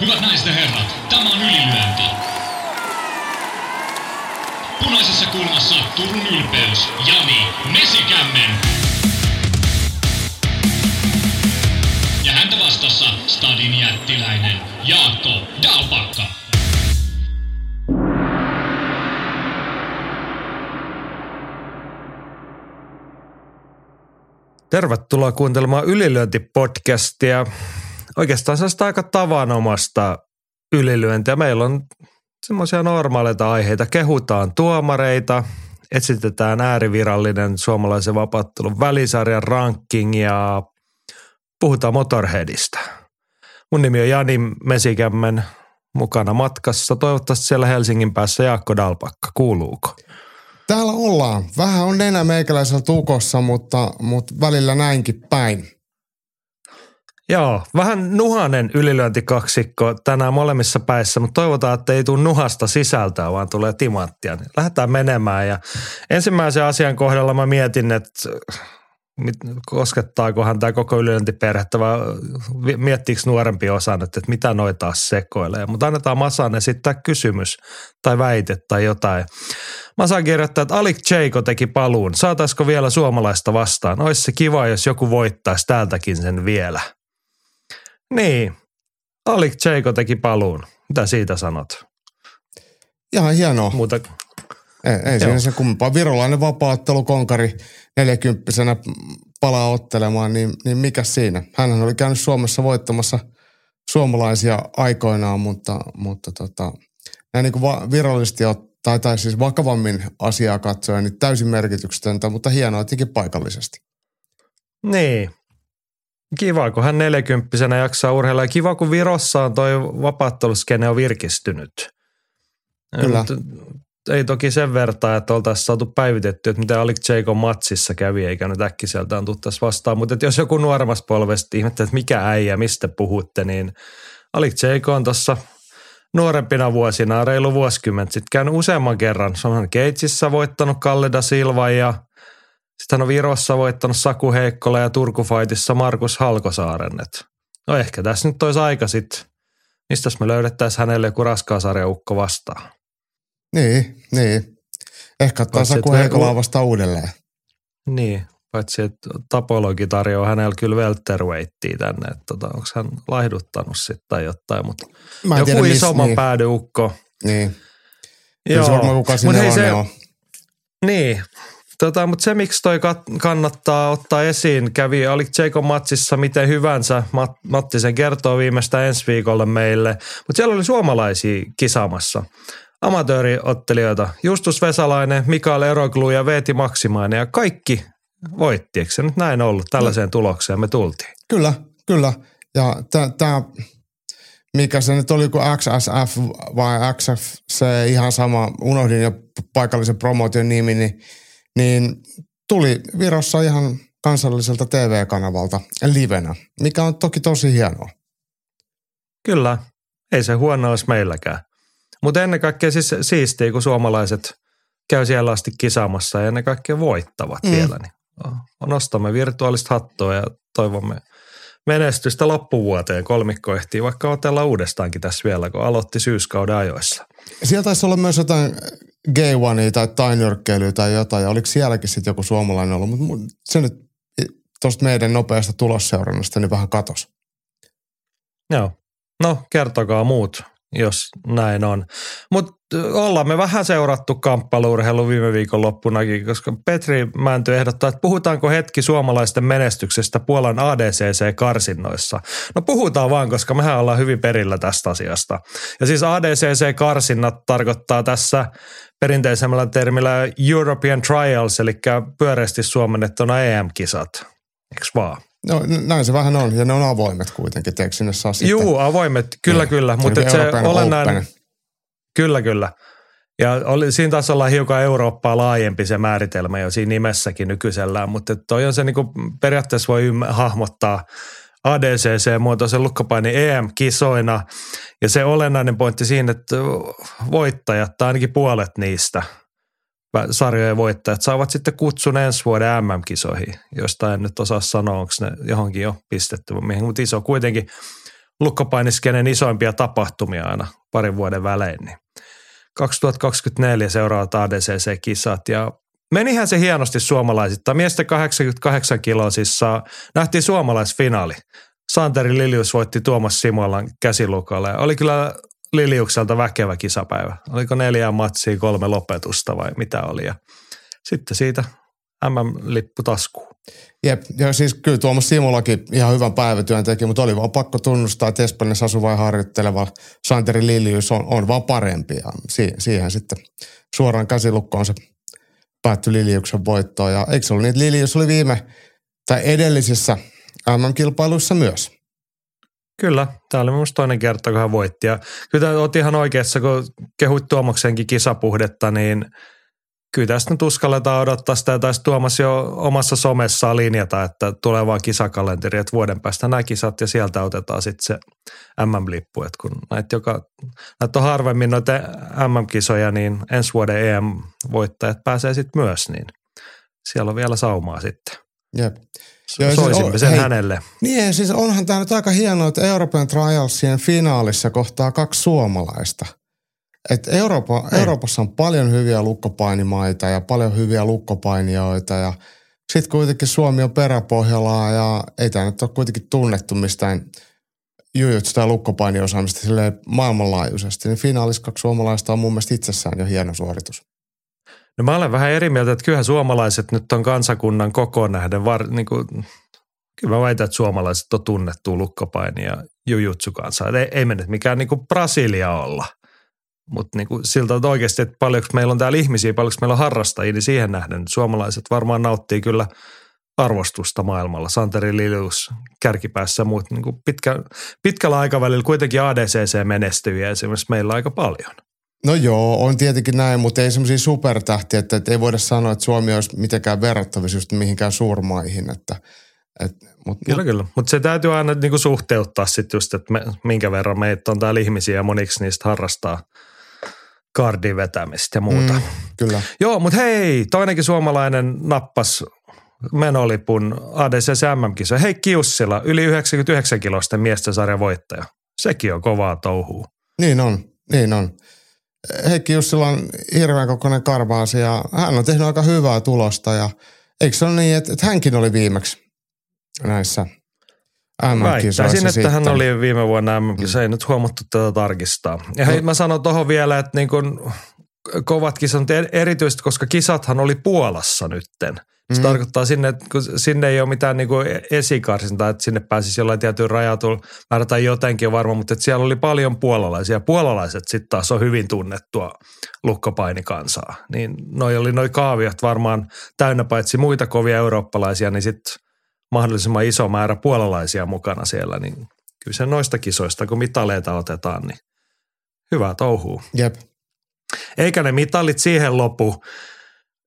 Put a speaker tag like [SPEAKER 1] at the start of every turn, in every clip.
[SPEAKER 1] Hyvät naiset ja herrat, tämä on ylilyönti. Punaisessa kulmassa Turun ylpeys, Jani Mesikämmen. Ja häntä vastassa Stadin jättiläinen Jaakko Dalpakka.
[SPEAKER 2] Tervetuloa kuuntelemaan Ylilyönti-podcastia. Oikeastaan se aika tavanomasta ylilyöntiä. Meillä on semmoisia normaaleita aiheita. Kehutaan tuomareita, etsitetään äärivirallinen suomalaisen vapaattelun välisarjan ranking ja puhutaan Motorheadista. Mun nimi on Jani Mesikämmen, mukana matkassa. Toivottavasti siellä Helsingin päässä Jaakko Dalpakka. Kuuluuko?
[SPEAKER 3] Täällä ollaan. Vähän on nenä meikäläisellä tukossa, mutta, mutta välillä näinkin päin.
[SPEAKER 2] Joo, vähän nuhanen ylilyöntikaksikko tänään molemmissa päissä, mutta toivotaan, että ei tule nuhasta sisältöä, vaan tulee timanttia. Niin lähdetään menemään ja ensimmäisen asian kohdalla mä mietin, että koskettaakohan tämä koko ylilyöntiperhettä vai miettiikö nuorempi osa nyt, että mitä noita taas sekoilee. Mutta annetaan Masan esittää kysymys tai väite tai jotain. Masa kirjoittaa, että Alik Cheiko teki paluun. Saataisiko vielä suomalaista vastaan? Olisi se kiva, jos joku voittaisi täältäkin sen vielä. Niin, Alik Cheiko teki paluun. Mitä siitä sanot?
[SPEAKER 3] Ihan hienoa.
[SPEAKER 2] Muuta,
[SPEAKER 3] ei, ei siinä se kummempaa. Virolainen vapaattelukonkari 40 palaa ottelemaan, niin, niin mikä siinä? Hän oli käynyt Suomessa voittamassa suomalaisia aikoinaan, mutta, mutta tota, näin niin kuin va- virallisesti tai, tai siis vakavammin asiaa katsoen, niin täysin merkityksetöntä, mutta hienoa jotenkin paikallisesti.
[SPEAKER 2] Niin. Kiva, kun hän 40 jaksaa urheilla. Ja kiva, kun Virossa on toi vapaatteluskene on virkistynyt.
[SPEAKER 3] Kyllä
[SPEAKER 2] ei toki sen vertaa, että oltaisiin saatu päivitetty, että mitä Alik Jacob matsissa kävi, eikä nyt äkkiseltään tuttaisi vastaan. Mutta jos joku nuoremmasta polvesta ihmettä, että mikä äijä, mistä puhutte, niin Alik Jacob on tuossa nuorempina vuosina, reilu vuosikymmentä sitten käynyt useamman kerran. Se on Keitsissä voittanut Kalle da Silva ja sitten on Virossa voittanut Saku Heikkola ja Turkufaitissa Markus Halkosaaren. no ehkä tässä nyt olisi aika sitten, mistä me löydettäisiin hänelle joku raskaasarjaukko vastaan.
[SPEAKER 3] Niin, niin. Ehkä ottaa Saku Heikolaa vasta uudelleen.
[SPEAKER 2] Niin, paitsi että tapologi tarjoaa hänellä kyllä welterweighttia tänne, että tota, onko hän laihduttanut sitten tai jotain, mutta joku tiedä, isomman niin. päädyukko.
[SPEAKER 3] Niin. Joo. Se varmaan kuka sinne hei, se, on.
[SPEAKER 2] Niin, Tota, mutta se, miksi toi kat- kannattaa ottaa esiin, kävi Alik Jacob matsissa miten hyvänsä. Mat- Matti sen kertoo viimeistä ensi viikolle meille. Mutta siellä oli suomalaisia kisaamassa amatööriottelijoita. Justus Vesalainen, Mikael Eroglu ja Veeti Maksimainen ja kaikki voitti. Eikö se nyt näin ollut? Tällaiseen tulokseen me tultiin.
[SPEAKER 3] Kyllä, kyllä. Ja tämä, mikä se nyt oli kuin XSF vai XFC, ihan sama, unohdin jo paikallisen promotion nimi, niin, niin tuli Virossa ihan kansalliselta TV-kanavalta livenä, mikä on toki tosi hienoa.
[SPEAKER 2] Kyllä, ei se huono olisi meilläkään. Mutta ennen kaikkea siis siistiä, kun suomalaiset käy siellä asti kisaamassa ja ennen kaikkea voittavat mm. vielä. Niin nostamme virtuaalista hattua ja toivomme menestystä loppuvuoteen. Kolmikko ehtii vaikka otella uudestaankin tässä vielä, kun aloitti syyskauden ajoissa.
[SPEAKER 3] Siellä taisi olla myös jotain gay one tai tainyrkkeilyä tai jotain, ja oliko sielläkin sitten joku suomalainen ollut, mutta se nyt tuosta meidän nopeasta tulosseurannasta niin vähän katos.
[SPEAKER 2] Joo. No, kertokaa muut jos näin on. Mutta ollaan me vähän seurattu kamppailuurheilu viime viikon loppunakin, koska Petri Mänty ehdottaa, että puhutaanko hetki suomalaisten menestyksestä Puolan ADCC-karsinnoissa. No puhutaan vaan, koska mehän ollaan hyvin perillä tästä asiasta. Ja siis ADCC-karsinnat tarkoittaa tässä perinteisemmällä termillä European Trials, eli pyöreästi suomennettuna EM-kisat. Eikö vaan?
[SPEAKER 3] No näin se vähän on, ja ne on avoimet kuitenkin, teekö sinne saa sitten?
[SPEAKER 2] Juu, avoimet, kyllä niin. kyllä, mutta se olennainen, kyllä kyllä. Ja oli, siinä taas ollaan hiukan Eurooppaa laajempi se määritelmä jo siinä nimessäkin nykyisellään, mutta toi on se niin kuin periaatteessa voi hahmottaa ADCC-muotoisen lukkopaini EM-kisoina. Ja se olennainen pointti siinä, että voittajat, tai ainakin puolet niistä – sarjojen voittajat saavat sitten kutsun ensi vuoden MM-kisoihin, josta en nyt osaa sanoa, onko ne johonkin jo pistetty, mutta iso kuitenkin lukkopainiskeinen isoimpia tapahtumia aina parin vuoden välein. Niin 2024 seuraavat ADCC-kisat ja menihän se hienosti suomalaisittain. Miesten 88 kiloa siis saa, nähtiin suomalaisfinaali. Santeri Lilius voitti Tuomas Simolan käsilukalle. Oli kyllä Liliukselta väkevä kisapäivä. Oliko neljä matsia, kolme lopetusta vai mitä oli. Ja sitten siitä MM-lippu taskuun.
[SPEAKER 3] Jep, ja siis kyllä Tuomas Simulakin ihan hyvän päivätyön teki, mutta oli vaan pakko tunnustaa, että Espanjassa asuva ja harjoitteleva Santeri Lilius on, on vaan parempi ja si, siihen sitten suoraan käsilukkoon se päättyi Liliuksen voittoon. Ja eikö se ollut niin, että Lilius oli viime tai edellisissä MM-kilpailuissa myös?
[SPEAKER 2] Kyllä, tämä oli minusta toinen kerta, kun hän voitti. Ja kyllä olet ihan oikeassa, kun kehuit Tuomaksenkin kisapuhdetta, niin – kyllä tästä nyt uskalletaan odottaa sitä, ja taisi Tuomas jo omassa somessaan linjata, että tulevaa kisakalenteri, että vuoden päästä nämä kisat ja sieltä otetaan sitten se MM-lippu, että kun näitä, joka, näitä on harvemmin noita MM-kisoja, niin ensi vuoden EM-voittajat pääsee sitten myös, niin siellä on vielä saumaa sitten.
[SPEAKER 3] Jep.
[SPEAKER 2] Joo, Soisimme siis, sen hei, hänelle.
[SPEAKER 3] Niin, siis onhan tämä nyt aika hienoa, että Euroopan Trialsien finaalissa kohtaa kaksi suomalaista – et Eurooppa, niin. Euroopassa on paljon hyviä lukkopainimaita ja paljon hyviä lukkopainijoita ja sitten kuitenkin Suomi on peräpohjalla ja ei tämä nyt ole kuitenkin tunnettu mistään jujutsu- tai lukkopainiosaamista maailmanlaajuisesti. Niin finaalissa kaksi suomalaista on mun mielestä itsessään jo hieno suoritus.
[SPEAKER 2] No mä olen vähän eri mieltä, että kyllähän suomalaiset nyt on kansakunnan kokoon nähden, var, niin kuin, kyllä mä väitän, että suomalaiset on tunnettu lukkopaini ja jujutsu kanssa. Ei, ei me nyt mikään niin kuin Brasilia olla – mutta niinku siltä että oikeasti, että paljonko meillä on täällä ihmisiä, paljonko meillä on harrastajia, niin siihen nähden suomalaiset varmaan nauttii kyllä arvostusta maailmalla. Santeri Lilius kärkipäässä, mutta niinku pitkä, pitkällä aikavälillä kuitenkin ADCC menestyviä esimerkiksi meillä aika paljon.
[SPEAKER 3] No joo, on tietenkin näin, mutta ei semmoisia supertähtiä, että, että ei voida sanoa, että Suomi olisi mitenkään verrattavissa just mihinkään suurmaihin. Että, et,
[SPEAKER 2] mut, kyllä, mut, kyllä. Mutta se täytyy aina niinku suhteuttaa sitten just, että me, minkä verran meitä on täällä ihmisiä ja moniksi niistä harrastaa – kardin vetämistä ja muuta. Mm,
[SPEAKER 3] kyllä.
[SPEAKER 2] Joo, mutta hei, toinenkin suomalainen nappas menolipun ADCC MM-kisa. Heikki Jussila, yli 99 kilosten miesten sarjan voittaja. Sekin on kovaa touhua.
[SPEAKER 3] Niin on, niin on. Heikki Jussila on hirveän kokoinen karvaasi ja hän on tehnyt aika hyvää tulosta ja eikö se ole niin, että, että hänkin oli viimeksi näissä
[SPEAKER 2] Väittäisin, että hän oli viime vuonna mm. se ei nyt huomattu tätä tarkistaa. Ja hei, no. mä sanon tuohon vielä, että niin kun kovat kisat, erityisesti koska kisathan oli Puolassa nytten. Se mm. tarkoittaa sinne, että kun sinne ei ole mitään niin kuin esikarsintaa, että sinne pääsisi jollain tietyn rajatulla määrä tai jotenkin varma, mutta että siellä oli paljon puolalaisia. Puolalaiset sitten taas on hyvin tunnettua lukkopainikansaa. Niin noi oli noi kaaviot varmaan täynnä paitsi muita kovia eurooppalaisia, niin sitten – mahdollisimman iso määrä puolalaisia mukana siellä, niin kyllä se noista kisoista, kun mitaleita otetaan, niin hyvä touhuu.
[SPEAKER 3] Jep.
[SPEAKER 2] Eikä ne mitalit siihen lopu.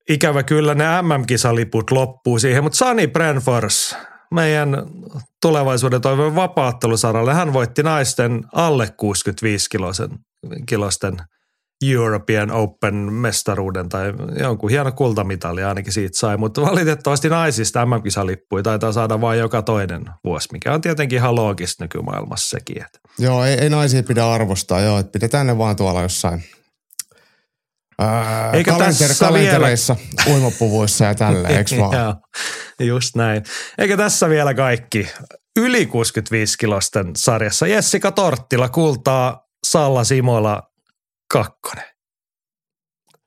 [SPEAKER 2] Ikävä kyllä ne MM-kisaliput loppuu siihen, mutta Sani Brenfors, meidän tulevaisuuden toivon vapaattelusaralle, hän voitti naisten alle 65 kilosten European Open-mestaruuden tai jonkun hieno kultamitali ainakin siitä sai, mutta valitettavasti naisista MM-kisalippuja taitaa saada vain joka toinen vuosi, mikä on tietenkin ihan loogista nykymaailmassa sekin.
[SPEAKER 3] Joo, ei, ei naisia pidä arvostaa, joo, että pidetään ne vaan tuolla jossain Ää, Eikä kalenter, tässä kalentereissa, vielä... uimapuvuissa ja tälleen, eikö vaan?
[SPEAKER 2] Joo, just näin. Eikä tässä vielä kaikki. Yli 65 kilosten sarjassa Jessica Torttila kultaa Salla Simola kakkonen.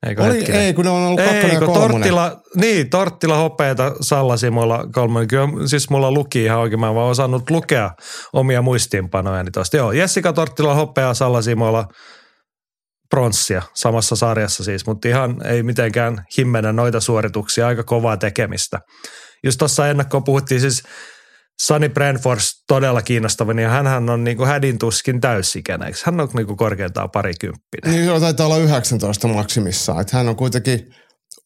[SPEAKER 3] Eikö Oli, ei, kun ne on ollut kakkonen ei, ja kolmonen.
[SPEAKER 2] Torttila, niin, Torttila hopeeta Salla Simola kolmonen. Kyllä siis mulla luki ihan oikein, mä en vaan osannut lukea omia muistiinpanojani tuosta. Joo, Jessica Torttila hopea, Salla Simola pronssia samassa sarjassa siis, mutta ihan ei mitenkään himmenä noita suorituksia, aika kovaa tekemistä. Just tuossa ennakkoon puhuttiin siis Sunny Brentfors todella kiinnostava, niin hän on niin kuin hädin tuskin täysikäinen. Hän on niin kuin korkeintaan parikymppinen.
[SPEAKER 3] Niin joo, taitaa olla 19 maksimissaan. Että hän on kuitenkin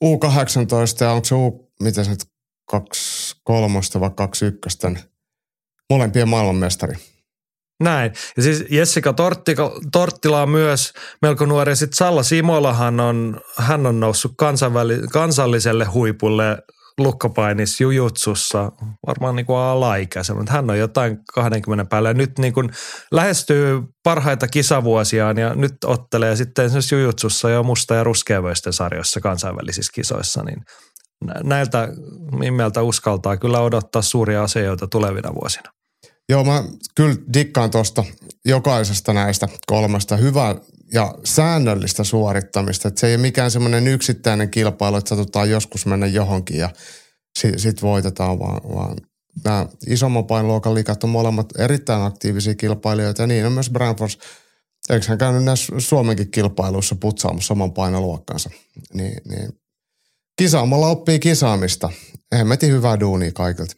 [SPEAKER 3] U18 ja onko se U, miten se nyt, 23 vai 21 molempien maailmanmestari.
[SPEAKER 2] Näin. Ja siis Jessica Torttila, Torttila on myös melko nuori. Sitten Salla Simolahan on, hän on noussut kansalliselle huipulle lukkopainis jujutsussa varmaan niin kuin alaikäisenä, mutta hän on jotain 20 päällä ja nyt niin kuin lähestyy parhaita kisavuosiaan ja nyt ottelee sitten esimerkiksi jujutsussa jo musta- ja ruskeavöisten sarjoissa kansainvälisissä kisoissa, niin näiltä mimmeltä uskaltaa kyllä odottaa suuria asioita tulevina vuosina.
[SPEAKER 3] Joo, mä kyllä dikkaan tuosta jokaisesta näistä kolmesta. Hyvä ja säännöllistä suorittamista. Että se ei ole mikään semmoinen yksittäinen kilpailu, että satutaan joskus mennä johonkin ja sitten sit voitetaan, vaan, vaan nämä isomman painoluokan liikat on molemmat erittäin aktiivisia kilpailijoita ja niin on myös Branfors. Eikö hän käynyt näissä Suomenkin kilpailuissa putsaamassa saman painoluokkansa? Niin, niin. Kisaamalla oppii kisaamista. Hemmetin hyvää duunia kaikilta.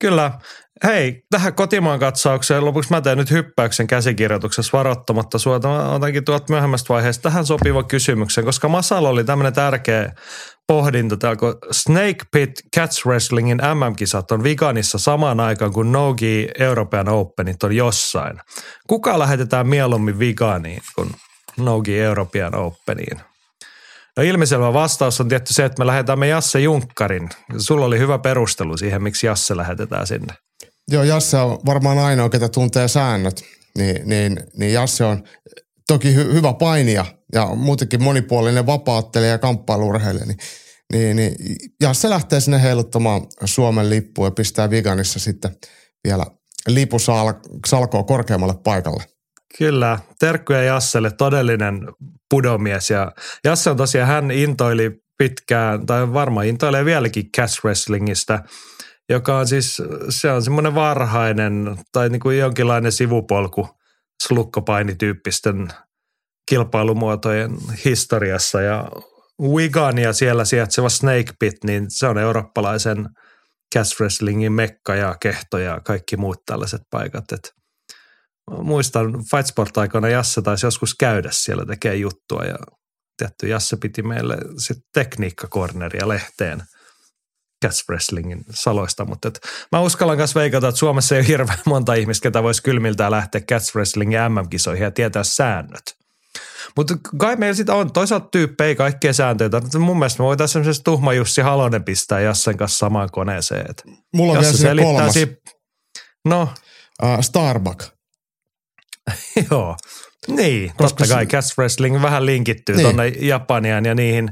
[SPEAKER 2] Kyllä. Hei, tähän kotimaan katsaukseen lopuksi mä teen nyt hyppäyksen käsikirjoituksessa varoittamatta sua. Mä otankin tuolta myöhemmästä vaiheesta tähän sopiva kysymyksen, koska Masalla oli tämmöinen tärkeä pohdinta täällä, kun Snake Pit Catch Wrestlingin MM-kisat on Viganissa samaan aikaan kuin Nogi European Openit on jossain. Kuka lähetetään mieluummin Viganiin kuin Nogi European Openiin? No ilmiselvä vastaus on tietty se, että me lähetämme Jasse Junkkarin. Sulla oli hyvä perustelu siihen, miksi Jasse lähetetään sinne.
[SPEAKER 3] Joo, Jasse on varmaan ainoa, ketä tuntee säännöt. Niin, niin, niin Jasse on toki hy- hyvä painija ja muutenkin monipuolinen vapaattelija ja kamppailurheilija. Niin, niin, niin Jasse lähtee sinne heiluttamaan Suomen lippua ja pistää Viganissa sitten vielä lipusalkoa korkeammalle paikalle.
[SPEAKER 2] Kyllä, terkkuja Jasselle, todellinen pudomies. Ja Jasse on tosiaan, hän intoili pitkään, tai varmaan intoilee vieläkin cash wrestlingistä, joka on siis, se on semmoinen varhainen tai niin kuin jonkinlainen sivupolku slukkopainityyppisten kilpailumuotojen historiassa. Ja Wigan ja siellä sijaitseva Snake Pit, niin se on eurooppalaisen cash wrestlingin mekka ja kehto ja kaikki muut tällaiset paikat. Et muistan Fightsport aikoina Jasse taisi joskus käydä siellä tekee juttua ja tietty Jasse piti meille sitten tekniikkakorneria lehteen catch wrestlingin saloista, mutta et mä uskallan myös veikata, että Suomessa ei ole hirveän monta ihmistä, ketä voisi kylmiltään lähteä catch wrestlingin MM-kisoihin ja tietää säännöt. Mutta kai meillä sitä on toisaalta tyyppejä kaikkea sääntöjä. Mun mielestä me voitaisiin esimerkiksi Tuhma Jussi Halonen pistää Jassen kanssa samaan koneeseen. Et
[SPEAKER 3] Mulla on vielä kolmas. Si-
[SPEAKER 2] no.
[SPEAKER 3] Uh, Starbuck.
[SPEAKER 2] Joo. Niin, Koska totta kai se... Cash Wrestling vähän linkittyy niin. tuonne Japaniaan ja niihin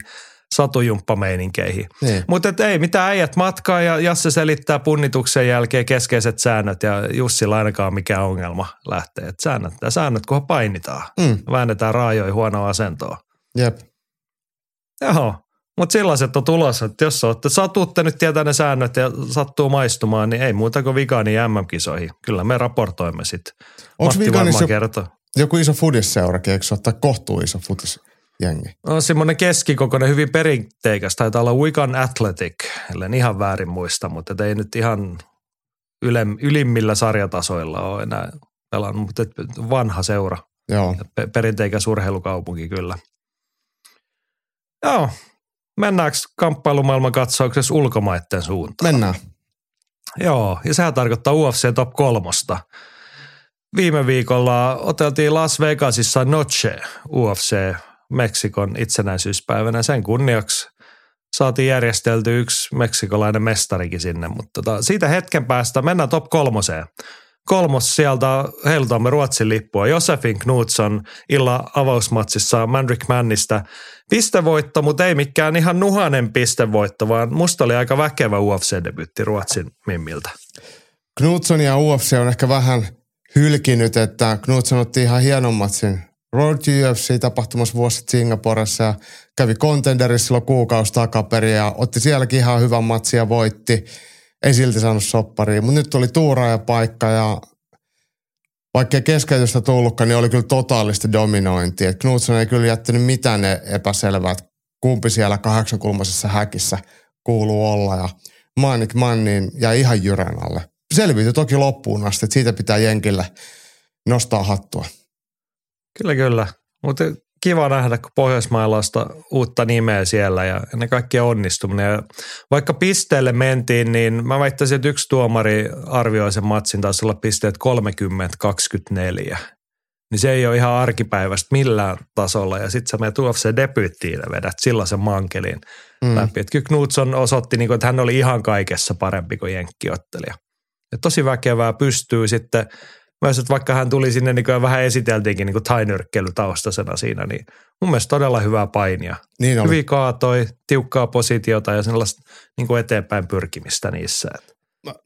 [SPEAKER 2] satujumppameininkeihin. Niin. Mutta ei mitään äijät matkaa ja Jasse selittää punnituksen jälkeen keskeiset säännöt ja Jussi ainakaan mikä ongelma lähtee. Et säännöt, ja säännöt kunhan painitaan. Mm. Väännetään raajoja huonoa asentoa.
[SPEAKER 3] Jep.
[SPEAKER 2] Joo, mutta sellaiset on tulossa, että jos olette, satutte nyt tietää ne säännöt ja sattuu maistumaan, niin ei muuta kuin Vigani MM-kisoihin. Kyllä me raportoimme sitten.
[SPEAKER 3] Onko Viganissa joku iso fudisseurakin, eikö se ottaa kohtuu iso fudis? Jengi?
[SPEAKER 2] On semmoinen keskikokoinen, hyvin perinteikäs. Taitaa olla Wigan Athletic, ellen ihan väärin muista, mutta ei nyt ihan yle, ylimmillä sarjatasoilla ole enää pelannut, mutta vanha seura.
[SPEAKER 3] Joo.
[SPEAKER 2] Perinteikäs urheilukaupunki kyllä. Joo, mennäänkö kamppailumaailman katsauksessa ulkomaiden suuntaan?
[SPEAKER 3] Mennään.
[SPEAKER 2] Joo, ja sehän tarkoittaa UFC Top kolmosta. Viime viikolla oteltiin Las Vegasissa Noche UFC Meksikon itsenäisyyspäivänä. Sen kunniaksi saatiin järjestelty yksi meksikolainen mestarikin sinne, mutta tota, siitä hetken päästä mennään top kolmoseen. Kolmos sieltä heilutamme Ruotsin lippua. Josefin Knutsson illa avausmatsissa Mandrick Mannista. Pistevoitto, mutta ei mikään ihan nuhanen pistevoitto, vaan musta oli aika väkevä UFC-debytti Ruotsin mimmiltä.
[SPEAKER 3] Knutsson ja UFC on ehkä vähän hylkinyt, että Knutsson otti ihan hienon matsin Road UFC-tapahtumassa vuosi Singaporessa ja kävi Contenderissa silloin kuukausi takaperin ja otti sielläkin ihan hyvän matsin ja voitti. Ei silti saanut soppariin, mutta nyt tuli ja paikka ja vaikka keskeytystä tullutkaan, niin oli kyllä totaalista dominointia. Knudsen ei kyllä jättänyt mitään epäselvää, että kumpi siellä kahdeksankulmaisessa häkissä kuuluu olla ja Manik Mannin ja ihan jyrän alle. Selviytyi toki loppuun asti, että siitä pitää Jenkille nostaa hattua.
[SPEAKER 2] Kyllä, kyllä. Mutta kiva nähdä, kun Pohjoismaalaista uutta nimeä siellä ja ne kaikki onnistuminen. Ja vaikka pisteelle mentiin, niin mä väittäisin, että yksi tuomari arvioi sen matsin taisi olla pisteet 30-24. niin se ei ole ihan arkipäivästä millään tasolla. Ja sitten sä menet UFC-debyyttiin ja vedät sellaisen mankelin mm. läpi. Että kyllä Knudson osoitti, niin että hän oli ihan kaikessa parempi kuin jenkkiottelija. Ja tosi väkevää pystyy sitten myös, että vaikka hän tuli sinne, niin kuin vähän esiteltiinkin niin tainyrkkelytaustasena siinä, niin mun mielestä todella hyvää painia. Niin oli. Hyvin kaatoi, tiukkaa positiota ja sellaista niin kuin eteenpäin pyrkimistä niissä.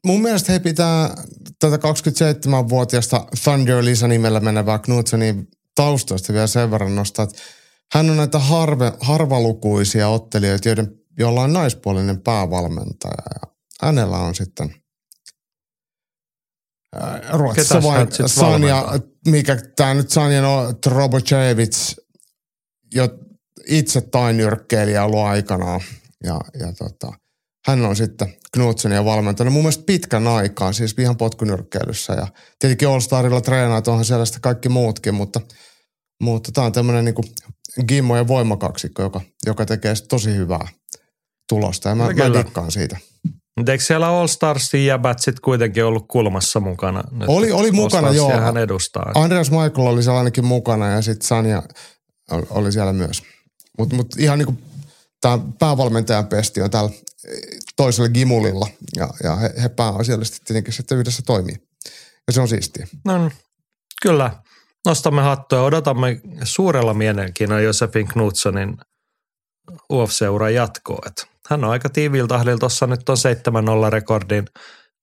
[SPEAKER 3] Mun mielestä he pitää tätä 27-vuotiaasta Thunder Lisa nimellä menevää Knudsenin taustoista vielä sen verran nostaa, että hän on näitä harve, harvalukuisia ottelijoita, joiden, joilla on naispuolinen päävalmentaja. Ja hänellä on sitten – Ruotsissa vain Sanja, mikä tämä nyt Sanja no, Trobocevic, jo itse tainyrkkeilijä ollut aikanaan. Ja, ja tota, hän on sitten Knudsenia valmentanut mun mielestä pitkän aikaa, siis ihan potkunyrkkeilyssä. Ja tietenkin All Starilla treenaat, onhan siellä sitten kaikki muutkin, mutta, mutta tämä on tämmöinen niin Gimmo ja voimakaksikko, joka, joka tekee tosi hyvää tulosta. Ja mä, no, mä dikkaan siitä.
[SPEAKER 2] Mutta eikö siellä All Starsin jäbät sitten kuitenkin ollut kulmassa mukana?
[SPEAKER 3] Nyt oli, oli mukana, joo.
[SPEAKER 2] hän edustaa.
[SPEAKER 3] Andreas Michael oli siellä ainakin mukana ja sitten Sanja oli siellä myös. Mutta mut ihan niin kuin tämä päävalmentajan pesti on täällä toisella gimulilla ja, ja he, he pääasiallisesti tietenkin sitten yhdessä toimii. Ja se on siistiä.
[SPEAKER 2] No kyllä. Nostamme hattua ja odotamme suurella mielenkiinnolla Josefin Knudsonin UFC-uran jatkoa. Että hän on aika tiiviillä tahdilla tuossa nyt on 7-0 rekordin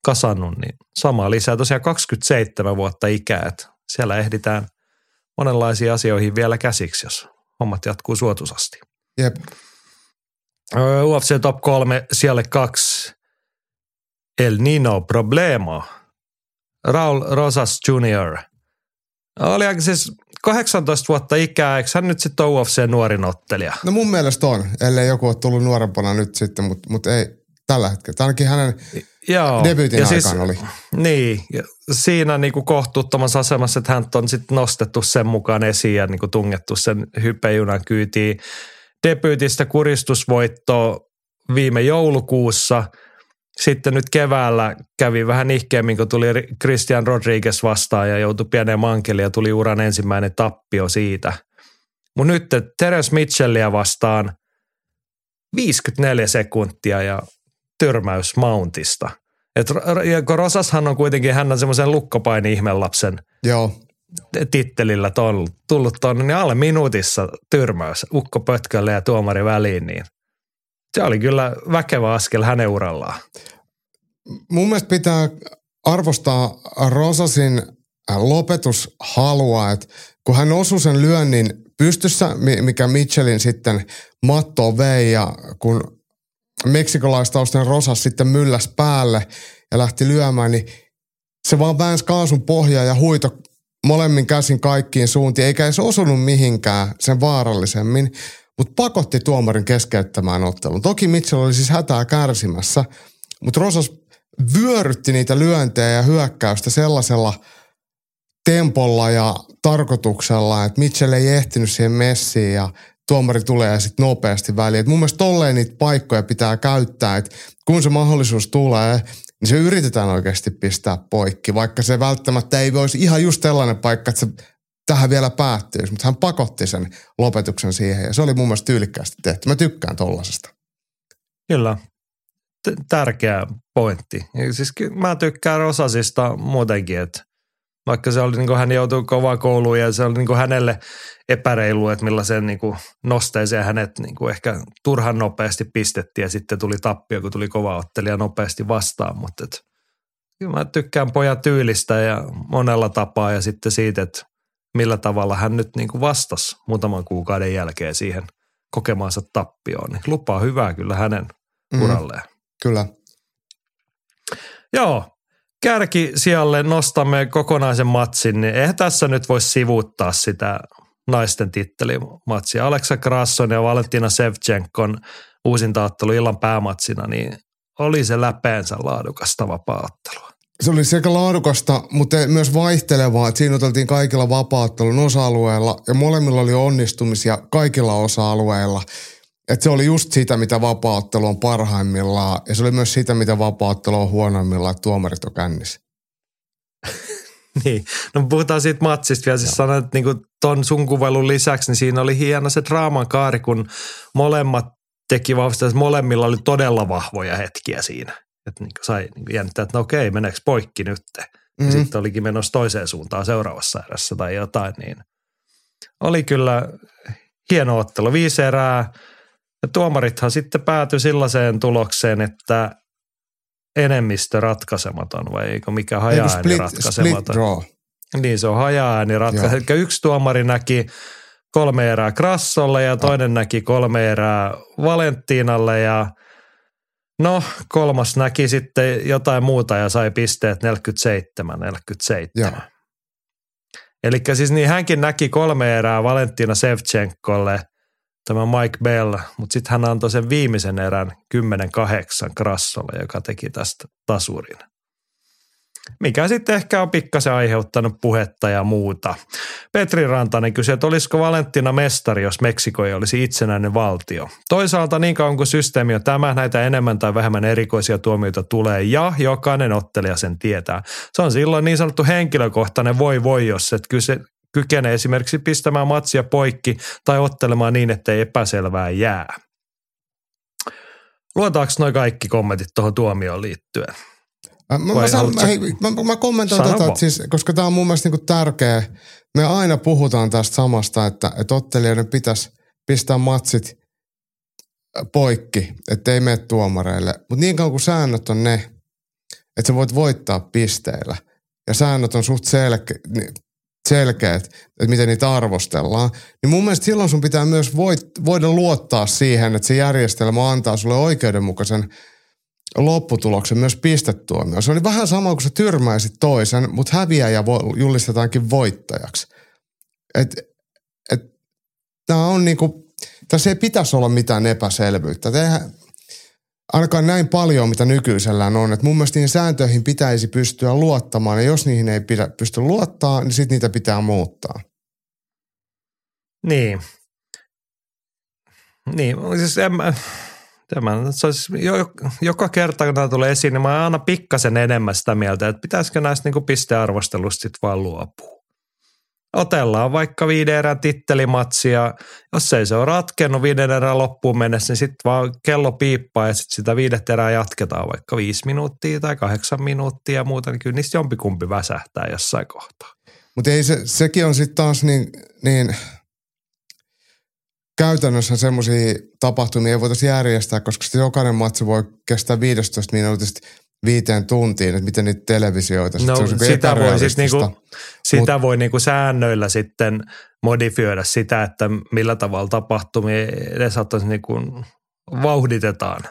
[SPEAKER 2] kasannut, niin sama lisää tosiaan 27 vuotta ikää, että siellä ehditään monenlaisiin asioihin vielä käsiksi, jos hommat jatkuu suotuisasti.
[SPEAKER 3] Jep.
[SPEAKER 2] UFC Top 3 siellä kaksi El Nino Problema. Raul Rosas Jr. Oli aika siis 18 vuotta ikää, eikö hän nyt sitten ole UFC nuorin ottelija?
[SPEAKER 3] No mun mielestä on, ellei joku ole tullut nuorempana nyt sitten, mutta mut ei tällä hetkellä. Ainakin hänen Joo. debyytin ja siis, oli.
[SPEAKER 2] Niin, siinä niinku kohtuuttomassa asemassa, että hän on sitten nostettu sen mukaan esiin ja niinku tungettu sen hypejunan kyytiin. Debyytistä kuristusvoitto viime joulukuussa – sitten nyt keväällä kävi vähän ihkeemmin, kun tuli Christian Rodriguez vastaan ja joutui pieneen mankeliin ja tuli uran ensimmäinen tappio siitä. Mutta nyt Terence Mitchellia vastaan 54 sekuntia ja tyrmäys Mountista. Et, kun Rosashan on kuitenkin, hän on semmoisen lukkopaini ihmelapsen
[SPEAKER 3] Joo.
[SPEAKER 2] tittelillä ton, tullut tuonne, niin alle minuutissa tyrmäys ukko pötkölle ja tuomari väliin, niin se oli kyllä väkevä askel hänen urallaan.
[SPEAKER 3] Mun mielestä pitää arvostaa Rosasin lopetushalua, että kun hän osui sen lyönnin pystyssä, mikä Mitchellin sitten matto vei ja kun meksikolaistaustinen Rosas sitten mylläs päälle ja lähti lyömään, niin se vaan väänsi kaasun pohjaa ja huito molemmin käsin kaikkiin suuntiin, eikä edes osunut mihinkään sen vaarallisemmin mutta pakotti tuomarin keskeyttämään ottelun. Toki Mitchell oli siis hätää kärsimässä, mutta Rosas vyörytti niitä lyöntejä ja hyökkäystä sellaisella tempolla ja tarkoituksella, että Mitchell ei ehtinyt siihen messiin ja tuomari tulee sitten nopeasti väliin. Et mun mielestä tolleen niitä paikkoja pitää käyttää, että kun se mahdollisuus tulee, niin se yritetään oikeasti pistää poikki, vaikka se välttämättä ei voisi ihan just tällainen paikka, että se tähän vielä päättyisi, mutta hän pakotti sen lopetuksen siihen ja se oli mun mielestä tyylikkäästi tehty. Mä tykkään tollasesta.
[SPEAKER 2] Kyllä, T- tärkeä pointti. Ja siis mä tykkään Rosasista muutenkin, että vaikka se oli, niin kuin hän joutui kovaan kouluun ja se oli niin kuin hänelle epäreilu, että millaisen niin kuin nosteeseen hänet niin kuin ehkä turhan nopeasti pistettiin ja sitten tuli tappio, kun tuli kova ottelija nopeasti vastaan, mutta et, mä tykkään pojan tyylistä ja monella tapaa ja sitten siitä, että millä tavalla hän nyt niin kuin vastasi muutaman kuukauden jälkeen siihen kokemaansa tappioon. Niin lupaa hyvää kyllä hänen mm, uralleen.
[SPEAKER 3] Kyllä.
[SPEAKER 2] Joo, kärki sijalle nostamme kokonaisen matsin, niin eihän tässä nyt voi sivuuttaa sitä naisten tittelimatsia. Aleksa Krasson ja Valentina Sevchenkon uusintaattelu illan päämatsina, niin oli se läpeensä laadukasta vapaaottelua
[SPEAKER 3] se oli sekä laadukasta, mutta myös vaihtelevaa. Että siinä oteltiin kaikilla vapaattelun osa-alueilla ja molemmilla oli onnistumisia kaikilla osa-alueilla. Että se oli just sitä, mitä vapaattelu on parhaimmillaan ja se oli myös sitä, mitä vapaattelu on huonoimmillaan, että tuomarit on kännissä.
[SPEAKER 2] Niin, no puhutaan siitä matsista vielä. Siis sanoin, että niin ton sun kuvailun lisäksi, niin siinä oli hieno se draaman kaari, kun molemmat teki vahvistaa, että molemmilla oli todella vahvoja hetkiä siinä. Että niin sai niin jännittää, että no okei, meneekö poikki nyt? Mm-hmm. Ja sitten olikin menossa toiseen suuntaan seuraavassa erässä tai jotain, niin oli kyllä hieno ottelu. Viisi erää. Ja tuomarithan sitten päätyi sellaiseen tulokseen, että enemmistö ratkaisematon vai eikö mikä hajaääni split, ratkaisematon. Split draw. Niin se on hajaääni ratkaisematon. Eli yksi tuomari näki kolme erää Krassolle ja toinen oh. näki kolme erää Valentinalle ja no kolmas näki sitten jotain muuta ja sai pisteet 47, 47. Eli siis niin hänkin näki kolme erää Valentina Sevchenkolle – tämä Mike Bell, mutta sitten hän antoi sen viimeisen erän 10-8 Krassolle, joka teki tästä tasurin. Mikä sitten ehkä on pikkasen aiheuttanut puhetta ja muuta. Petri Rantanen kysyi, että olisiko Valentina mestari, jos Meksiko ei olisi itsenäinen valtio. Toisaalta niin kauan kuin systeemi on tämä, näitä enemmän tai vähemmän erikoisia tuomioita tulee ja jokainen ottelija sen tietää. Se on silloin niin sanottu henkilökohtainen voi voi, jos et kyse, kykenee esimerkiksi pistämään matsia poikki tai ottelemaan niin, ettei epäselvää jää. Luotaanko noin kaikki kommentit tuohon tuomioon liittyen?
[SPEAKER 3] Mä, mä, mä, hei, mä, mä kommentoin tätä, siis, koska tämä on mun mielestä niinku tärkeä. Me aina puhutaan tästä samasta, että, että ottelijoiden pitäisi pistää matsit poikki, ettei mene tuomareille. Mutta niin kauan kuin säännöt on ne, että sä voit voittaa pisteillä ja säännöt on suht selkeä, niin selkeät, että miten niitä arvostellaan, niin mun mielestä silloin sun pitää myös voit, voida luottaa siihen, että se järjestelmä antaa sulle oikeudenmukaisen lopputuloksen myös pistetuomio. Se oli vähän sama kuin sä tyrmäisit toisen, mutta häviäjä julistetaankin voittajaksi. Et, et, tää on niinku, tässä ei pitäisi olla mitään epäselvyyttä. Eihän, ainakaan näin paljon, mitä nykyisellään on. Et mun mielestä niihin sääntöihin pitäisi pystyä luottamaan, ja jos niihin ei pidä, pysty luottaa, niin sitten niitä pitää muuttaa.
[SPEAKER 2] Niin. Niin, siis en mä, tämän, joka kerta kun tämä tulee esiin, niin mä aina pikkasen enemmän sitä mieltä, että pitäisikö näistä niin pistearvostelusta sitten vaan luopua otellaan vaikka viiden erän tittelimatsia. Jos ei se ole ratkennut viiden erän loppuun mennessä, niin sitten vaan kello piippaa ja sitten sitä viidet erää jatketaan vaikka viisi minuuttia tai kahdeksan minuuttia ja muuta, niin kyllä niistä jompikumpi väsähtää jossain kohtaa.
[SPEAKER 3] Mutta ei se, sekin on sitten taas niin, niin käytännössä semmoisia tapahtumia ei voitaisiin järjestää, koska sitten jokainen matsi voi kestää 15 minuutista viiteen tuntiin, että miten niitä televisioita.
[SPEAKER 2] No, se niinku sitä voi, sit niinku, sitä Mut, voi niinku säännöillä sitten modifioida sitä, että millä tavalla tapahtumia edesauttaisi niinku vauhditetaan.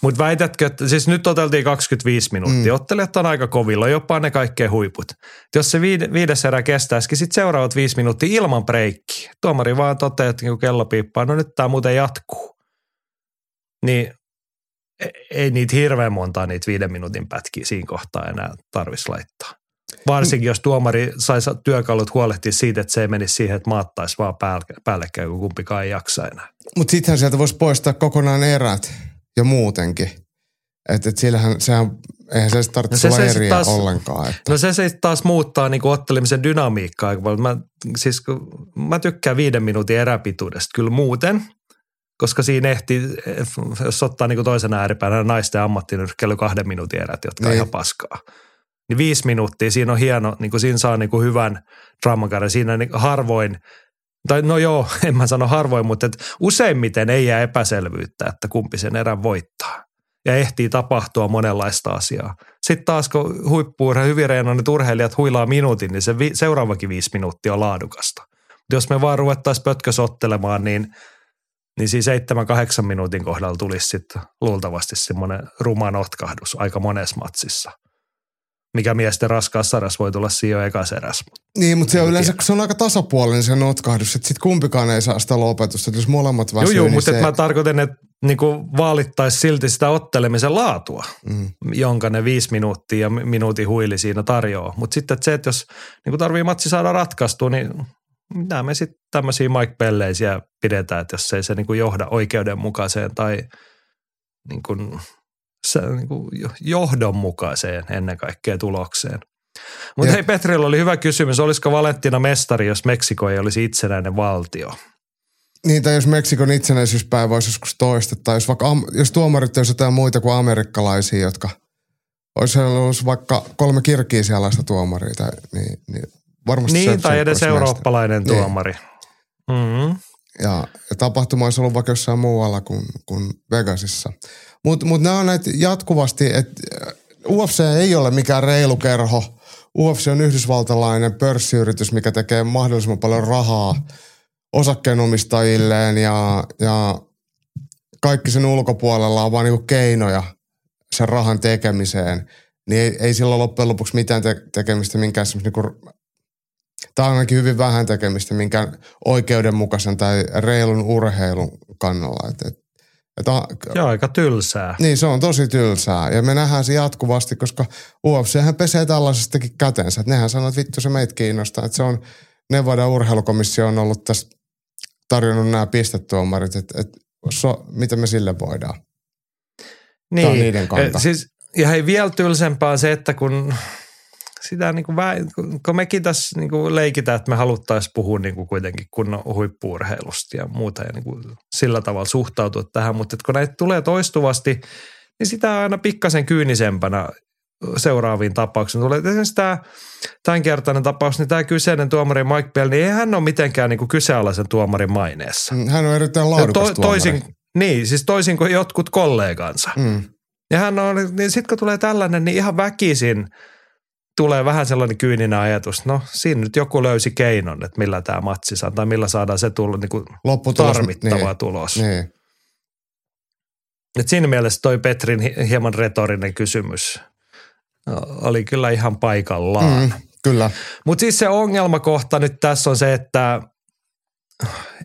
[SPEAKER 2] Mutta väitätkö, että siis nyt oteltiin 25 minuuttia. Mm. Ottelijat on aika kovilla, jopa ne kaikkein huiput. Jos se viides erä kestäisikin sitten seuraavat viisi minuuttia ilman breikkiä. Tuomari vaan toteaa, että niinku kello piippaa, no nyt tämä muuten jatkuu. Niin E-, ei niitä hirveän montaa niitä viiden minuutin pätkiä siinä kohtaa enää tarvitsisi laittaa. Varsinkin jos tuomari saisi työkalut huolehtia siitä, että se ei menisi siihen, että maattaisi vaan päällekkäin, kun kumpikaan ei jaksa enää.
[SPEAKER 3] Mutta sittenhän sieltä voisi poistaa kokonaan erät jo muutenkin. Että et sillähän, sehän, eihän se tarvitse no se, se taas, ollenkaan. Että.
[SPEAKER 2] No se, se taas muuttaa niinku ottelemisen dynamiikkaa. Mä, siis, mä tykkään viiden minuutin eräpituudesta kyllä muuten, koska siinä ehti, jos ottaa niin toisen ääripäänä naisten ammattinyrkkely kahden minuutin erät, jotka niin. on ihan paskaa. Niin viisi minuuttia, siinä on hieno, niin kuin siinä saa niin kuin hyvän draamakauden. Siinä niin harvoin, tai no joo, en mä sano harvoin, mutta et useimmiten ei jää epäselvyyttä, että kumpi sen erän voittaa. Ja ehtii tapahtua monenlaista asiaa. Sitten taas kun huippuurhe, hyvin reenonit urheilijat huilaa minuutin, niin se vi- seuraavakin viisi minuuttia on laadukasta. Mutta jos me vaan ruvettaisiin pötkösottelemaan, niin – niin siinä seitsemän, kahdeksan minuutin kohdalla tulisi sitten luultavasti semmoinen ruma notkahdus aika monessa matsissa. Mikä miesten raskaassa sarjassa voi tulla siinä jo ekas eräs.
[SPEAKER 3] Niin, mutta se on yleensä, se on aika tasapuolinen se notkahdus, että sitten kumpikaan ei saa sitä lopetusta, että jos molemmat väsyy,
[SPEAKER 2] Joo, joo
[SPEAKER 3] niin
[SPEAKER 2] mutta se... mä tarkoitan, että niinku vaalittaisi silti sitä ottelemisen laatua, mm. jonka ne viisi minuuttia ja minuutin huili siinä tarjoaa. Mutta sitten se, että jos niinku tarvii matsi saada ratkaistua, niin mitä me sitten tämmöisiä Mike Pelleisiä pidetään, että jos ei se niin kuin johda oikeudenmukaiseen tai niin kuin, niin kuin johdonmukaiseen ennen kaikkea tulokseen. Mutta hei Petrilla oli hyvä kysymys, olisiko Valentina mestari, jos Meksiko ei olisi itsenäinen valtio?
[SPEAKER 3] Niin, tai jos Meksikon itsenäisyyspäivä olisi joskus toista, tai jos, vaikka, jos tuomarit olisi jotain muita kuin amerikkalaisia, jotka olisi ollut vaikka kolme kirkiisialaista tuomaria, tai, niin, niin varmasti
[SPEAKER 2] Niin, tai edes eurooppalainen mestari. Niin. tuomari. Niin.
[SPEAKER 3] Mm-hmm. Ja, ja tapahtuma olisi ollut vaikka jossain muualla kuin, kuin Vegasissa. Mutta mut nämä on näitä jatkuvasti, että UFC ei ole mikään reilu kerho. UFC on yhdysvaltalainen pörssiyritys, mikä tekee mahdollisimman paljon rahaa osakkeenomistajilleen ja, ja kaikki sen ulkopuolella on vain niinku keinoja sen rahan tekemiseen. Niin ei, ei sillä loppujen lopuksi mitään te- tekemistä minkään niinku, tai ainakin hyvin vähän tekemistä minkään oikeudenmukaisen tai reilun urheilun kannalla. Et, et
[SPEAKER 2] että, Joo, aika tylsää.
[SPEAKER 3] Niin, se on tosi tylsää. Ja me nähdään se jatkuvasti, koska UFChän pesee tällaisestakin kätensä. Että nehän sanoo, että vittu se meitä kiinnostaa. Että se on, Nevada urheilukomissio on ollut tässä tarjonnut nämä pistetuomarit, että, että so, mitä me sille voidaan.
[SPEAKER 2] Niin, Tämä on niiden kanta. Siis, ja hei, vielä tylsempää se, että kun sitä niin kuin, kun mekin tässä niin kuin leikitään, että me haluttaisiin puhua niin kuin kuitenkin kunnon huippuurheilusta ja muuta ja niin kuin sillä tavalla suhtautua tähän, mutta kun näitä tulee toistuvasti, niin sitä on aina pikkasen kyynisempänä seuraaviin tapauksiin. Tulee esimerkiksi tämä tämänkertainen tapaus, niin tämä kyseinen tuomari Mike Bell, niin ei hän ole mitenkään niin kuin kyseenalaisen tuomarin maineessa.
[SPEAKER 3] Mm, hän on erittäin laadukas to,
[SPEAKER 2] toisin, Niin, siis toisin kuin jotkut kollegansa. Mm. Ja hän on, niin sitten kun tulee tällainen, niin ihan väkisin – tulee vähän sellainen kyyninen ajatus, no siinä nyt joku löysi keinon, että millä tämä matsi saa, tai millä saadaan se tulla niin kuin tarvittava niin, tulos. Niin. Et siinä mielessä toi Petrin hieman retorinen kysymys oli kyllä ihan paikallaan. Mm,
[SPEAKER 3] kyllä.
[SPEAKER 2] Mutta siis se ongelmakohta nyt tässä on se, että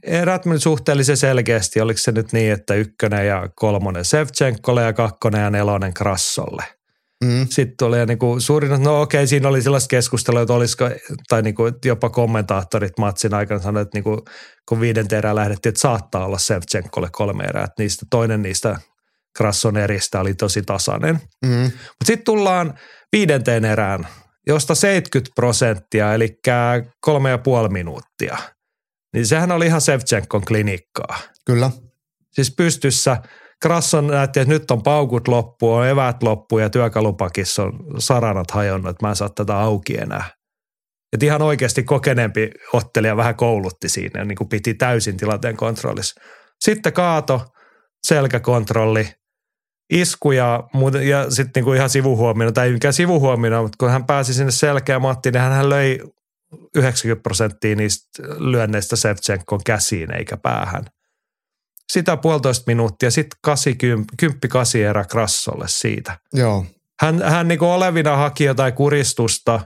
[SPEAKER 2] erät meni suhteellisen selkeästi. Oliko se nyt niin, että ykkönen ja kolmonen Sevchenkolle ja kakkonen ja nelonen Krassolle – Mm. Sitten tuli niin kuin suurin, no okei, siinä oli sellaista keskustelua, että olisiko, tai niin kuin jopa kommentaattorit matsin aikana sanoivat, että niin kuin, kun viiden erää lähdettiin, että saattaa olla Sevchenkolle kolme erää, että niistä, toinen niistä Krasson eristä oli tosi tasainen. Mm. Mutta sitten tullaan viidenteen erään, josta 70 prosenttia, eli kolme ja puoli minuuttia. Niin sehän oli ihan Sevchenkon klinikkaa.
[SPEAKER 3] Kyllä.
[SPEAKER 2] Siis pystyssä – Krasson näytti, että nyt on paukut loppu, on evät loppu ja työkalupakissa on saranat hajonnut, että mä en saa tätä auki enää. Että ihan oikeasti kokeneempi ottelija vähän koulutti siinä niin kuin piti täysin tilanteen kontrollissa. Sitten kaato, selkäkontrolli, isku ja, ja sitten niin ihan sivuhuomiona, tai ei mikään sivuhuomiona, mutta kun hän pääsi sinne selkeä Matti, niin hän löi 90 prosenttia niistä lyönneistä Sevchenkon käsiin eikä päähän – sitä puolitoista minuuttia, sitten 80, 10 erä Krassolle siitä.
[SPEAKER 3] Joo.
[SPEAKER 2] Hän, hän niin olevina haki jotain kuristusta,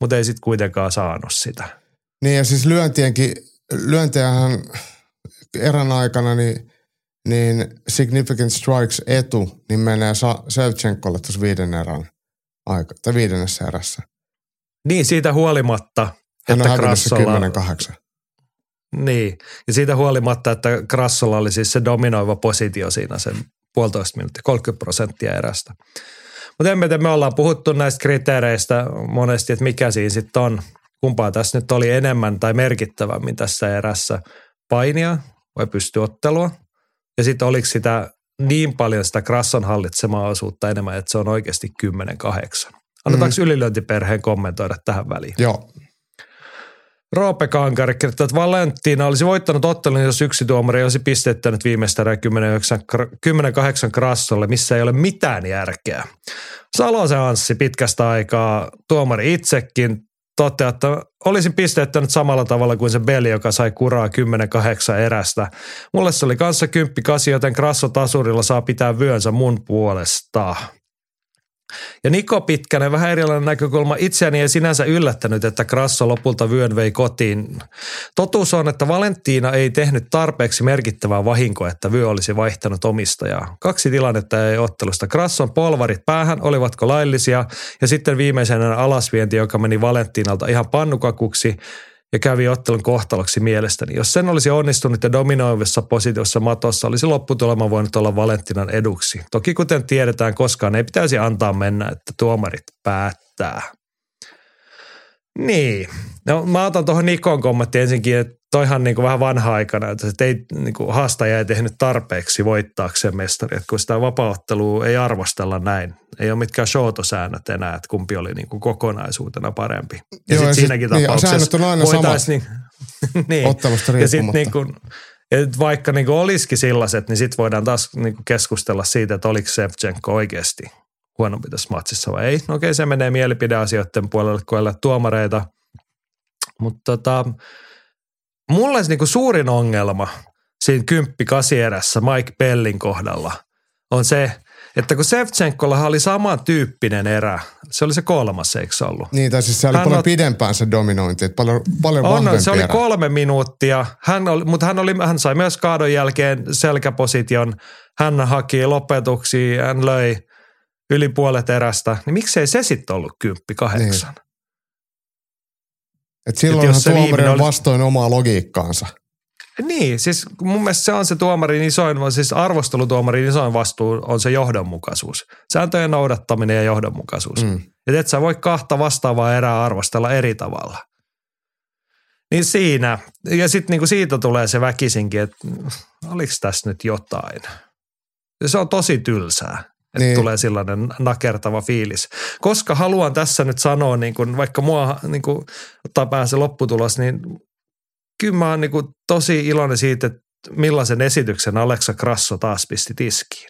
[SPEAKER 2] mutta ei sitten kuitenkaan saanut sitä.
[SPEAKER 3] Niin ja siis lyöntienkin, lyöntiähän erän aikana niin, niin significant strikes etu, niin menee Sa- Sevchenkolle tuossa viiden erän aika, tai viidennessä erässä.
[SPEAKER 2] Niin, siitä huolimatta,
[SPEAKER 3] Hän että Krassolla... 10-8.
[SPEAKER 2] Niin, ja siitä huolimatta, että Krassolla oli siis se dominoiva positio siinä sen puolitoista minuuttia, 30 prosenttia erästä. Mutta emme me ollaan puhuttu näistä kriteereistä monesti, että mikä siinä sitten on. Kumpaa tässä nyt oli enemmän tai merkittävämmin tässä erässä painia vai pystyottelua. Ja sitten oliko sitä niin paljon sitä Krasson hallitsemaa osuutta enemmän, että se on oikeasti 10-8. Annetaanko mm. ylilöintiperheen kommentoida tähän väliin?
[SPEAKER 3] Joo,
[SPEAKER 2] Roope Kankari kirjoittaa, että Valentina olisi voittanut ottelun, jos yksi tuomari olisi pistettänyt viimeistä 10-8 krassolle, missä ei ole mitään järkeä. Salosen Anssi pitkästä aikaa, tuomari itsekin, toteaa, että olisin pisteettänyt samalla tavalla kuin se Beli, joka sai kuraa 10-8 erästä. Mulle se oli kanssa 10-8, joten Krasso tasurilla saa pitää vyönsä mun puolesta. Ja Niko Pitkänen, vähän erilainen näkökulma. Itseäni ei sinänsä yllättänyt, että Krasso lopulta vyön vei kotiin. Totuus on, että Valentina ei tehnyt tarpeeksi merkittävää vahinkoa, että vyö olisi vaihtanut omistajaa. Kaksi tilannetta ei ottelusta. Krasson polvarit päähän, olivatko laillisia? Ja sitten viimeisenä alasvienti, joka meni Valentinalta ihan pannukakuksi – ja kävi ottelun kohtaloksi mielestäni. Jos sen olisi onnistunut ja dominoivassa positiossa matossa, olisi lopputulema voinut olla Valentinan eduksi. Toki kuten tiedetään, koskaan ei pitäisi antaa mennä, että tuomarit päättää. Niin. No mä otan tuohon Nikon kommentti ensinkin, että toihan niin kuin vähän vanha-aikana, että ei, niin kuin haastaja ei tehnyt tarpeeksi voittaakseen mestari, että kun sitä vapauttelua ei arvostella näin. Ei ole mitkään showtosäännöt enää, että kumpi oli niin kuin kokonaisuutena parempi. Ja sitten siinäkin
[SPEAKER 3] sit- niin,
[SPEAKER 2] tapauksessa
[SPEAKER 3] säännöt on aina
[SPEAKER 2] voitais Niin, niin.
[SPEAKER 3] Ottelusta
[SPEAKER 2] Ja
[SPEAKER 3] riippumatta.
[SPEAKER 2] niin kuin, et vaikka niin kuin olisikin sellaiset, niin sitten voidaan taas niin kuin keskustella siitä, että oliko Sevchenko oikeasti huonompi tässä matsissa vai ei. No okei, se menee mielipideasioiden puolelle, kun ei ole tuomareita. Mutta tota, mulle niin kuin suurin ongelma siinä kymppi kasierässä Mike Bellin kohdalla on se, että kun Sevchenkolla oli samantyyppinen erä, se oli se kolmas, eikö se ollut?
[SPEAKER 3] Niin, tai siis se oli
[SPEAKER 2] Hän
[SPEAKER 3] paljon
[SPEAKER 2] on-
[SPEAKER 3] pidempään se dominointi, että paljon, paljon
[SPEAKER 2] On,
[SPEAKER 3] vahvempi
[SPEAKER 2] on, se oli
[SPEAKER 3] erä.
[SPEAKER 2] kolme minuuttia, hän oli, mutta hän, oli, hän sai myös kaadon jälkeen selkäposition, hän haki lopetuksia, hän löi yli puolet erästä, niin miksei se sitten ollut kymppi kahdeksan?
[SPEAKER 3] Et silloinhan
[SPEAKER 2] Et jos se
[SPEAKER 3] tuomari on
[SPEAKER 2] oli-
[SPEAKER 3] vastoin omaa logiikkaansa.
[SPEAKER 2] Niin, siis mun mielestä se on se tuomarin isoin, siis arvostelutuomarin isoin vastuu on se johdonmukaisuus. Sääntöjen noudattaminen ja johdonmukaisuus.
[SPEAKER 3] Mm.
[SPEAKER 2] Että et sä voi kahta vastaavaa erää arvostella eri tavalla. Niin siinä, ja sitten niinku siitä tulee se väkisinkin, että oliko tässä nyt jotain. Ja se on tosi tylsää, että
[SPEAKER 3] Niin.
[SPEAKER 2] tulee sellainen nakertava fiilis. Koska haluan tässä nyt sanoa, niin kun, vaikka mua niin kun, ottaa päähän se lopputulos, niin kyllä mä oon niin kun, tosi iloinen siitä, että millaisen esityksen Aleksa Krasso taas pisti tiskiin.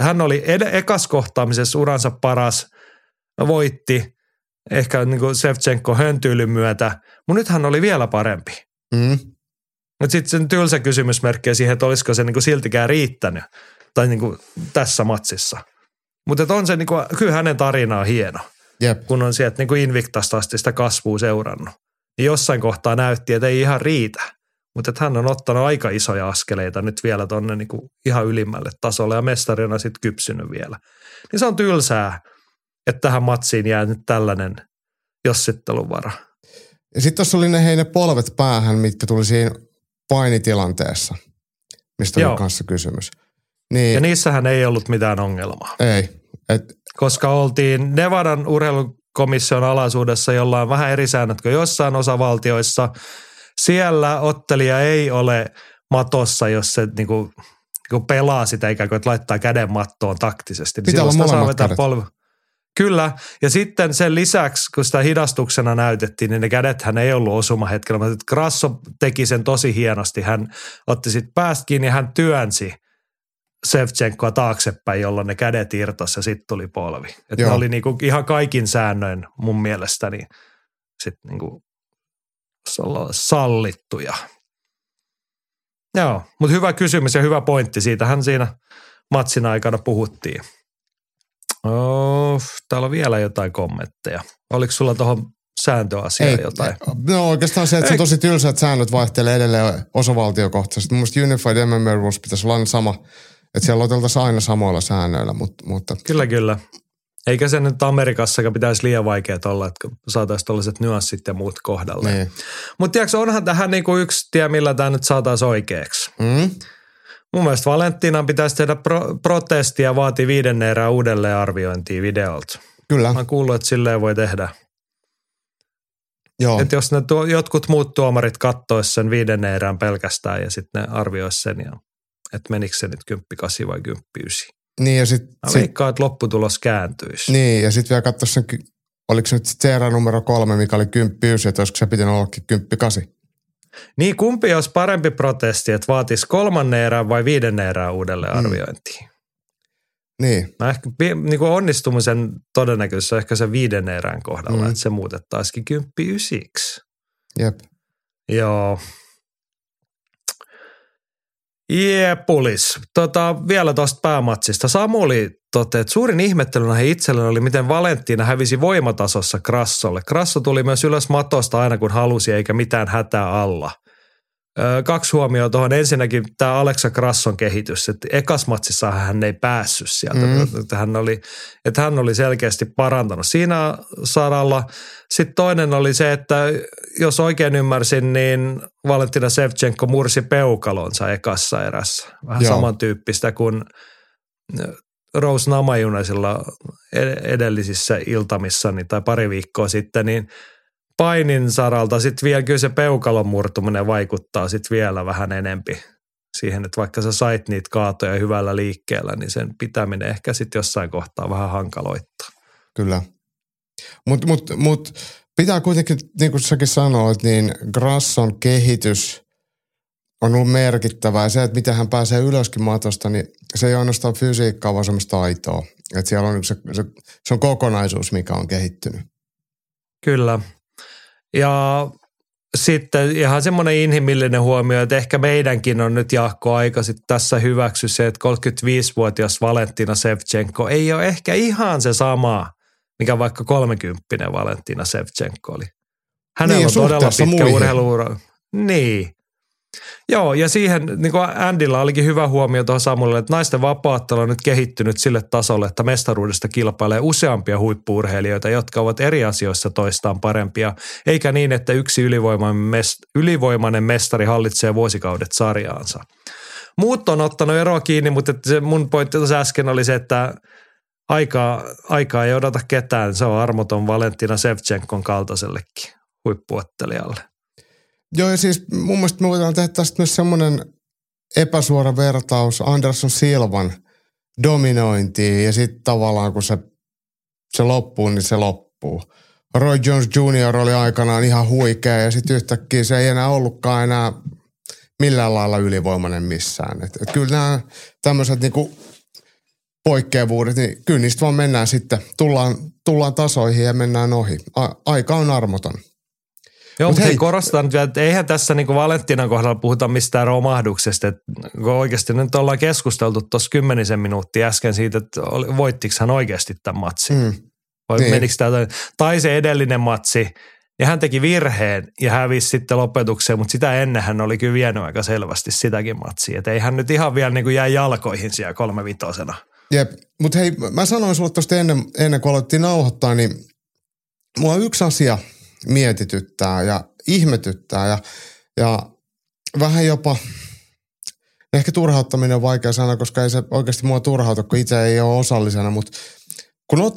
[SPEAKER 2] Hän oli ed- ekas kohtaamisessa uransa paras, voitti, ehkä niin kuin Sevchenko höntyilyn myötä, mutta nyt hän oli vielä parempi.
[SPEAKER 3] Mm.
[SPEAKER 2] Mutta sitten sen tylsä kysymysmerkki siihen, että olisiko se niin kuin siltikään riittänyt tai niin kuin tässä matsissa. Mutta on se, niin kuin, kyllä hänen tarina on hieno,
[SPEAKER 3] Jep.
[SPEAKER 2] kun on sieltä niin kuin Invictasta asti sitä kasvua seurannut. Ja jossain kohtaa näytti, että ei ihan riitä, mutta että hän on ottanut aika isoja askeleita nyt vielä tuonne niin ihan ylimmälle tasolle ja mestarina sitten kypsynyt vielä. Niin se on tylsää, että tähän matsiin jää nyt tällainen jossittelun vara.
[SPEAKER 3] Ja sitten tuossa oli ne heine polvet päähän, mitkä tuli siinä painitilanteessa, mistä oli
[SPEAKER 2] Joo.
[SPEAKER 3] kanssa kysymys. Niin,
[SPEAKER 2] Ja niissähän ei ollut mitään ongelmaa,
[SPEAKER 3] ei. Et,
[SPEAKER 2] koska oltiin Nevadan urheilukomission alaisuudessa, jolla on vähän eri säännöt kuin jossain osavaltioissa. Siellä ottelija ei ole matossa, jos se niinku, niinku pelaa sitä ikään kuin, että laittaa käden mattoon taktisesti. Niin
[SPEAKER 3] Pitää olla
[SPEAKER 2] saa. Kyllä, ja sitten sen lisäksi, kun sitä hidastuksena näytettiin, niin ne kädethän ei ollut osuma hetkellä. Mutta Grasso teki sen tosi hienosti. Hän otti sitten päästä kiinni ja hän työnsi Sevchenkoa taaksepäin, jolloin ne kädet irtosi ja sitten tuli polvi. Et ne oli niinku ihan kaikin säännöin mun mielestäni sitten niinku sallittuja. Joo, mutta hyvä kysymys ja hyvä pointti. Siitähän siinä matsin aikana puhuttiin. Oh, täällä on vielä jotain kommentteja. Oliko sulla tuohon sääntöasiaan
[SPEAKER 3] ei,
[SPEAKER 2] jotain?
[SPEAKER 3] No oikeastaan se, että se on tosi tylsä, että säännöt vaihtelee edelleen osavaltiokohtaisesti. Mun mielestä Unified MMA Rules pitäisi olla sama, että siellä oteltaisiin aina samoilla säännöillä, mutta, mutta
[SPEAKER 2] Kyllä, kyllä. Eikä se nyt Amerikassakaan pitäisi liian vaikeaa olla, että saataisiin tällaiset nyanssit ja muut kohdalle.
[SPEAKER 3] niin.
[SPEAKER 2] Mutta tiedätkö, onhan tähän niinku yksi tie, millä tämä nyt saataisiin oikeaksi.
[SPEAKER 3] Mm?
[SPEAKER 2] Mun mielestä Valentinan pitäisi tehdä pro- protesti ja vaatii viidennen erää uudelleen arviointia videolta.
[SPEAKER 3] Kyllä,
[SPEAKER 2] Mä oon kuullut, että silleen voi tehdä.
[SPEAKER 3] joo.
[SPEAKER 2] Että jos ne tuo, jotkut muut tuomarit kattois sen viidennen erään pelkästään ja sitten ne arviois sen ja että menikö se nyt 10 8 vai 10 9.
[SPEAKER 3] Niin ja sitten
[SPEAKER 2] Mä
[SPEAKER 3] sit,
[SPEAKER 2] veikkaan, että lopputulos kääntyisi.
[SPEAKER 3] niin, ja sit vielä katsoa sen, oliko se nyt se erä numero kolme, mikä oli 10 9, että olisiko se pitänyt ollakin 10 8.
[SPEAKER 2] Niin kumpi olisi parempi protesti, että vaatisi kolmannen erään vai viidennen erään uudelleen
[SPEAKER 3] Mm.
[SPEAKER 2] arviointiin?
[SPEAKER 3] Niin,
[SPEAKER 2] Mä ehkä niin kuin onnistumisen todennäköisyys on ehkä se viidennen erään kohdalla,
[SPEAKER 3] Mm.
[SPEAKER 2] mm. että se muutettaisikin 10 ysiksi.
[SPEAKER 3] jep.
[SPEAKER 2] Joo. Jeepulis. Tota, vielä tuosta päämatsista. Samuli toteaa, että suurin ihmettelynä he itsellään oli, miten Valentina hävisi voimatasossa Krassolle. Krasso tuli myös ylös matosta aina kun halusi, eikä mitään hätää alla. Kaksi huomioon tuohon. Ensinnäkin tämä Alexa Krasson kehitys. Että ekas matsissa hän ei päässyt sieltä.
[SPEAKER 3] Mm.
[SPEAKER 2] Että, hän oli, että hän oli selkeästi parantanut siinä saralla. Sitten toinen oli se, että jos oikein ymmärsin, niin Valentina Sevchenko mursi peukalonsa ekassa erässä. Vähän
[SPEAKER 3] Joo.
[SPEAKER 2] samantyyppistä kuin Rose Namajunaisilla edellisissä iltamissani tai pari viikkoa sitten, niin painin saralta sitten vielä kyllä se peukalon murtuminen vaikuttaa sitten vielä vähän enempi siihen, että vaikka sä sait niitä kaatoja hyvällä liikkeellä, niin sen pitäminen ehkä sitten jossain kohtaa vähän hankaloittaa.
[SPEAKER 3] Kyllä. Mutta mut, mut, pitää kuitenkin, niin kuin säkin sanoit, niin Grasson kehitys on ollut merkittävää. Se, että miten hän pääsee ylöskin matosta, niin se ei ainoastaan fysiikkaa, vaan semmoista taitoa. Että siellä on se, se, se on kokonaisuus, mikä on kehittynyt.
[SPEAKER 2] Kyllä. Ja sitten ihan semmoinen inhimillinen huomio, että ehkä meidänkin on nyt Jaakko aika sitten tässä hyväksy se, että 35-vuotias Valentina Sevchenko ei ole ehkä ihan se sama, mikä vaikka 30 Valentina Sevchenko oli. Hänellä niin, on todella pitkä urheiluura. Niin. Joo, ja siihen niin kuin Andilla olikin hyvä huomio tuohon Samuelille, että naisten vapaattelu on nyt kehittynyt sille tasolle, että mestaruudesta kilpailee useampia huippuurheilijoita, jotka ovat eri asioissa toistaan parempia, eikä niin, että yksi ylivoimainen, mest- ylivoimainen mestari hallitsee vuosikaudet sarjaansa. Muut on ottanut eroa kiinni, mutta se mun pointti tuossa äsken oli se, että aikaa, aikaa ei odota ketään. Se on armoton Valentina Sevchenkon kaltaisellekin huippuottelijalle.
[SPEAKER 3] Joo, ja siis mun mielestä me voidaan tehdä tästä myös semmoinen epäsuora vertaus Anderson Silvan dominointiin ja sitten tavallaan kun se, se loppuu, niin se loppuu. Roy Jones Jr. oli aikanaan ihan huikea ja sitten yhtäkkiä se ei enää ollutkaan enää millään lailla ylivoimainen missään. Et, et kyllä nämä tämmöiset niinku poikkeavuudet, niin kyllä niistä vaan mennään sitten, tullaan, tullaan tasoihin ja mennään ohi. A, aika on armoton.
[SPEAKER 2] Joo, mutta hei, korostan vielä, että eihän tässä niin Valentinan kohdalla puhuta mistään romahduksesta. Että oikeasti nyt ollaan keskusteltu tuossa kymmenisen minuuttia äsken siitä, että voittiko hän oikeasti tämän matsin. Mm. Vai niin. menikö tämä, tai se edellinen matsi, ja hän teki virheen ja hävisi sitten lopetukseen, mutta sitä ennen hän oli kyllä vienyt aika selvästi sitäkin matsia. Että ei hän nyt ihan vielä niin kuin jää jalkoihin siellä kolme vitosena.
[SPEAKER 3] Jep, mutta hei, mä sanoin sulle tuosta ennen, ennen kuin alettiin nauhoittaa, niin mulla on yksi asia – mietityttää ja ihmetyttää ja, ja vähän jopa, ehkä turhauttaminen on vaikea sana, koska ei se oikeasti mua turhauta, kun itse ei ole osallisena, mutta kun ot,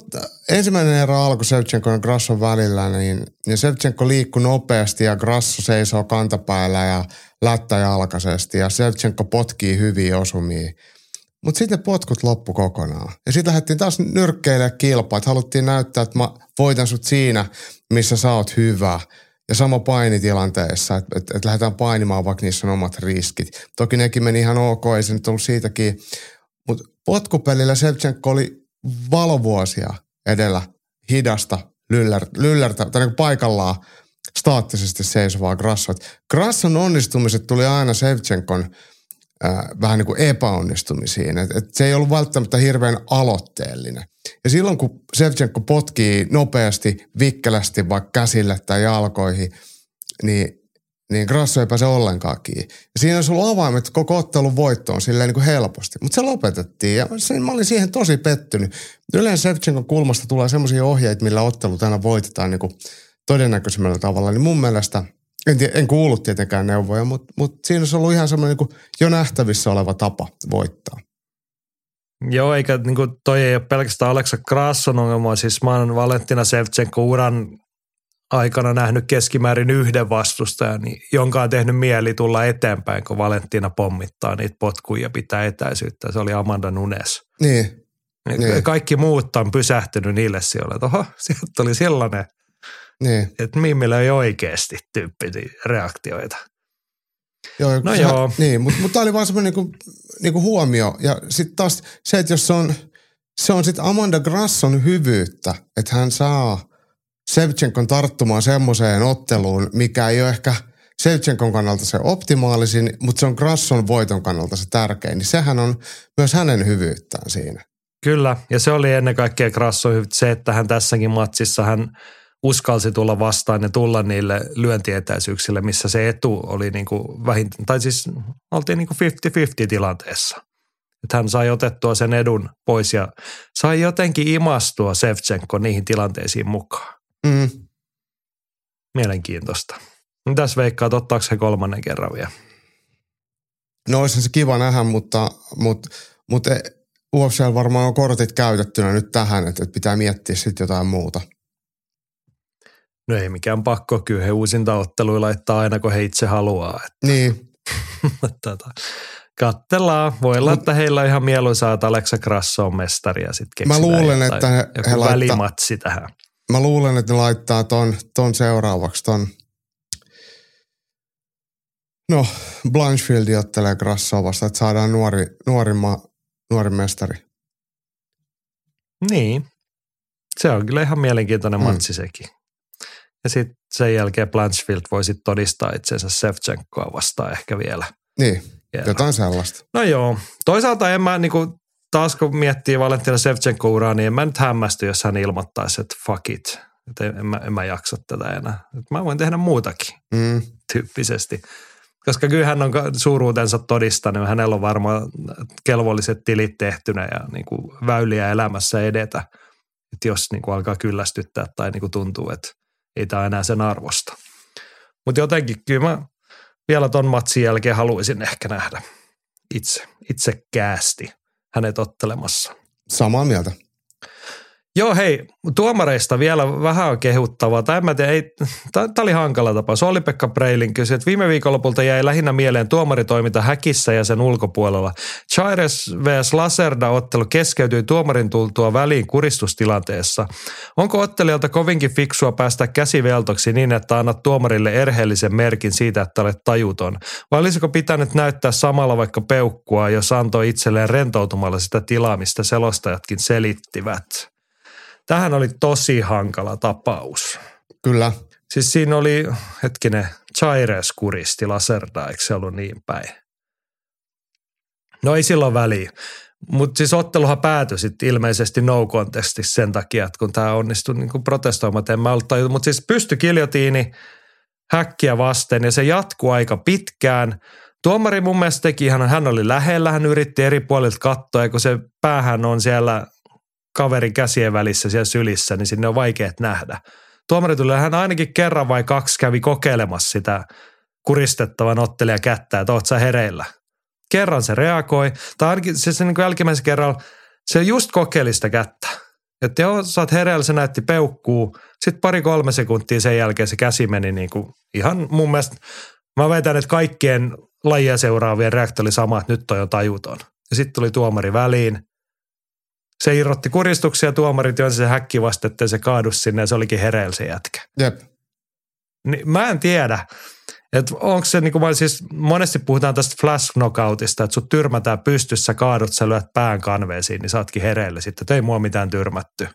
[SPEAKER 3] ensimmäinen erä alkoi Sevchenko ja Grasson välillä, niin, niin Sevchenko liikkui nopeasti ja Grasso seisoo kantapäällä ja lättä jalkaisesti ja Sevchenko potkii hyviä osumia. Mutta sitten potkut loppu kokonaan. Ja sitten lähdettiin taas nyrkkeilemään kilpaa, että haluttiin näyttää, että mä voitan sut siinä, missä sä oot hyvä. Ja sama painitilanteessa, että, että, että lähdetään painimaan, vaikka niissä on omat riskit. Toki nekin meni ihan ok, ei se nyt ollut siitäkin. Mutta potkupelillä Sevchenko oli valovuosia edellä hidasta lyllär, lyllärtä, tai niin paikallaan staattisesti seisovaa Grassoa. Grasson onnistumiset tuli aina Sevchenkon äh, vähän niin kuin epäonnistumisiin. Et, et se ei ollut välttämättä hirveän aloitteellinen. Ja silloin kun Sevchenko potkii nopeasti, vikkelästi vaikka käsille tai jalkoihin, niin, niin Grasso ei pääse ollenkaan kiinni. Ja siinä olisi ollut avaimet koko ottelun voittoon silleen niin kuin helposti. Mutta se lopetettiin ja sen, mä olin siihen tosi pettynyt. Yleensä Sevchenkon kulmasta tulee semmoisia ohjeita, millä ottelu tänä voitetaan niin kuin todennäköisemmällä tavalla. Niin mun mielestä – en, tie, en kuullut tietenkään neuvoja, mutta, mutta siinä olisi ollut ihan semmoinen niin jo nähtävissä oleva tapa voittaa.
[SPEAKER 2] Joo, eikä niin kuin toi ei ole pelkästään Aleksa Krasson ongelma. Siis mä oon Valentina Sevchenko uran aikana nähnyt keskimäärin yhden vastustajan, niin jonka on tehnyt mieli tulla eteenpäin, kun Valentina pommittaa niitä potkuja ja pitää etäisyyttä. Se oli Amanda Nunes.
[SPEAKER 3] Niin. niin.
[SPEAKER 2] Kaikki muut on pysähtynyt niille sijoille. Oho, sieltä tuli sellainen niin. Että Mimmillä ei oikeasti tyyppisiä reaktioita.
[SPEAKER 3] Joo, no sehän, joo. Niin, mutta mut tämä oli vaan semmoinen niinku, niinku huomio. Ja sitten taas se, että jos se on, se on sitten Amanda Grasson hyvyyttä, että hän saa Sevchenkon tarttumaan semmoiseen otteluun, mikä ei ole ehkä Sevchenkon kannalta se optimaalisin, mutta se on Grasson voiton kannalta se tärkein. Niin sehän on myös hänen hyvyyttään siinä.
[SPEAKER 2] Kyllä, ja se oli ennen kaikkea Grasson hyvyyttä se, että hän tässäkin matsissa hän – uskalsi tulla vastaan ja tulla niille lyöntietäisyyksille, missä se etu oli niin kuin vähintään, tai siis oltiin niin kuin 50-50 tilanteessa. Että hän sai otettua sen edun pois ja sai jotenkin imastua Sevchenko niihin tilanteisiin mukaan. Mm. Mielenkiintoista. Mitäs veikkaat, ottaako se kolmannen kerran vielä?
[SPEAKER 3] No olisi se kiva nähdä, mutta, mutta, mutta UFCllä varmaan on kortit käytettynä nyt tähän, että pitää miettiä sitten jotain muuta.
[SPEAKER 2] No ei mikään pakko, kyllä he uusintaotteluja laittaa aina kun he itse haluaa. Että.
[SPEAKER 3] Niin.
[SPEAKER 2] tota, kattellaan. Voi olla, että heillä on ihan mieluisaa, että Alexa Grasso on mestari ja sitten
[SPEAKER 3] Mä luulen, että he, he laittaa,
[SPEAKER 2] välimatsi tähän.
[SPEAKER 3] Mä luulen, että ne laittaa ton, ton seuraavaksi ton No, Blanchfield ottelee Grassoa vasta, että saadaan nuori, nuori, ma, nuori mestari.
[SPEAKER 2] Niin. Se on kyllä ihan mielenkiintoinen mm. matsi sekin. Ja sitten sen jälkeen Blanchfield voi sitten todistaa itsensä Sevchenkoa vastaan ehkä vielä.
[SPEAKER 3] Niin, vielä. jotain sellaista.
[SPEAKER 2] No joo. Toisaalta en mä niinku, taas kun miettii Valentina Sevchenko uraa, niin en mä nyt hämmästy, jos hän ilmoittaisi, että fuck it. Että en, en, mä, en mä jaksa tätä enää. Että mä voin tehdä muutakin mm. tyyppisesti. Koska kyllä hän on suuruutensa todistanut, hänellä on varmaan kelvolliset tilit tehtynä ja niin kuin väyliä elämässä edetä. Että jos niin kuin alkaa kyllästyttää tai niin kuin tuntuu, että ei tämä enää sen arvosta. Mutta jotenkin kyllä mä vielä ton matsin jälkeen haluaisin ehkä nähdä itse, itse käästi hänet ottelemassa.
[SPEAKER 3] Samaa mieltä.
[SPEAKER 2] Joo, hei, tuomareista vielä vähän kehuttavaa. Tämä oli hankala tapa. Se oli Pekka Breilin kysyi, että viime viikonlopulta jäi lähinnä mieleen tuomaritoiminta häkissä ja sen ulkopuolella. Chaires vs. Laserda-ottelu keskeytyi tuomarin tultua väliin kuristustilanteessa. Onko ottelijalta kovinkin fiksua päästä käsiveltoksi niin, että annat tuomarille erheellisen merkin siitä, että olet tajuton? Vai olisiko pitänyt näyttää samalla vaikka peukkua, jos antoi itselleen rentoutumalla sitä tilaa, mistä selostajatkin selittivät? Tähän oli tosi hankala tapaus.
[SPEAKER 3] Kyllä.
[SPEAKER 2] Siis siinä oli, hetkinen, Chaires kuristi Laserda, eikö se ollut niin päin? No ei silloin väliä. Mutta siis otteluhan päätyi sitten ilmeisesti no contestissa sen takia, että kun tämä onnistui niin protestoimatta, en mä ollut Mutta siis pysty kiljotiini häkkiä vasten ja se jatkuu aika pitkään. Tuomari mun mielestä teki, hän, hän oli lähellä, hän yritti eri puolilta katsoa ja kun se päähän on siellä kaverin käsien välissä siellä sylissä, niin sinne on vaikea nähdä. Tuomari tuli hän ainakin kerran vai kaksi kävi kokeilemassa sitä kuristettavan ottelijan kättä, että oot sä hereillä. Kerran se reagoi, tai ainakin siis niin jälkimmäisen kerralla se just kokeili sitä kättä. Että joo, sä oot hereillä, se näytti peukkuu. Sitten pari-kolme sekuntia sen jälkeen se käsi meni niin kuin ihan mun mielestä, mä väitän, että kaikkien lajia seuraavien reaktio oli sama, että nyt on jo tajuton. Ja sitten tuli tuomari väliin, se irrotti kuristuksia, tuomarit työnsi se häkki vasta, että se kaadus sinne ja se olikin hereillä se jätkä.
[SPEAKER 3] Jep.
[SPEAKER 2] Niin, mä en tiedä, että onko se, niin kuin siis monesti puhutaan tästä flash knockoutista, että sut tyrmätään pystyssä, kaadut, sä lyöt pään kanveesiin, niin saatkin hereille sitten, että ei mua mitään tyrmätty.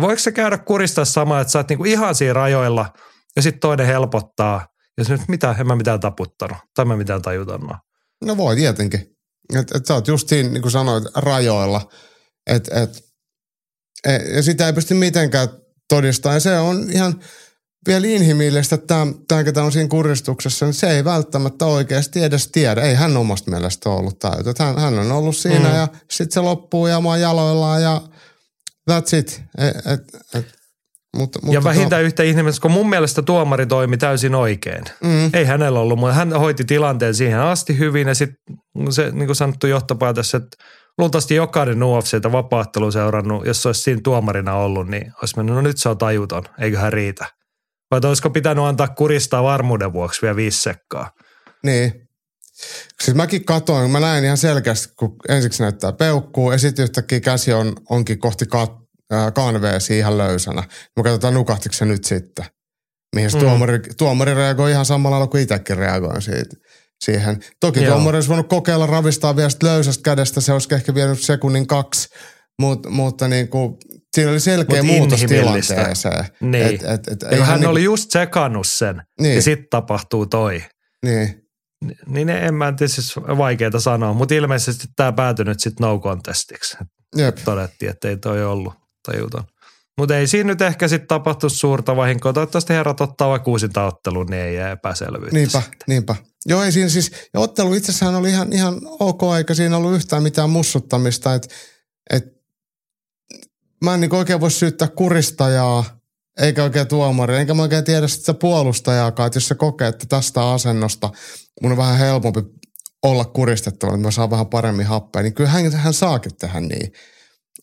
[SPEAKER 2] Voiko se käydä kuristaa samaa, että sä oot niin ihan siinä rajoilla ja sitten toinen helpottaa ja nyt mitä, en mä mitään taputtanut tai mä mitään tajutanut.
[SPEAKER 3] No voi tietenkin. Että et sä oot just siinä, niin kuin sanoit, rajoilla – et, et, et, ja sitä ei pysty mitenkään todistamaan. Ja se on ihan vielä inhimillistä, että tämä, ketä on siinä kuristuksessa, niin se ei välttämättä oikeasti edes tiedä. Ei hän omasta mielestä ollut täytä. Hän, hän on ollut siinä mm. ja sitten se loppuu jaamaan jaloillaan ja that's it. Et, et, et,
[SPEAKER 2] mutta, mutta ja vähintään to... yhtä ihmeellistä, kun mun mielestä tuomari toimi täysin oikein. Mm. Ei hänellä ollut, mutta hän hoiti tilanteen siihen asti hyvin ja sitten se niin kuin sanottu johtopäätös, että luultavasti jokainen UFCtä vapaattelu seurannut, jos se olisi siinä tuomarina ollut, niin olisi mennyt, no nyt se on tajuton, eiköhän riitä. Vai olisiko pitänyt antaa kuristaa varmuuden vuoksi vielä viisi sekkaa?
[SPEAKER 3] Niin. Siis mäkin katoin, mä näin ihan selkeästi, kun ensiksi näyttää peukkuu ja sitten yhtäkkiä käsi on, onkin kohti kat, äh, kanveesi ihan löysänä. Mä katsotaan nukahtiko se nyt sitten. Mihin se mm. tuomari, tuomari reagoi ihan samalla lailla kuin itsekin reagoin siitä siihen. Toki Joo. tuomari olisi voinut kokeilla ravistaa vielä löysästä kädestä, se olisi ehkä vienyt sekunnin kaksi, mutta, mutta niin kuin, siinä oli selkeä Mut muutos tilanteeseen.
[SPEAKER 2] Niin. Et, et, et, hän hän niin oli just tsekannut sen niin. ja sitten tapahtuu toi.
[SPEAKER 3] Niin.
[SPEAKER 2] Niin en mä tiedä, siis vaikeaa sanoa, mutta ilmeisesti tämä päätyi nyt sitten no contestiksi.
[SPEAKER 3] Jep.
[SPEAKER 2] Todettiin, että ei toi ollut tajuton. Mutta ei siinä nyt ehkä sitten tapahtu suurta vahinkoa. Toivottavasti herrat ottaa vaikka uusintaottelun, niin ei jää epäselvyyttä.
[SPEAKER 3] Niinpä, sitten. niinpä. Joo, ei siinä siis, ja ottelu itsessään oli ihan, ihan ok, eikä siinä ollut yhtään mitään mussuttamista, että et, mä en niin oikein voi syyttää kuristajaa, eikä oikein tuomari, enkä mä oikein tiedä sitä puolustajaakaan, että jos se kokee, että tästä asennosta mun on vähän helpompi olla kuristettava, että mä saan vähän paremmin happea, niin kyllä hän, hän saakin tehdä niin.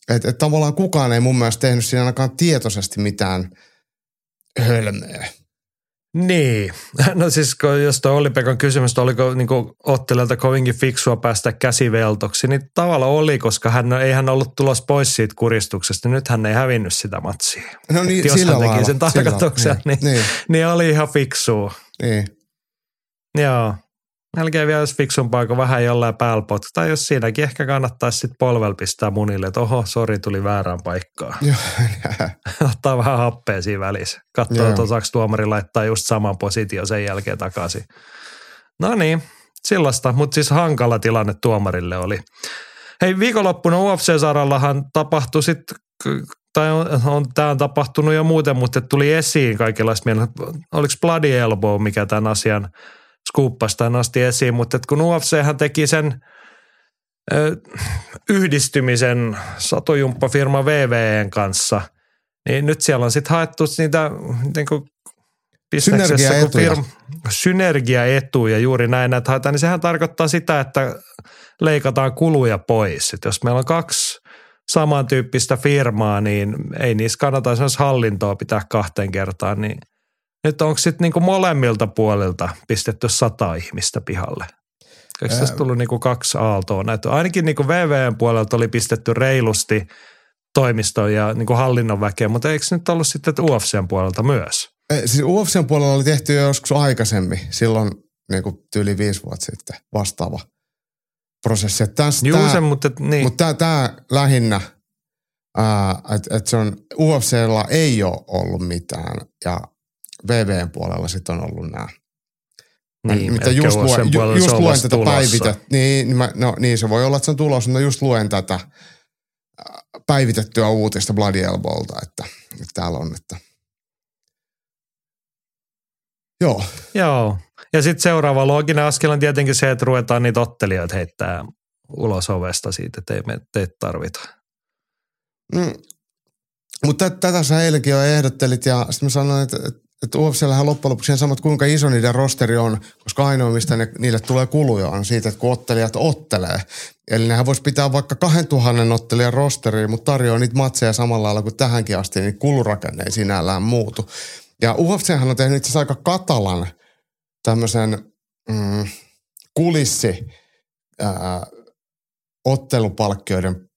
[SPEAKER 3] Että et tavallaan kukaan ei mun mielestä tehnyt siinä ainakaan tietoisesti mitään hölmöä.
[SPEAKER 2] Niin, no siis jos tuo oli Pekan kysymys, että oliko niin ottelijalta kovinkin fiksua päästä käsiveltoksi, niin tavallaan oli, koska hän ei hän ollut tulos pois siitä kuristuksesta. Nyt hän ei hävinnyt sitä matsia.
[SPEAKER 3] No niin,
[SPEAKER 2] jos
[SPEAKER 3] sillä
[SPEAKER 2] hän teki
[SPEAKER 3] lailla,
[SPEAKER 2] sen tarkoituksen,
[SPEAKER 3] sillä-
[SPEAKER 2] niin,
[SPEAKER 3] niin.
[SPEAKER 2] niin oli ihan fiksua.
[SPEAKER 3] Niin.
[SPEAKER 2] Joo. Melkein vielä olisi fiksumpaa, kun vähän jollain päällä potku. Tai jos siinäkin ehkä kannattaisi sitten polvel pistää munille, että oho, sori, tuli väärään paikkaan. Ottaa vähän happea siinä välissä. Katsoa, että osaako tuomari laittaa just saman positio sen jälkeen takaisin. No niin, sellaista, mutta siis hankala tilanne tuomarille oli. Hei, viikonloppuna UFC-sarallahan tapahtui sitten, tai on, on, tämä on tapahtunut jo muuten, mutta tuli esiin kaikenlaista mieltä. Oliko Bloody Elbow, mikä tämän asian skuuppasi tai nosti esiin, mutta et kun UFChän teki sen ö, yhdistymisen satojumppafirma VVEn kanssa, niin nyt siellä on sitten haettu niitä niin kuin
[SPEAKER 3] Synergiaetuja.
[SPEAKER 2] firma, synergiaetuja juuri näin, että haetaan, niin sehän tarkoittaa sitä, että leikataan kuluja pois. Et jos meillä on kaksi samantyyppistä firmaa, niin ei niissä kannata esimerkiksi hallintoa pitää kahteen kertaan, niin nyt onko sitten niinku molemmilta puolilta pistetty sata ihmistä pihalle? Eikö tästä tullut niinku kaksi aaltoa näitä? Ainakin niinku VVN puolelta oli pistetty reilusti toimiston ja niinku hallinnon väkeä, mutta eikö nyt ollut sitten UFCn puolelta myös?
[SPEAKER 3] Eh, Siis UFCn puolella oli tehty jo joskus aikaisemmin, silloin niin kuin tyyli viisi vuotta sitten vastaava prosessi.
[SPEAKER 2] Juu,
[SPEAKER 3] tää,
[SPEAKER 2] se, mutta niin.
[SPEAKER 3] Mutta tämä lähinnä, että et se on, UFClla ei ole ollut mitään ja VVn puolella sitten on ollut nämä.
[SPEAKER 2] niin,
[SPEAKER 3] mitä just, luen, ju, just luen tätä
[SPEAKER 2] tulossa.
[SPEAKER 3] päivitet, niin, niin, mä, no, niin se voi olla, että se on tulossa, mutta just luen tätä äh, päivitettyä uutista Bloody Elbowlta, että, että täällä on, että Joo,
[SPEAKER 2] Joo. Ja sitten seuraava looginen askel on tietenkin se, että ruvetaan niitä ottelijoita heittää ulos ovesta siitä, että ei me teitä tarvita.
[SPEAKER 3] Mm. Mutta tätä sä eilenkin jo ehdottelit ja sitten mä sanoin, että, että, että UFCllähän loppujen lopuksi sama, että kuinka iso niiden rosteri on, koska ainoa mistä ne, niille tulee kuluja on siitä, että kun ottelijat ottelee. Eli nehän voisi pitää vaikka 2000 ottelijan rosteriin, mutta tarjoaa niitä matseja samalla lailla kuin tähänkin asti, niin kulurakenne ei sinällään muutu. Ja UFChän on tehnyt itse aika katalan tämmöisen mm, kulissi ää, ottelupalkkioiden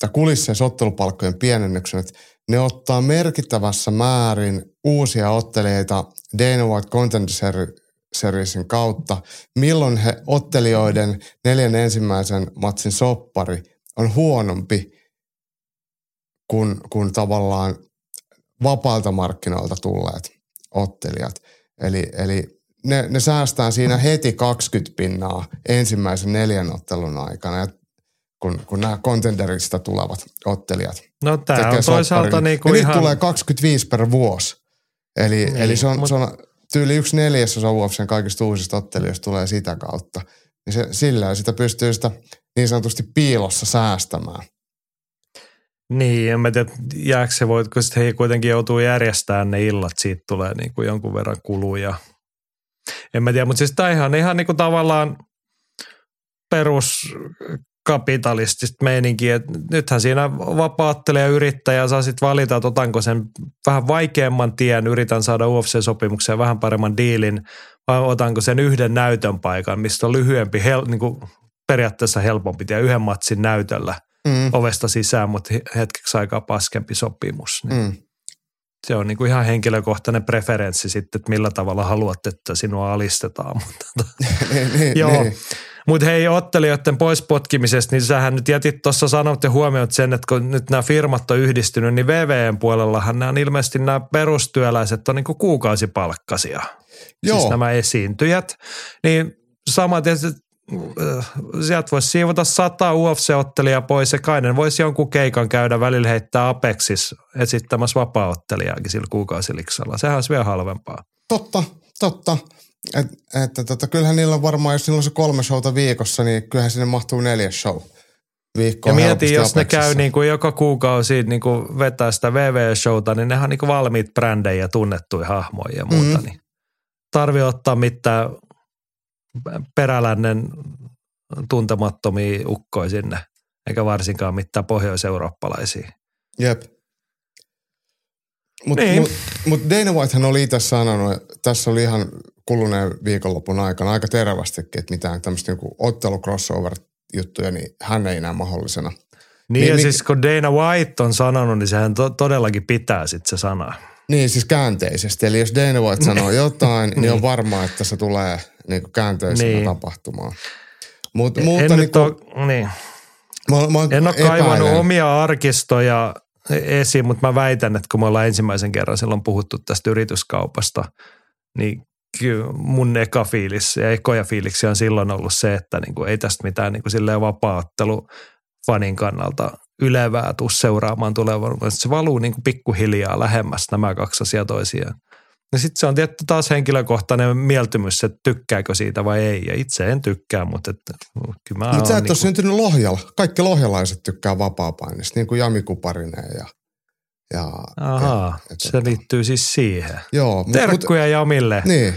[SPEAKER 3] tai kulisseissa ottelupalkkojen pienennyksen, että ne ottaa merkittävässä määrin uusia ottelijoita Dana White Contender Seriesin kautta, milloin he ottelijoiden neljän ensimmäisen matsin soppari on huonompi kuin, kuin tavallaan vapailta markkinoilta tulleet ottelijat. Eli, eli ne, ne säästää siinä heti 20 pinnaa ensimmäisen neljän ottelun aikana, ja kun, kun nämä contenderista tulevat ottelijat
[SPEAKER 2] No tämä on toisaalta
[SPEAKER 3] sopparin.
[SPEAKER 2] niinku
[SPEAKER 3] ja
[SPEAKER 2] ihan...
[SPEAKER 3] niitä tulee 25 per vuosi. Eli,
[SPEAKER 2] Niin,
[SPEAKER 3] niin, eli se, on,
[SPEAKER 2] mut-
[SPEAKER 3] se on tyyli yksi neljäsosa UFCn kaikista uusista ottelijoista tulee sitä kautta. Niin se, sillä sitä pystyy sitä niin sanotusti piilossa säästämään.
[SPEAKER 2] Niin, en mä tiedä, jääkö se voi, kun he kuitenkin joutuu järjestämään ne illat, siitä tulee niin kuin jonkun verran kuluja. En mä tiedä, mutta siis tämä ihan, ihan niin kuin tavallaan peruskapitalistista meininkiä, että nythän siinä vapaattelija yrittäjä saa sitten valita, että otanko sen vähän vaikeamman tien, yritän saada UFC-sopimukseen vähän paremman diilin, vai otanko sen yhden näytön paikan, mistä on lyhyempi, hel, niin kuin periaatteessa helpompi tie yhden matsin näytöllä
[SPEAKER 3] Mm,
[SPEAKER 2] ovesta sisään, mutta he- hetkeksi aikaa paskempi sopimus. Niin
[SPEAKER 3] mm.
[SPEAKER 2] Se on niin kuin ihan henkilökohtainen preferenssi sitten, että millä tavalla haluat, että sinua alistetaan. Mutta
[SPEAKER 3] niin, niin,
[SPEAKER 2] Joo.
[SPEAKER 3] niin.
[SPEAKER 2] Mut hei ottelijoiden pois potkimisesta, niin sähän nyt jätit tuossa sanot ja huomioit sen, että kun nyt nämä firmat on yhdistynyt, niin VVN puolellahan nämä on ilmeisesti nämä perustyöläiset on niin kuin kuukausipalkkasia.
[SPEAKER 3] Joo.
[SPEAKER 2] Siis nämä esiintyjät. Niin sama tietysti, sieltä voisi siivota sata UFC-ottelijaa pois ja Kainen voisi jonkun keikan käydä välillä heittää Apexis esittämässä vapaa-ottelijaakin sillä kuukausiliksalla. Sehän olisi vielä halvempaa.
[SPEAKER 3] Totta, totta. Et, että tota, kyllähän niillä on varmaan, jos niillä on se kolme showta viikossa, niin kyllähän sinne mahtuu neljäs show viikkoon.
[SPEAKER 2] Ja mieti,
[SPEAKER 3] helposti
[SPEAKER 2] jos ne
[SPEAKER 3] Apexissa.
[SPEAKER 2] käy niin kuin joka kuukausi niin kuin vetää sitä VV-showta, niin nehän on niin kuin valmiit brändejä ja tunnettuja hahmoja ja muuta.
[SPEAKER 3] Mhm.
[SPEAKER 2] Mm. Niin tarvii ottaa mitään perälännen tuntemattomia ukkoja sinne, eikä varsinkaan mitään pohjoiseurooppalaisia.
[SPEAKER 3] Jep. Mutta
[SPEAKER 2] Niin.
[SPEAKER 3] mut, mut Dana Whitehan oli itse sanonut, tässä oli ihan kuluneen viikonlopun aikana aika terävästikin, että mitään tämmöistä niinku ottelu-crossover-juttuja, niin hän ei näe mahdollisena.
[SPEAKER 2] Niin,
[SPEAKER 3] Niin,
[SPEAKER 2] ja
[SPEAKER 3] niin-
[SPEAKER 2] siis kun Dana White on sanonut, niin sehän to- todellakin pitää sitten se sana.
[SPEAKER 3] Niin, siis käänteisesti. Eli jos Dana White sanoo jotain, niin on varmaa, että se tulee niinku käänteisenä
[SPEAKER 2] Niin.
[SPEAKER 3] tapahtumaan. Mut,
[SPEAKER 2] en
[SPEAKER 3] mutta
[SPEAKER 2] nyt
[SPEAKER 3] niinku,
[SPEAKER 2] ole, niin.
[SPEAKER 3] mä, mä
[SPEAKER 2] En ole kaivannut omia arkistoja esiin, mutta mä väitän, että kun me ollaan ensimmäisen kerran silloin puhuttu tästä yrityskaupasta, niin kyllä mun eka fiilis ja ekoja fiiliksi on silloin ollut se, että niin kuin ei tästä mitään niin kuin silleen vapaaottelu fanin kannalta ylevää tuu seuraamaan vaan se valuu niin kuin pikkuhiljaa lähemmäs nämä kaksi asiaa toisiaan. Ja sitten se on tietty taas henkilökohtainen mieltymys, että tykkääkö siitä vai ei. Ja itse en tykkää, mutta että, kyllä mä
[SPEAKER 3] Mutta sä et
[SPEAKER 2] niin
[SPEAKER 3] ole syntynyt Lohjalla. Kaikki lohjalaiset tykkää vapaapainista, niin kuin Jami Kuparinen ja... ja
[SPEAKER 2] Ahaa,
[SPEAKER 3] ja
[SPEAKER 2] se
[SPEAKER 3] tota-
[SPEAKER 2] liittyy siis siihen.
[SPEAKER 3] Joo, mut, mut,
[SPEAKER 2] Terkkuja Jamille.
[SPEAKER 3] Niin,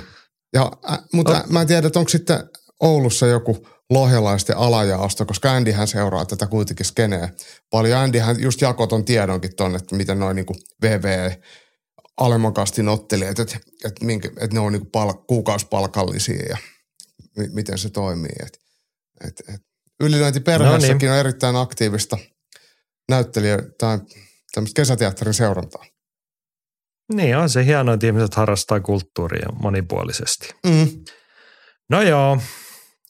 [SPEAKER 3] ja, ä, mutta
[SPEAKER 2] No.
[SPEAKER 3] mä en tiedä, että onko sitten Oulussa joku lohjalaisten alajaosto, koska Andyhän seuraa tätä kuitenkin skeneä paljon. Andyhän just jakoi ton tiedonkin tonne, että miten noin niinku VV alemman kastin ottelijat, että, että, minkä, että ne on niinku pal- kuukausipalkallisia ja mi- miten se toimii. Et, et, et. Ylilöintiperheessäkin
[SPEAKER 2] No niin.
[SPEAKER 3] on erittäin aktiivista näyttelijä tai tämmöistä kesäteatterin seurantaa.
[SPEAKER 2] Niin on se hienoa, että ihmiset harrastaa kulttuuria monipuolisesti.
[SPEAKER 3] Mm.
[SPEAKER 2] No joo,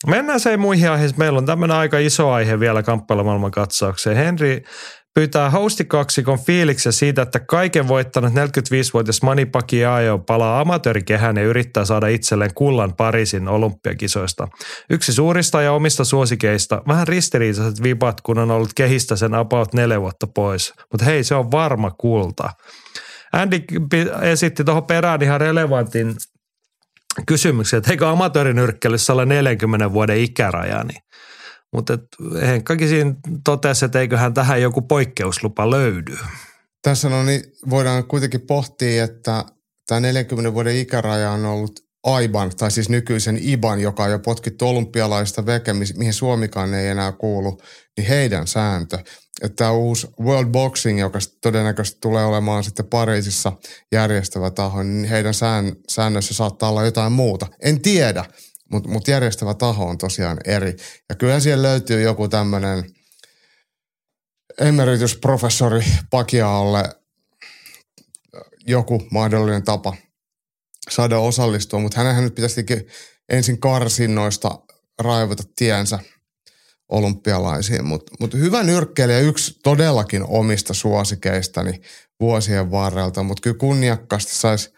[SPEAKER 2] mennään se muihin aiheisiin. Meillä on tämmöinen aika iso aihe vielä kamppailumaailman katsaukseen. Henri pyytää hostikaksikon fiiliksen siitä, että kaiken voittanut 45-vuotias Mani Pacquiao palaa amatöörikehään ja yrittää saada itselleen kullan Pariisin olympiakisoista. Yksi suurista ja omista suosikeista, vähän ristiriitaiset vipat, kun on ollut kehistä sen about neljä vuotta pois. Mutta hei, se on varma kulta. Andy esitti tuohon perään ihan relevantin kysymyksen, että eikö amatöörinyrkkeilyssä ole 40 vuoden ikäraja, niin mutta Henkkakin siinä totesi, että eiköhän tähän joku poikkeuslupa löydy.
[SPEAKER 3] Tässä no niin voidaan kuitenkin pohtia, että tämä 40 vuoden ikäraja on ollut AIBAN, tai siis nykyisen IBAN, joka on jo potkittu olympialaista veke, mi- mihin Suomikaan ei enää kuulu, niin heidän sääntö. Että tämä uusi World Boxing, joka todennäköisesti tulee olemaan sitten Pariisissa järjestävä taho, niin heidän sään, säännössä saattaa olla jotain muuta. En tiedä, mutta mut järjestävä taho on tosiaan eri. Ja kyllä siellä löytyy joku tämmöinen emeritusprofessori Pakiaolle joku mahdollinen tapa saada osallistua, mutta hänenhän nyt pitäisi ensin karsinnoista raivata tiensä olympialaisiin, mutta mut hyvä nyrkkeilijä yksi todellakin omista suosikeistani vuosien varrelta, mutta kyllä kunniakkaasti saisi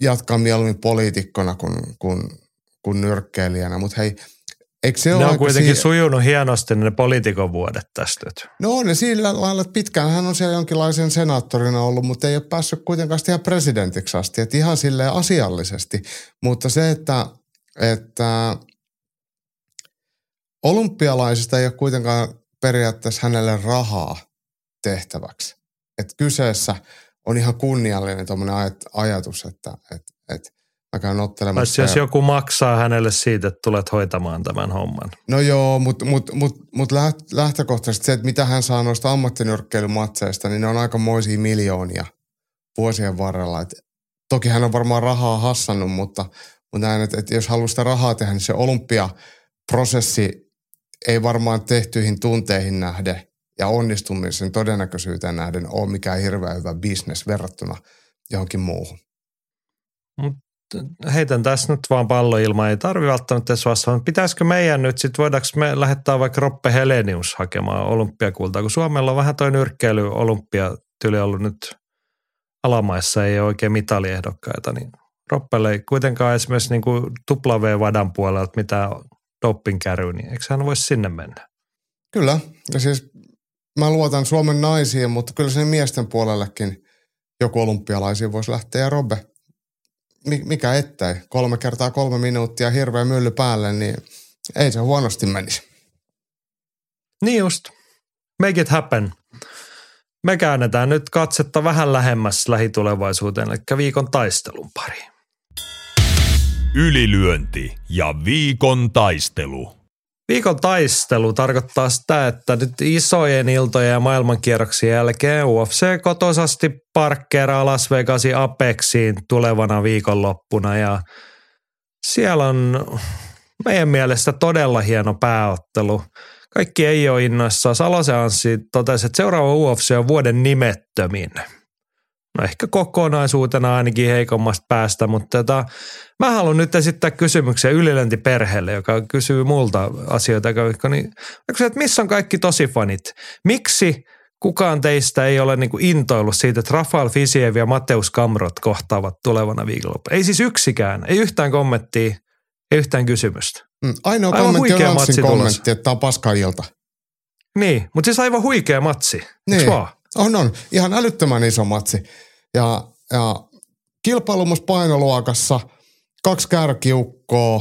[SPEAKER 3] jatkaa mieluummin poliitikkona kuin, kuin, kuin nyrkkeilijänä, mutta hei, eikö se ole
[SPEAKER 2] Ne on kuitenkin
[SPEAKER 3] si-
[SPEAKER 2] sujunut hienosti ne poliitikon vuodet tästä nyt.
[SPEAKER 3] No on ne sillä lailla, että pitkään hän on siellä jonkinlaisen senaattorina ollut, mutta ei ole päässyt kuitenkaan ihan presidentiksi asti, että ihan silleen asiallisesti. Mutta se, että, että olympialaisista ei ole kuitenkaan periaatteessa hänelle rahaa tehtäväksi. Että kyseessä on ihan kunniallinen tuommoinen aj- ajatus, että, että, että mä käyn ottelemassa.
[SPEAKER 2] Jos
[SPEAKER 3] ja-
[SPEAKER 2] joku maksaa hänelle siitä, että tulet hoitamaan tämän homman.
[SPEAKER 3] No joo, mutta mut, mut, mut läht- lähtökohtaisesti se, että mitä hän saa noista ammattinyrkkeilymatseista, niin ne on aika moisia miljoonia vuosien varrella. Et toki hän on varmaan rahaa hassannut, mutta, mutta näin, että, että jos haluaa sitä rahaa tehdä, niin se olympiaprosessi ei varmaan tehtyihin tunteihin nähden ja onnistumisen todennäköisyyteen nähden ole mikään hirveän hyvä bisnes verrattuna johonkin muuhun.
[SPEAKER 2] Heitän tässä nyt vaan pallo ilman, ei tarvi välttämättä edes vastata. Pitäisikö meidän nyt sitten, voidaanko me lähettää vaikka Roppe Helenius hakemaan olympiakultaa, kun Suomella on vähän toi nyrkkeily olympiatyli ollut nyt alamaissa, ei ole oikein mitaliehdokkaita, niin Roppelle ei kuitenkaan esimerkiksi niin kuin V-vadan puolelta mitään dopingkäryä, niin eikö hän voisi sinne mennä?
[SPEAKER 3] Kyllä, ja siis mä luotan Suomen naisiin, mutta kyllä sen miesten puolellekin joku olympialaisiin voisi lähteä. Ja Robbe, mi- mikä ettei, kolme kertaa kolme minuuttia hirveä mylly päälle, niin ei se huonosti menisi.
[SPEAKER 2] Niin just. Make it happen. Me käännetään nyt katsetta vähän lähemmäs lähitulevaisuuteen, eli viikon taistelun pariin.
[SPEAKER 4] Ylilyönti ja viikon taistelu.
[SPEAKER 2] Viikon taistelu tarkoittaa sitä, että nyt isojen iltojen ja maailmankierroksien jälkeen UFC kotosasti parkkeeraa Las Vegasin Apexiin tulevana viikonloppuna ja siellä on meidän mielestä todella hieno pääottelu. Kaikki ei ole innoissaan. Salosen Anssi totesi, että seuraava UFC on vuoden nimettömin. No ehkä kokonaisuutena ainakin heikommasta päästä, mutta tota, mä haluan nyt esittää kysymyksen ylilöntiperheelle, joka kysyy multa asioita, niin se, että missä on kaikki tosifanit? Miksi kukaan teistä ei ole niinku intoillut siitä, että Rafael Fisiev ja Mateus Kamrot kohtaavat tulevana viikonloppuna? Ei siis yksikään, ei yhtään kommenttia, ei yhtään kysymystä.
[SPEAKER 3] Mm, ainoa aivan kommentti on kommentti, että tämä on paska ilta.
[SPEAKER 2] Niin, mutta siis aivan huikea matsi, niin. vaan?
[SPEAKER 3] On, on. Ihan älyttömän iso matsi. Ja, ja kilpailumus painoluokassa, kaksi kärkiukkoa,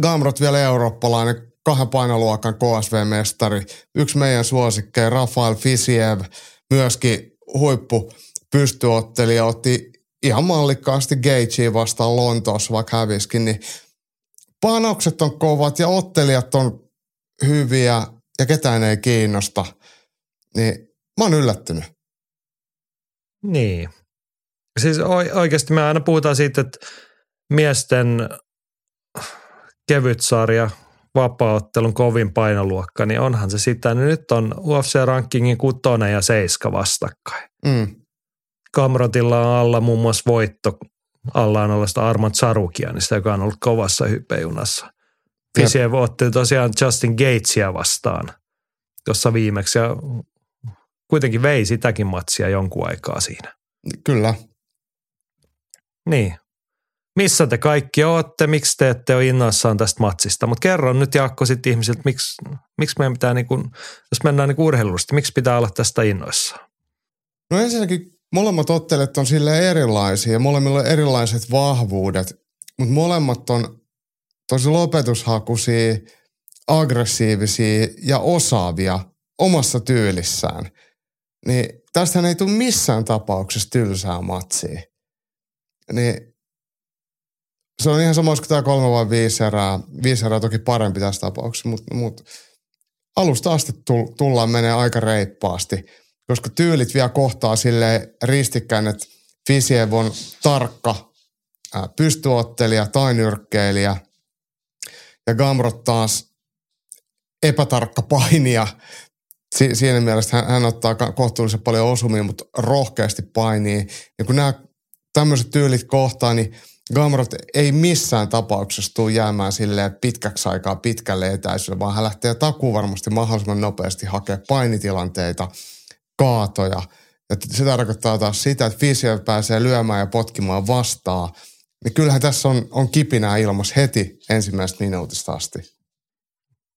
[SPEAKER 3] Gamrot vielä eurooppalainen, kahden painoluokan KSV-mestari, yksi meidän suosikkeja, Rafael Fisiev, myöskin huippu pystyottelija, otti ihan mallikkaasti Gagea vastaan Lontoossa, vaikka häviskin, niin panokset on kovat ja ottelijat on hyviä ja ketään ei kiinnosta, niin mä oon yllättynyt.
[SPEAKER 2] Niin. Siis oikeasti me aina puhutaan siitä, että miesten kevyt sarja, vapaaottelun kovin painoluokka, niin onhan se sitä. Niin nyt on UFC-rankingin kutonen ja seiska vastakkain. Mm. Kamrotilla on alla muun muassa voitto. Alla on ollut Armand Sarukianista, joka on ollut kovassa hypejunassa. Fisiev otti tosiaan Justin Gatesia vastaan tuossa viimeksi ja kuitenkin vei sitäkin matsia jonkun aikaa siinä.
[SPEAKER 3] Kyllä.
[SPEAKER 2] Niin. Missä te kaikki olette? Miksi te ette ole innoissaan tästä matsista? Mutta kerron nyt Jaakko sitten ihmisiltä, miksi, miksi meidän pitää, niin kun, jos mennään niin urheilusta, miksi pitää olla tästä innoissaan?
[SPEAKER 3] No ensinnäkin molemmat ottelet on sille erilaisia ja molemmilla on erilaiset vahvuudet, mutta molemmat on tosi lopetushakuisia, aggressiivisia ja osaavia omassa tyylissään – niin tästähän ei tule missään tapauksessa tylsää matsia. Niin se on ihan sama, kuin tämä kolme vai viisi erää. Viisi erää toki parempi tässä tapauksessa, mutta, mutta alusta asti tullaan menee aika reippaasti, koska tyylit vielä kohtaa sille ristikkäin, että Fisiev on tarkka pystyottelija tai nyrkkeilijä ja Gamrot taas epätarkka painija si- siinä mielessä hän, hän ottaa kohtuullisen paljon osumia, mutta rohkeasti painii. Ja kun nämä tämmöiset tyylit kohtaa, niin Gamrot ei missään tapauksessa tule jäämään sille pitkäksi aikaa pitkälle etäisyydelle, vaan hän lähtee takuu varmasti mahdollisimman nopeasti hakemaan painitilanteita, kaatoja. Ja se tarkoittaa taas sitä, että Fischer pääsee lyömään ja potkimaan vastaan. Niin kyllähän tässä on, on kipinää ilmassa heti ensimmäisestä minuutista asti.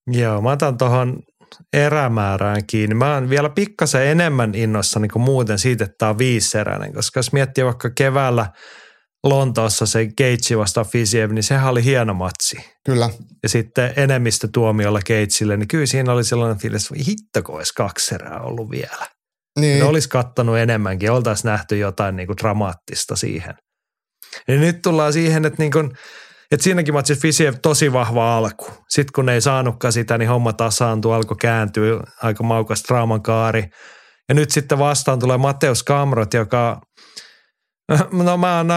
[SPEAKER 2] Joo, mä otan tuohon erämäärään kiinni. Mä oon vielä pikkasen enemmän innossa niin kuin muuten siitä, että tämä on viiseräinen, koska jos miettii vaikka keväällä Lontoossa se Keitsi vasta Fisiev, niin sehän oli hieno matsi.
[SPEAKER 3] Kyllä.
[SPEAKER 2] Ja sitten enemmistö tuomiolla Keitsille, niin kyllä siinä oli sellainen fiilis, että hittako olisi kaksi erää ollut vielä. Niin. Ne olisi kattanut enemmänkin, oltaisiin nähty jotain niin kuin dramaattista siihen. Ja nyt tullaan siihen, että niin kuin – et siinäkin matsissa Fisiev tosi vahva alku. Sitten kun ne ei saanutkaan sitä, niin homma tasaantui, alkoi kääntyä aika maukas draaman kaari. Ja nyt sitten vastaan tulee Mateus Kamrot, joka No mä oon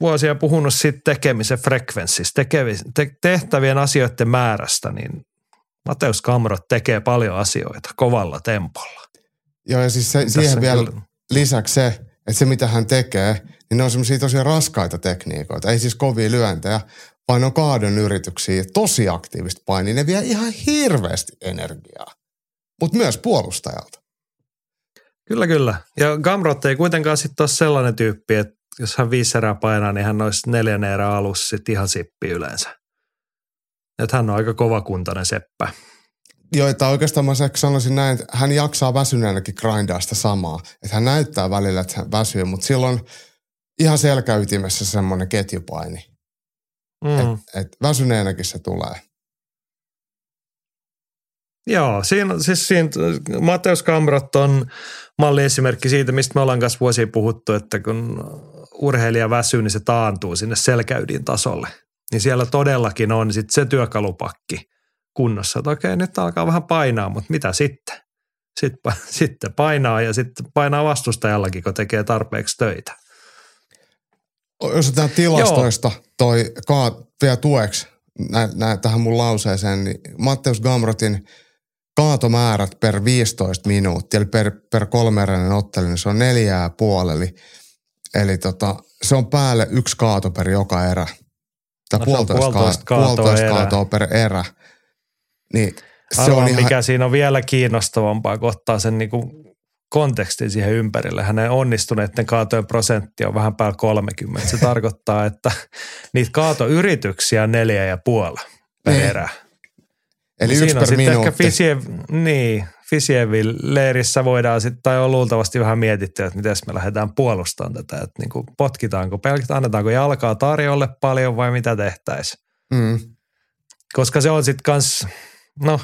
[SPEAKER 2] vuosia puhunut siitä tekemisen frekvenssistä, te, tehtävien asioiden määrästä, niin Mateus Kamrot tekee paljon asioita kovalla tempolla.
[SPEAKER 3] Joo ja siis se, siihen vielä kyllä... lisäksi se, että se mitä hän tekee, niin ne on semmoisia tosi raskaita tekniikoita. Ei siis kovia lyöntejä, vaan on kaadon yrityksiä, tosi aktiivista painia. Ne vie ihan hirveästi energiaa, mutta myös puolustajalta.
[SPEAKER 2] Kyllä, kyllä. Ja Gamrot ei kuitenkaan sitten ole sellainen tyyppi, että jos hän viisi erää painaa, niin hän olisi neljän erää alussa sitten ihan sippi yleensä. Että hän on aika kovakuntainen seppä.
[SPEAKER 3] Joo, että oikeastaan mä sanoisin näin, että hän jaksaa väsyneenäkin grindaa sitä samaa. Että hän näyttää välillä, että hän väsyy, mutta silloin ihan selkäytimessä semmoinen ketjupaini. Mm. Et, et väsyneenäkin se tulee.
[SPEAKER 2] Joo, siinä, siis siinä Mateus Kamrot on malliesimerkki siitä, mistä me ollaan kanssa vuosia puhuttu, että kun urheilija väsyy, niin se taantuu sinne selkäydin tasolle. Niin siellä todellakin on sit se työkalupakki – kunnossa. Että okei, nyt alkaa vähän painaa, mutta mitä sitten? Sitten, sitten painaa ja sitten painaa vastustajallakin, kun tekee tarpeeksi töitä.
[SPEAKER 3] Jos otetaan tilastoista Joo. toi kaat vielä tueksi näin, näin, tähän mun lauseeseen, niin Matteus Gamrotin kaatomäärät per 15 minuuttia, eli per, per kolmeräinen ottelu, niin se on neljää puoleli. Eli tota, se on päälle yksi kaato per joka erä. Tai no, puolitoista, puolitoista, kaatoa, puolitoista erä. kaatoa per erä. Niin
[SPEAKER 2] se Arvaan, on ihan... mikä siinä on vielä kiinnostavampaa, kun ottaa sen niinku kontekstin siihen ympärille. Hänen onnistuneiden kaatojen prosentti on vähän päällä 30. Se tarkoittaa, että niitä kaatoyrityksiä on neljä ja puoli per niin. erä.
[SPEAKER 3] Eli yksi per minuutti. Ehkä
[SPEAKER 2] Fisiev, niin, Fisievin leirissä voidaan sitten, tai on luultavasti vähän mietitty, että miten me lähdetään puolustamaan tätä, että niin kuin potkitaanko pelkästään, annetaanko jalkaa tarjolle paljon vai mitä tehtäisiin. Mm. Koska se on sitten kans, no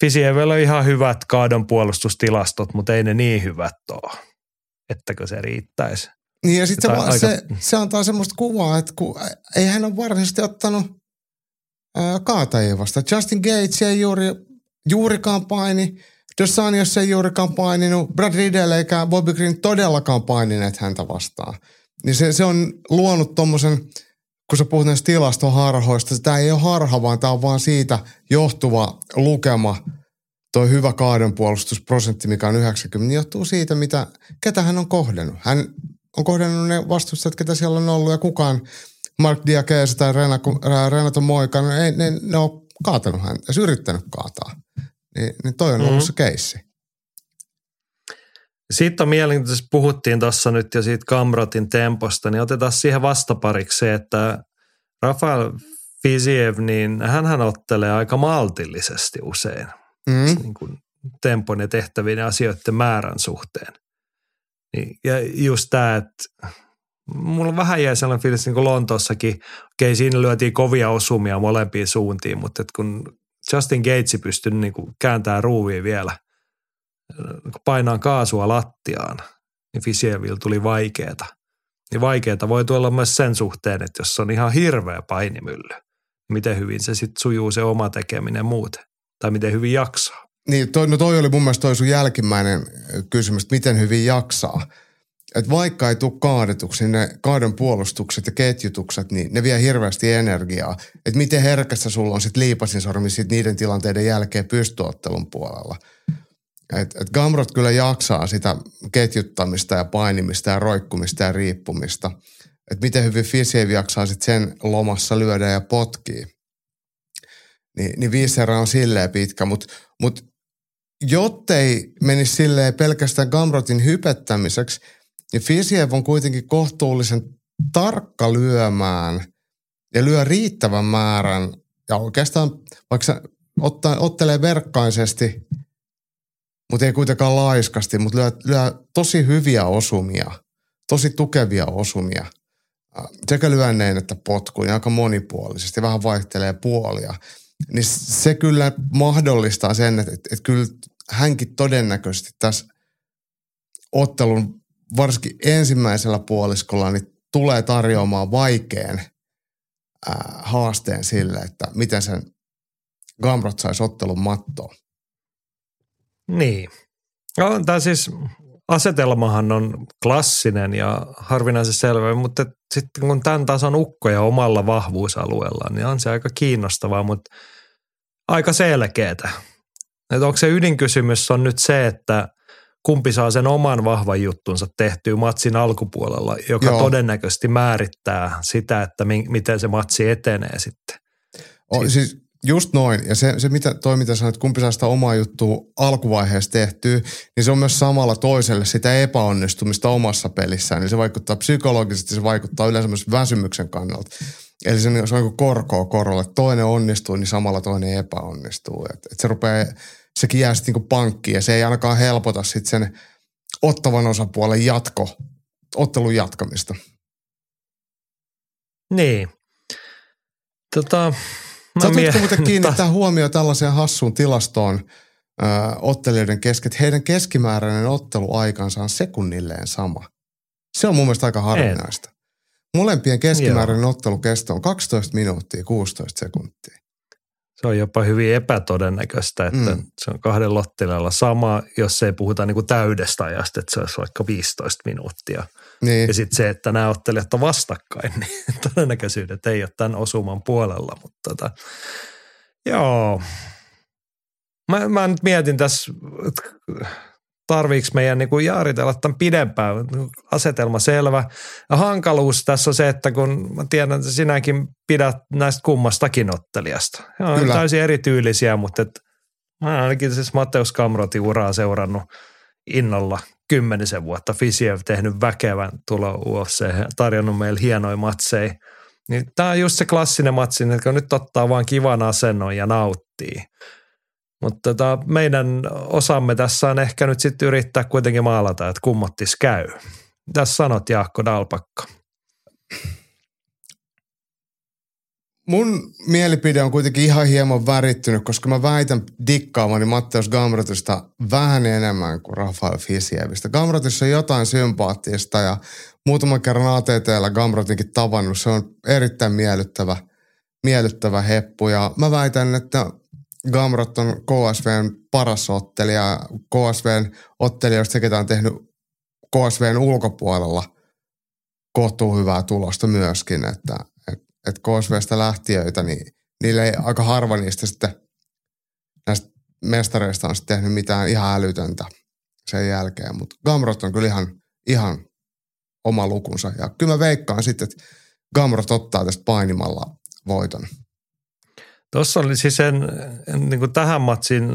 [SPEAKER 2] Fisievillä on ihan hyvät kaadon puolustustilastot, mutta ei ne niin hyvät ole, ettäkö se riittäisi.
[SPEAKER 3] Niin ja sitten se, aika... se, se antaa semmoista kuvaa, että kun, ei hän ole varsinaisesti ottanut ää, kaatajia vasta. Justin Gates ei juuri, juurikaan paini, Dosanios ei juurikaan paininut, Brad Riddell eikä Bobby Green todellakaan painineet häntä vastaan. Niin se, se on luonut tommosen, kun sä puhut näistä tilastoharhoista, tämä ei ole harha, vaan tämä on vaan siitä johtuva lukema, toi hyvä kaadonpuolustusprosentti, mikä on 90, niin johtuu siitä, mitä, ketä hän on kohdennut. Hän on kohdennut ne vastustajat, ketä siellä on ollut ja kukaan Mark Diakese tai Renato, Moika, no ei, ne, ne on kaatanut hän, ja yrittänyt kaataa. Niin, niin toi on mm-hmm. ollut se keissi.
[SPEAKER 2] Sitten on mielenkiintoista, puhuttiin tuossa nyt jo siitä Kamrotin temposta, niin otetaan siihen vastapariksi se, että Rafael Fiziev, niin hän ottelee aika maltillisesti usein mm. niin kuin tempon ja tehtävien ja asioiden määrän suhteen. Niin, ja just tämä, että mulla vähän jäi sellainen fiilis niin kuin Lontoossakin, okei siinä lyötiin kovia osumia molempiin suuntiin, mutta että kun Justin Gates pystyi niin kuin kääntämään ruuviin vielä, kun painaa kaasua lattiaan, niin Fisieville tuli vaikeeta. Niin vaikeeta voi tulla myös sen suhteen, että jos on ihan hirveä painimylly, niin miten hyvin se sitten sujuu se oma tekeminen muuten tai miten hyvin jaksaa.
[SPEAKER 3] Niin, toi, no toi oli mun mielestä toi sun jälkimmäinen kysymys, että miten hyvin jaksaa. Et vaikka ei tule kaadetuksi, niin ne kaadon puolustukset ja ketjutukset, niin ne vie hirveästi energiaa. Että miten herkässä sulla on sitten liipasin sormi sit niiden tilanteiden jälkeen pystyottelun puolella. Et, et Gamrot kyllä jaksaa sitä ketjuttamista ja painimista ja roikkumista ja riippumista. Että miten hyvin Fisiev jaksaa sitten sen lomassa lyödä ja potkii niin, niin viisi on silleen pitkä, mutta mut, jottei menisi silleen pelkästään Gamrotin hypettämiseksi, niin Fisiev on kuitenkin kohtuullisen tarkka lyömään ja lyö riittävän määrän ja oikeastaan vaikka ottaa, ottelee verkkaisesti, mutta ei kuitenkaan laiskasti, mutta lyö, lyö tosi hyviä osumia, tosi tukevia osumia sekä lyönneen että potkuin aika monipuolisesti, vähän vaihtelee puolia niin se kyllä mahdollistaa sen, että, että, että kyllä hänkin todennäköisesti tässä ottelun varsinkin ensimmäisellä puoliskolla niin tulee tarjoamaan vaikean ää, haasteen sille, että miten sen Gamrot saisi ottelun mattoon.
[SPEAKER 2] Niin. No, tämä siis asetelmahan on klassinen ja harvinaisen selvä, mutta sitten kun tämän tason ukkoja omalla vahvuusalueella, niin on se aika kiinnostavaa, mutta aika selkeätä. Että onko se ydinkysymys on nyt se, että kumpi saa sen oman vahvan juttunsa tehtyä matsin alkupuolella, joka Joo. todennäköisesti määrittää sitä, että mi- miten se matsi etenee sitten.
[SPEAKER 3] O, siis just noin. Ja se, se mitä, toi mitä sanoit, kumpi saa sitä omaa juttua alkuvaiheessa tehtyä, niin se on myös samalla toiselle sitä epäonnistumista omassa pelissään. Niin se vaikuttaa psykologisesti, se vaikuttaa yleensä myös väsymyksen kannalta. Eli se, se on niin korkoa korolle. Toinen onnistuu, niin samalla toinen epäonnistuu. Et, et se rupeaa, sekin jää sitten niin pankkiin ja se ei ainakaan helpota sitten sen ottavan osapuolen jatko, ottelun jatkamista.
[SPEAKER 2] Niin. Tota,
[SPEAKER 3] Sä muuten kiinnittää huomioon tällaiseen hassuun tilastoon ö, ottelijoiden kesken, että heidän keskimääräinen otteluaikansa on sekunnilleen sama. Se on mun mielestä aika harvinaista. Molempien keskimääräinen Joo. ottelukesto on 12 minuuttia 16 sekuntia.
[SPEAKER 2] Se on jopa hyvin epätodennäköistä, että mm. se on kahden lottilalla sama, jos ei puhuta niin kuin täydestä ajasta, että se olisi vaikka 15 minuuttia. Niin. Ja sitten se, että nämä ottelijat on vastakkain, niin todennäköisyydet ei ole tämän osuman puolella. Mutta tota, joo, mä, mä nyt mietin tässä, tarviiko meidän niin kuin jaaritella tämän pidempään. Asetelma selvä. Ja hankaluus tässä on se, että kun mä tiedän, että sinäkin pidät näistä kummastakin ottelijasta. Ne on Kyllä. täysin erityylisiä, mutta et, mä ainakin siis Mateus Kamrotin uraa seurannut innolla kymmenisen vuotta. Fisiev tehnyt väkevän tulo UFC, tarjonnut meille hienoja matseja. Niin tämä on just se klassinen matsi, että nyt ottaa vaan kivan asennon ja nauttii. Mutta tota, meidän osamme tässä on ehkä nyt sitten yrittää kuitenkin maalata, että kummottis käy. Tässä sanot Jaakko Dalpakka?
[SPEAKER 3] Mun mielipide on kuitenkin ihan hieman värittynyt, koska mä väitän dikkaamani Matteus Gamrotista vähän enemmän kuin Rafael Fisievistä. Gamrotissa on jotain sympaattista ja muutaman kerran ATTllä Gamrotinkin tavannut. Se on erittäin miellyttävä, miellyttävä heppu ja mä väitän, että Gamrot on KSVn paras ottelija. KSVn ottelijoista sekä on tehnyt KSVn ulkopuolella kohtuu hyvää tulosta myöskin, että et, et KSVstä lähtiöitä, niin niille ei aika harva niistä sitten näistä mestareista on sitten tehnyt mitään ihan älytöntä sen jälkeen. Mutta Gamrot on kyllä ihan, ihan oma lukunsa. Ja kyllä mä veikkaan sitten, että Gamrot ottaa tästä painimalla voiton.
[SPEAKER 2] Tuossa oli siis en, en niin kuin tähän matsiin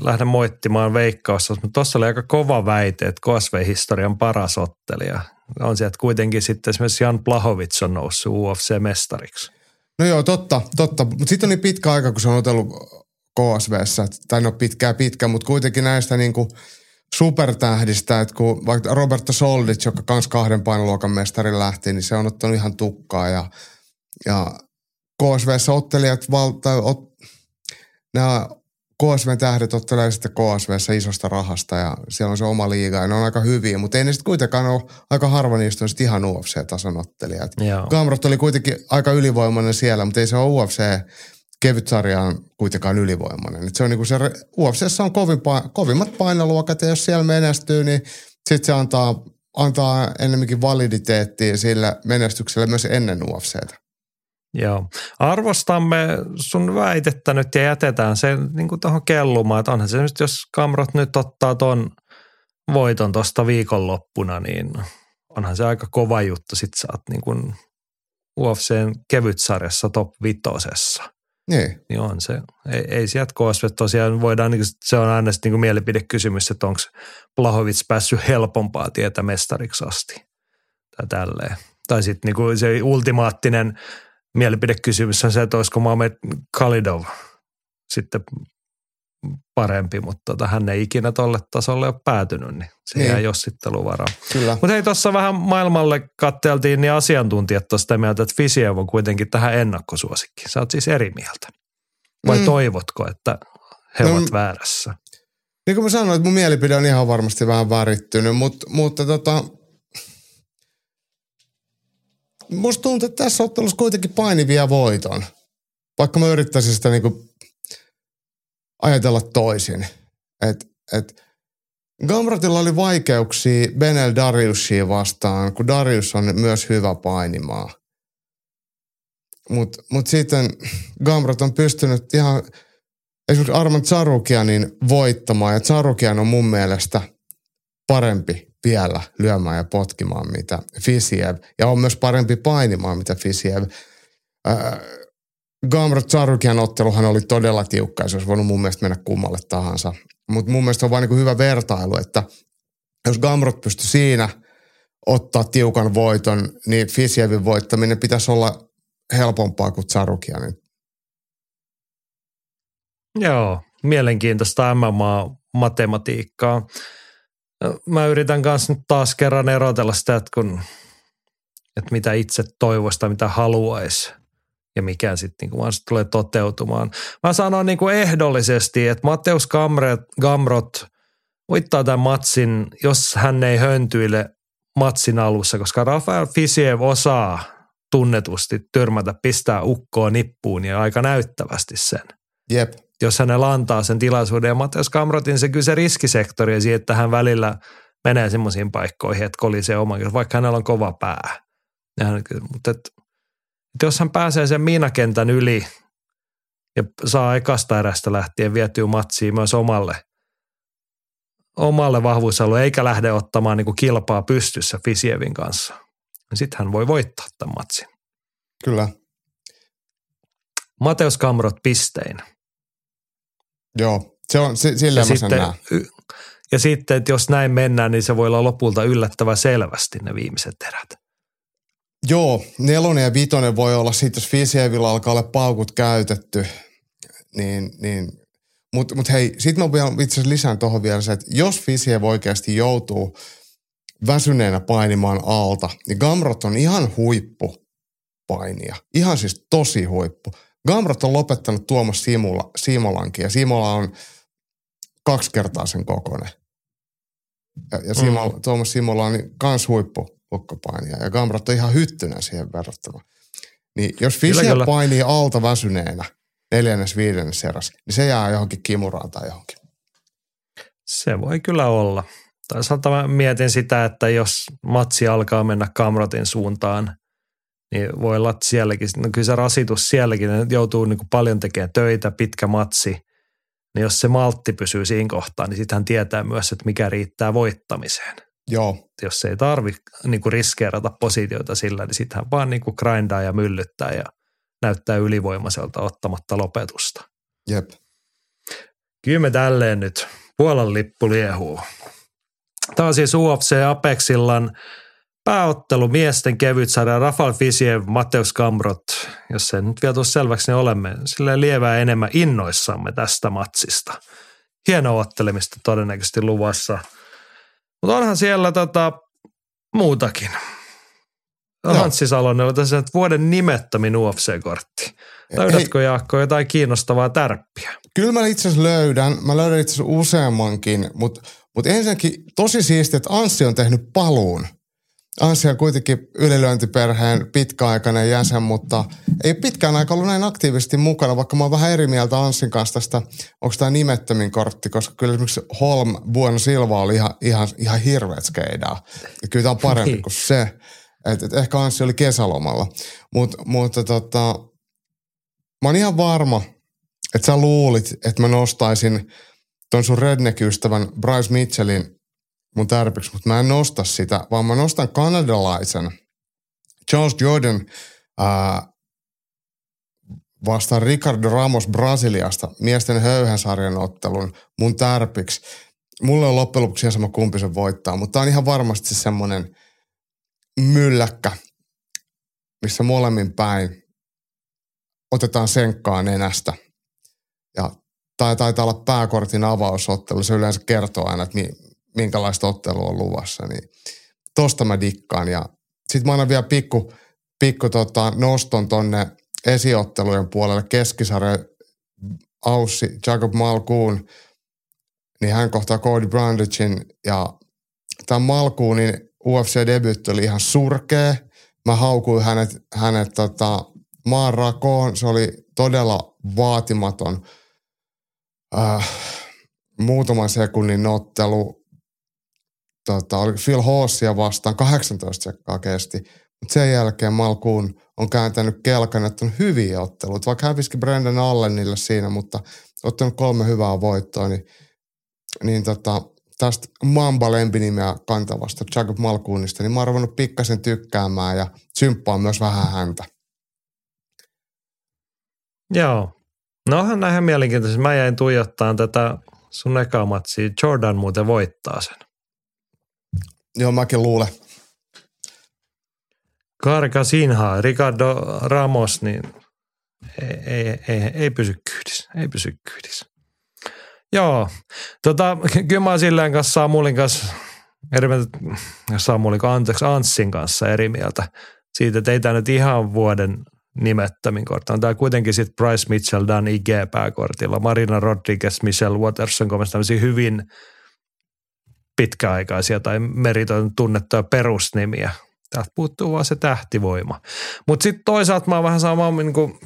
[SPEAKER 2] lähde moittimaan veikkaussa, mutta tuossa oli aika kova väite, että KSV-historian paras ottelija. On sieltä kuitenkin sitten esimerkiksi Jan Plahovic on noussut UFC-mestariksi.
[SPEAKER 3] No joo, totta, totta. Mutta sitten on niin pitkä aika, kun se on otellut KSVssä, tai no pitkää pitkä, mutta kuitenkin näistä niin kuin supertähdistä, että kun vaikka Roberto Soldic, joka kans kahden painoluokan mestarin lähti, niin se on ottanut ihan tukkaa ja, ja KSVssä ottelijat, valta, ot, nämä KSV-tähdet ottelee sitten KSVssä isosta rahasta ja siellä on se oma liiga ja ne on aika hyviä, mutta ei ne sitten kuitenkaan ole, aika harva niistä on sitten ihan UFC-tason ottelijat. Gamrot oli kuitenkin aika ylivoimainen siellä, mutta ei se ole UFC kevyt sarjaan kuitenkaan ylivoimainen. Et se on niinku se, UFCssä on kovin, kovimmat painoluokat ja jos siellä menestyy, niin sitten se antaa, antaa ennemminkin validiteettia sille menestykselle myös ennen UFCtä.
[SPEAKER 2] Joo. Arvostamme sun väitettä nyt ja jätetään se niin kuin tuohon kellumaan. Että onhan se nyt, jos Kamrot nyt ottaa ton voiton tuosta viikonloppuna, niin onhan se aika kova juttu. Sitten sä oot niin kuin UFCn kevytsarjassa top vitosessa.
[SPEAKER 3] Niin.
[SPEAKER 2] niin on se. Ei, ei sieltä KSV tosiaan voidaan, niin se on aina sitten niin mielipidekysymys, että onko Plahovic päässyt helpompaa tietä mestariksi asti tai tälleen. Tai sitten niin se ultimaattinen – mielipidekysymys on se, että olisiko Mohamed Khalidov sitten parempi, mutta tota, hän ei ikinä tolle tasolle ole päätynyt, niin se niin. jää jossitteluvaraan. Mutta hei, tuossa vähän maailmalle katteltiin, niin asiantuntijat tuosta mieltä, että Fisiev on kuitenkin tähän ennakkosuosikki. Sä oot siis eri mieltä. Vai mm. toivotko, että he no, ovat väärässä?
[SPEAKER 3] Niin kuin mä sanoin, että mun mielipide on ihan varmasti vähän värittynyt, mutta, mutta tota, musta tuntuu, että tässä ottelussa kuitenkin painivia voiton. Vaikka mä yrittäisin sitä niinku ajatella toisin. Et, et Gamratilla oli vaikeuksia Benel Dariusia vastaan, kun Darius on myös hyvä painimaa. Mutta mut sitten Gamrat on pystynyt ihan esimerkiksi Arman Tsarukianin voittamaan. Ja Tsarukian on mun mielestä parempi vielä lyömään ja potkimaan, mitä Fisiev. Ja on myös parempi painimaan, mitä Fisiev. Äh, Gamrot Tsarukian otteluhan oli todella tiukka ja se olisi voinut mun mielestä mennä kummalle tahansa. Mutta mun mielestä on vain niin hyvä vertailu, että jos Gamrot pystyi siinä ottaa tiukan voiton, niin Fisievin voittaminen pitäisi olla helpompaa kuin Tsarukianin.
[SPEAKER 2] Joo, mielenkiintoista MMA-matematiikkaa mä yritän kanssa nyt taas kerran erotella sitä, että, kun, että mitä itse toivoisi tai mitä haluaisi ja mikä sitten niin sit tulee toteutumaan. Mä sanon niin kuin ehdollisesti, että Matteus Gamret, Gamrot voittaa tämän matsin, jos hän ei höntyile matsin alussa, koska Rafael Fisiev osaa tunnetusti törmätä, pistää ukkoa nippuun ja aika näyttävästi sen.
[SPEAKER 3] Jep.
[SPEAKER 2] Jos hänellä antaa sen tilaisuuden. Ja Mateus Kamrotin se kyllä se riskisektori ja siihen, että hän välillä menee semmoisiin paikkoihin, että kolisee oman, vaikka hänellä on kova pää. Ja hän, mutta et, että jos hän pääsee sen miinakentän yli ja saa ekasta erästä lähtien vietyä matsiin myös omalle, omalle vahvuusalueelle, eikä lähde ottamaan niin kuin kilpaa pystyssä Fisievin kanssa, niin sitten hän voi voittaa tämän matsin.
[SPEAKER 3] Kyllä.
[SPEAKER 2] Mateus Kamrot pistein.
[SPEAKER 3] Joo, se on, sillä
[SPEAKER 2] ja sitten, ja sitten, että jos näin mennään, niin se voi olla lopulta yllättävän selvästi ne viimeiset erät.
[SPEAKER 3] Joo, nelonen ja vitonen voi olla sitten, jos Fisievillä alkaa olla paukut käytetty, niin, niin mutta mut hei, sitten mä vielä itse asiassa lisään tuohon vielä se, että jos Fisiev oikeasti joutuu väsyneenä painimaan alta, niin Gamrot on ihan huippu painia. Ihan siis tosi huippu. Gamrot on lopettanut Tuomas Simula, Simolankin ja Simola on kaksi kertaa sen kokoinen. Ja, ja Simo, mm. Tuomas Simola on kans huippu ukkopainija ja Gamrot on ihan hyttynä siihen verrattuna. Niin jos Fischer painii alta väsyneenä neljännes, viidennes eräs, niin se jää johonkin kimuraan tai johonkin.
[SPEAKER 2] Se voi kyllä olla. Toisaalta mä mietin sitä, että jos matsi alkaa mennä Kamrotin suuntaan, niin voi olla, että sielläkin, no kyllä se rasitus sielläkin, ne joutuu niin kuin paljon tekemään töitä, pitkä matsi, niin jos se maltti pysyy siinä kohtaa, niin sitten hän tietää myös, että mikä riittää voittamiseen.
[SPEAKER 3] Joo.
[SPEAKER 2] Jos ei tarvi niin kuin riskeerata positioita sillä, niin sitten hän vaan niin kuin grindaa ja myllyttää ja näyttää ylivoimaiselta ottamatta lopetusta.
[SPEAKER 3] Jep.
[SPEAKER 2] Kyllä me tälleen nyt. Puolan lippu liehuu. Tämä on siis UFC Apexillan pääottelu miesten kevytsarja Rafal Fisiev, Mateus Kamrot. Jos se nyt vielä tuossa selväksi, niin olemme sille lievää enemmän innoissamme tästä matsista. Hieno ottelemista todennäköisesti luvassa. Mutta onhan siellä tota, muutakin. Hanssi Salonen, tässä vuoden nimettömin UFC-kortti. Löydätkö Jaakko jotain kiinnostavaa tärppiä?
[SPEAKER 3] Kyllä mä itse asiassa löydän. Mä löydän itse asiassa useammankin, mutta mut ensinnäkin tosi siistiä, että Anssi on tehnyt paluun. Anssi on kuitenkin ylilyöntiperheen pitkäaikainen jäsen, mutta ei pitkään aikaa ollut näin aktiivisesti mukana, vaikka mä oon vähän eri mieltä Anssin kanssa tästä, onko tämä nimettömin kortti, koska kyllä esimerkiksi Holm Bueno Silva oli ihan, ihan, ihan hirveät skeidaa. Ja kyllä tämä on parempi niin. kuin se. Et, et ehkä Anssi oli kesälomalla. Mut, mutta tota, mä oon ihan varma, että sä luulit, että mä nostaisin ton sun redneck-ystävän Bryce Mitchellin mun tärpiksi, mutta mä en nosta sitä, vaan mä nostan kanadalaisen Charles Jordan ää, vastaan Ricardo Ramos Brasiliasta miesten höyhensarjan ottelun mun tärpiksi. Mulle on loppujen lopuksi sama kumpi se voittaa, mutta tää on ihan varmasti semmoinen – mylläkkä, missä molemmin päin otetaan senkkaa nenästä. Ja tai taitaa olla pääkortin avausottelu. Se yleensä kertoo aina, että minkälaista ottelua on luvassa. Niin tosta mä dikkaan. Ja sit mä annan vielä pikku, pikku tota noston tonne esiottelujen puolelle keskisarja Aussi, Jacob Malkuun, niin hän kohtaa Cody Brandichin ja tämä Malkuunin UFC-debyytti oli ihan surkea. Mä haukuin hänet, hänet tota, maan rakoon. Se oli todella vaatimaton äh, muutaman sekunnin ottelu. Tota, oli Phil Hossia vastaan 18 sekkaa kesti. Mutta sen jälkeen Malkuun on kääntänyt kelkan, että on hyviä otteluita. Vaikka hävisikin Brendan Allenille siinä, mutta ottanut kolme hyvää voittoa, niin, niin tota, tästä Mamba-lempinimeä kantavasta Jacob Malkuunista, niin mä oon ruvennut pikkasen tykkäämään ja symppaan myös vähän häntä.
[SPEAKER 2] Joo. No onhan näin mielenkiintoista. Mä jäin tuijottaa tätä sun eka matsia. Jordan muuten voittaa sen.
[SPEAKER 3] Joo, mäkin luulen.
[SPEAKER 2] Karka Sinha, Ricardo Ramos, niin ei, ei, ei, ei pysy kyydissä. Ei pysy kyydissä. Joo, tota, kyllä mä silleen kanssa Samulin kanssa eri mieltä, Samulin, anteeksi, Anssin kanssa eri mieltä siitä, että ei tämä nyt ihan vuoden nimettömin kortti. On tämä kuitenkin sitten Bryce Mitchell, Dan IG pääkortilla, Marina Rodriguez, Michelle Watterson, tämmöisiä hyvin pitkäaikaisia tai meriton tunnettuja perusnimiä. Täältä puuttuu vaan se tähtivoima. Mutta sitten toisaalta mä oon vähän sama niin kuin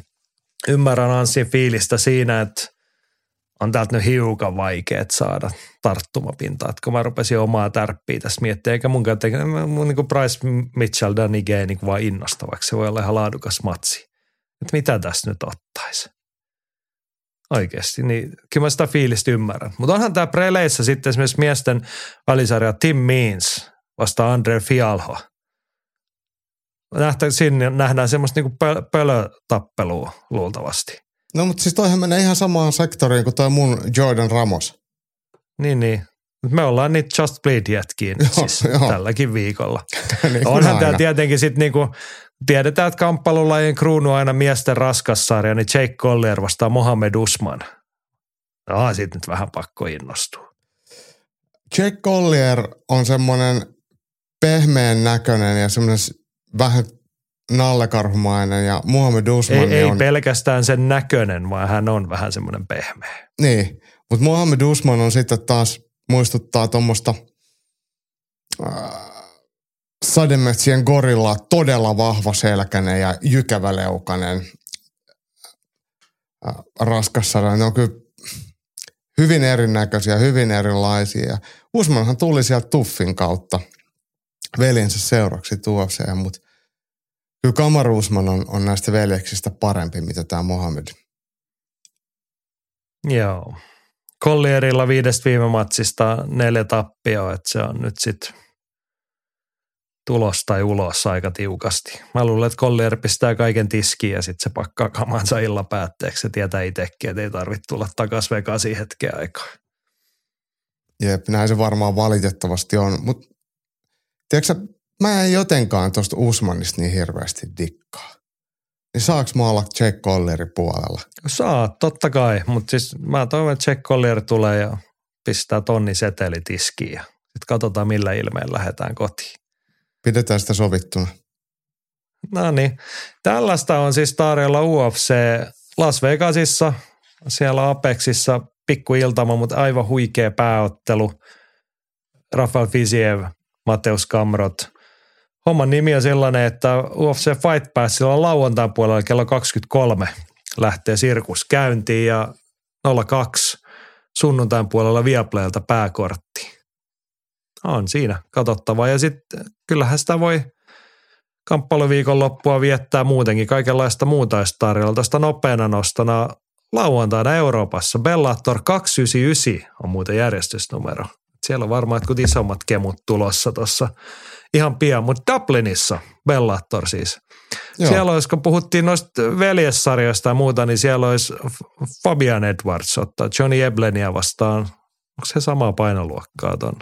[SPEAKER 2] ymmärrän Anssin fiilistä siinä, että on täältä nyt hiukan vaikeet saada tarttumapintaa. Että kun mä rupesin omaa tärppiä tässä miettiä, eikä mun tekee, mun niin kuin Bryce Mitchell Danny Gay niin vaan innostavaksi. Se voi olla ihan laadukas matsi. Että mitä tässä nyt ottaisi? Oikeasti, niin kyllä mä sitä fiilistä ymmärrän. Mutta onhan tämä preleissä sitten esimerkiksi miesten alisarja Tim Means vasta Andre Fialho. Nähtä, sinne nähdään semmoista niinku pölötappelua luultavasti.
[SPEAKER 3] No mutta siis toihan menee ihan samaan sektoriin kuin toi mun Jordan Ramos.
[SPEAKER 2] Niin, niin. Me ollaan niitä Just Bleed jätkiin siis joo. tälläkin viikolla. niin Onhan tämä tietenkin sitten niinku, tiedetään, että kamppailulajien kruunu aina miesten raskassarja, niin Jake Collier vastaa Mohamed Usman. No, siitä nyt vähän pakko innostua.
[SPEAKER 3] Jake Collier on semmoinen pehmeän näköinen ja semmoinen vähän nallekarhumainen ja Muhammed Usman
[SPEAKER 2] ei, ei
[SPEAKER 3] on...
[SPEAKER 2] pelkästään sen näköinen, vaan hän on vähän semmoinen pehmeä.
[SPEAKER 3] Niin, mutta Muhammed Usman on sitten taas muistuttaa tuommoista äh, sademetsien gorilla todella vahva selkäinen ja jykäväleukainen äh, raskassarja. Ne on kyllä hyvin erinäköisiä, hyvin erilaisia. Usmanhan tuli sieltä Tuffin kautta veljensä seuraksi tuoseen, mutta Kyllä Kamar Usman on, on näistä veljeksistä parempi, mitä tämä Mohamed.
[SPEAKER 2] Joo. Collierilla viidestä viime matsista neljä tappioa, että se on nyt sitten tulos tai ulos aika tiukasti. Mä luulen, että Collier pistää kaiken tiskiin ja sitten se pakkaa kamansa illan päätteeksi. Se tietää itsekin, että ei tarvitse tulla takaisin Vegasiin hetken aikaa.
[SPEAKER 3] Jep, näin se varmaan valitettavasti on. Mutta tiedätkö mä en jotenkaan tuosta Usmanista niin hirveästi dikkaa. Niin saaks mä olla Jack Collieri puolella?
[SPEAKER 2] Saa, totta kai. Mutta siis mä toivon, että Jack Collier tulee ja pistää tonni seteli tiskiin ja sitten katsotaan millä ilmeen lähdetään kotiin.
[SPEAKER 3] Pidetään sitä sovittuna.
[SPEAKER 2] No niin. Tällaista on siis tarjolla UFC Las Vegasissa, siellä Apexissa pikkuiltama, mutta aivan huikea pääottelu. Rafael Fiziev, Mateus Kamrot – homman nimi on sellainen, että UFC Fight Passilla on lauantain puolella kello 23 lähtee sirkus käyntiin ja 02 sunnuntain puolella Viaplaylta pääkortti. On siinä katsottava ja sitten kyllähän sitä voi kamppailuviikon loppua viettää muutenkin kaikenlaista muuta tarjolla. Tästä nopeana nostana lauantaina Euroopassa Bellator 299 on muuten järjestysnumero. Siellä on varmaan jotkut isommat kemut tulossa tuossa ihan pian, mutta Dublinissa Bellator siis. Joo. Siellä olisi, kun puhuttiin noista veljessarjoista ja muuta, niin siellä olisi Fabian Edwards ottaa Johnny Eblenia vastaan. Onko se samaa painoluokkaa ton?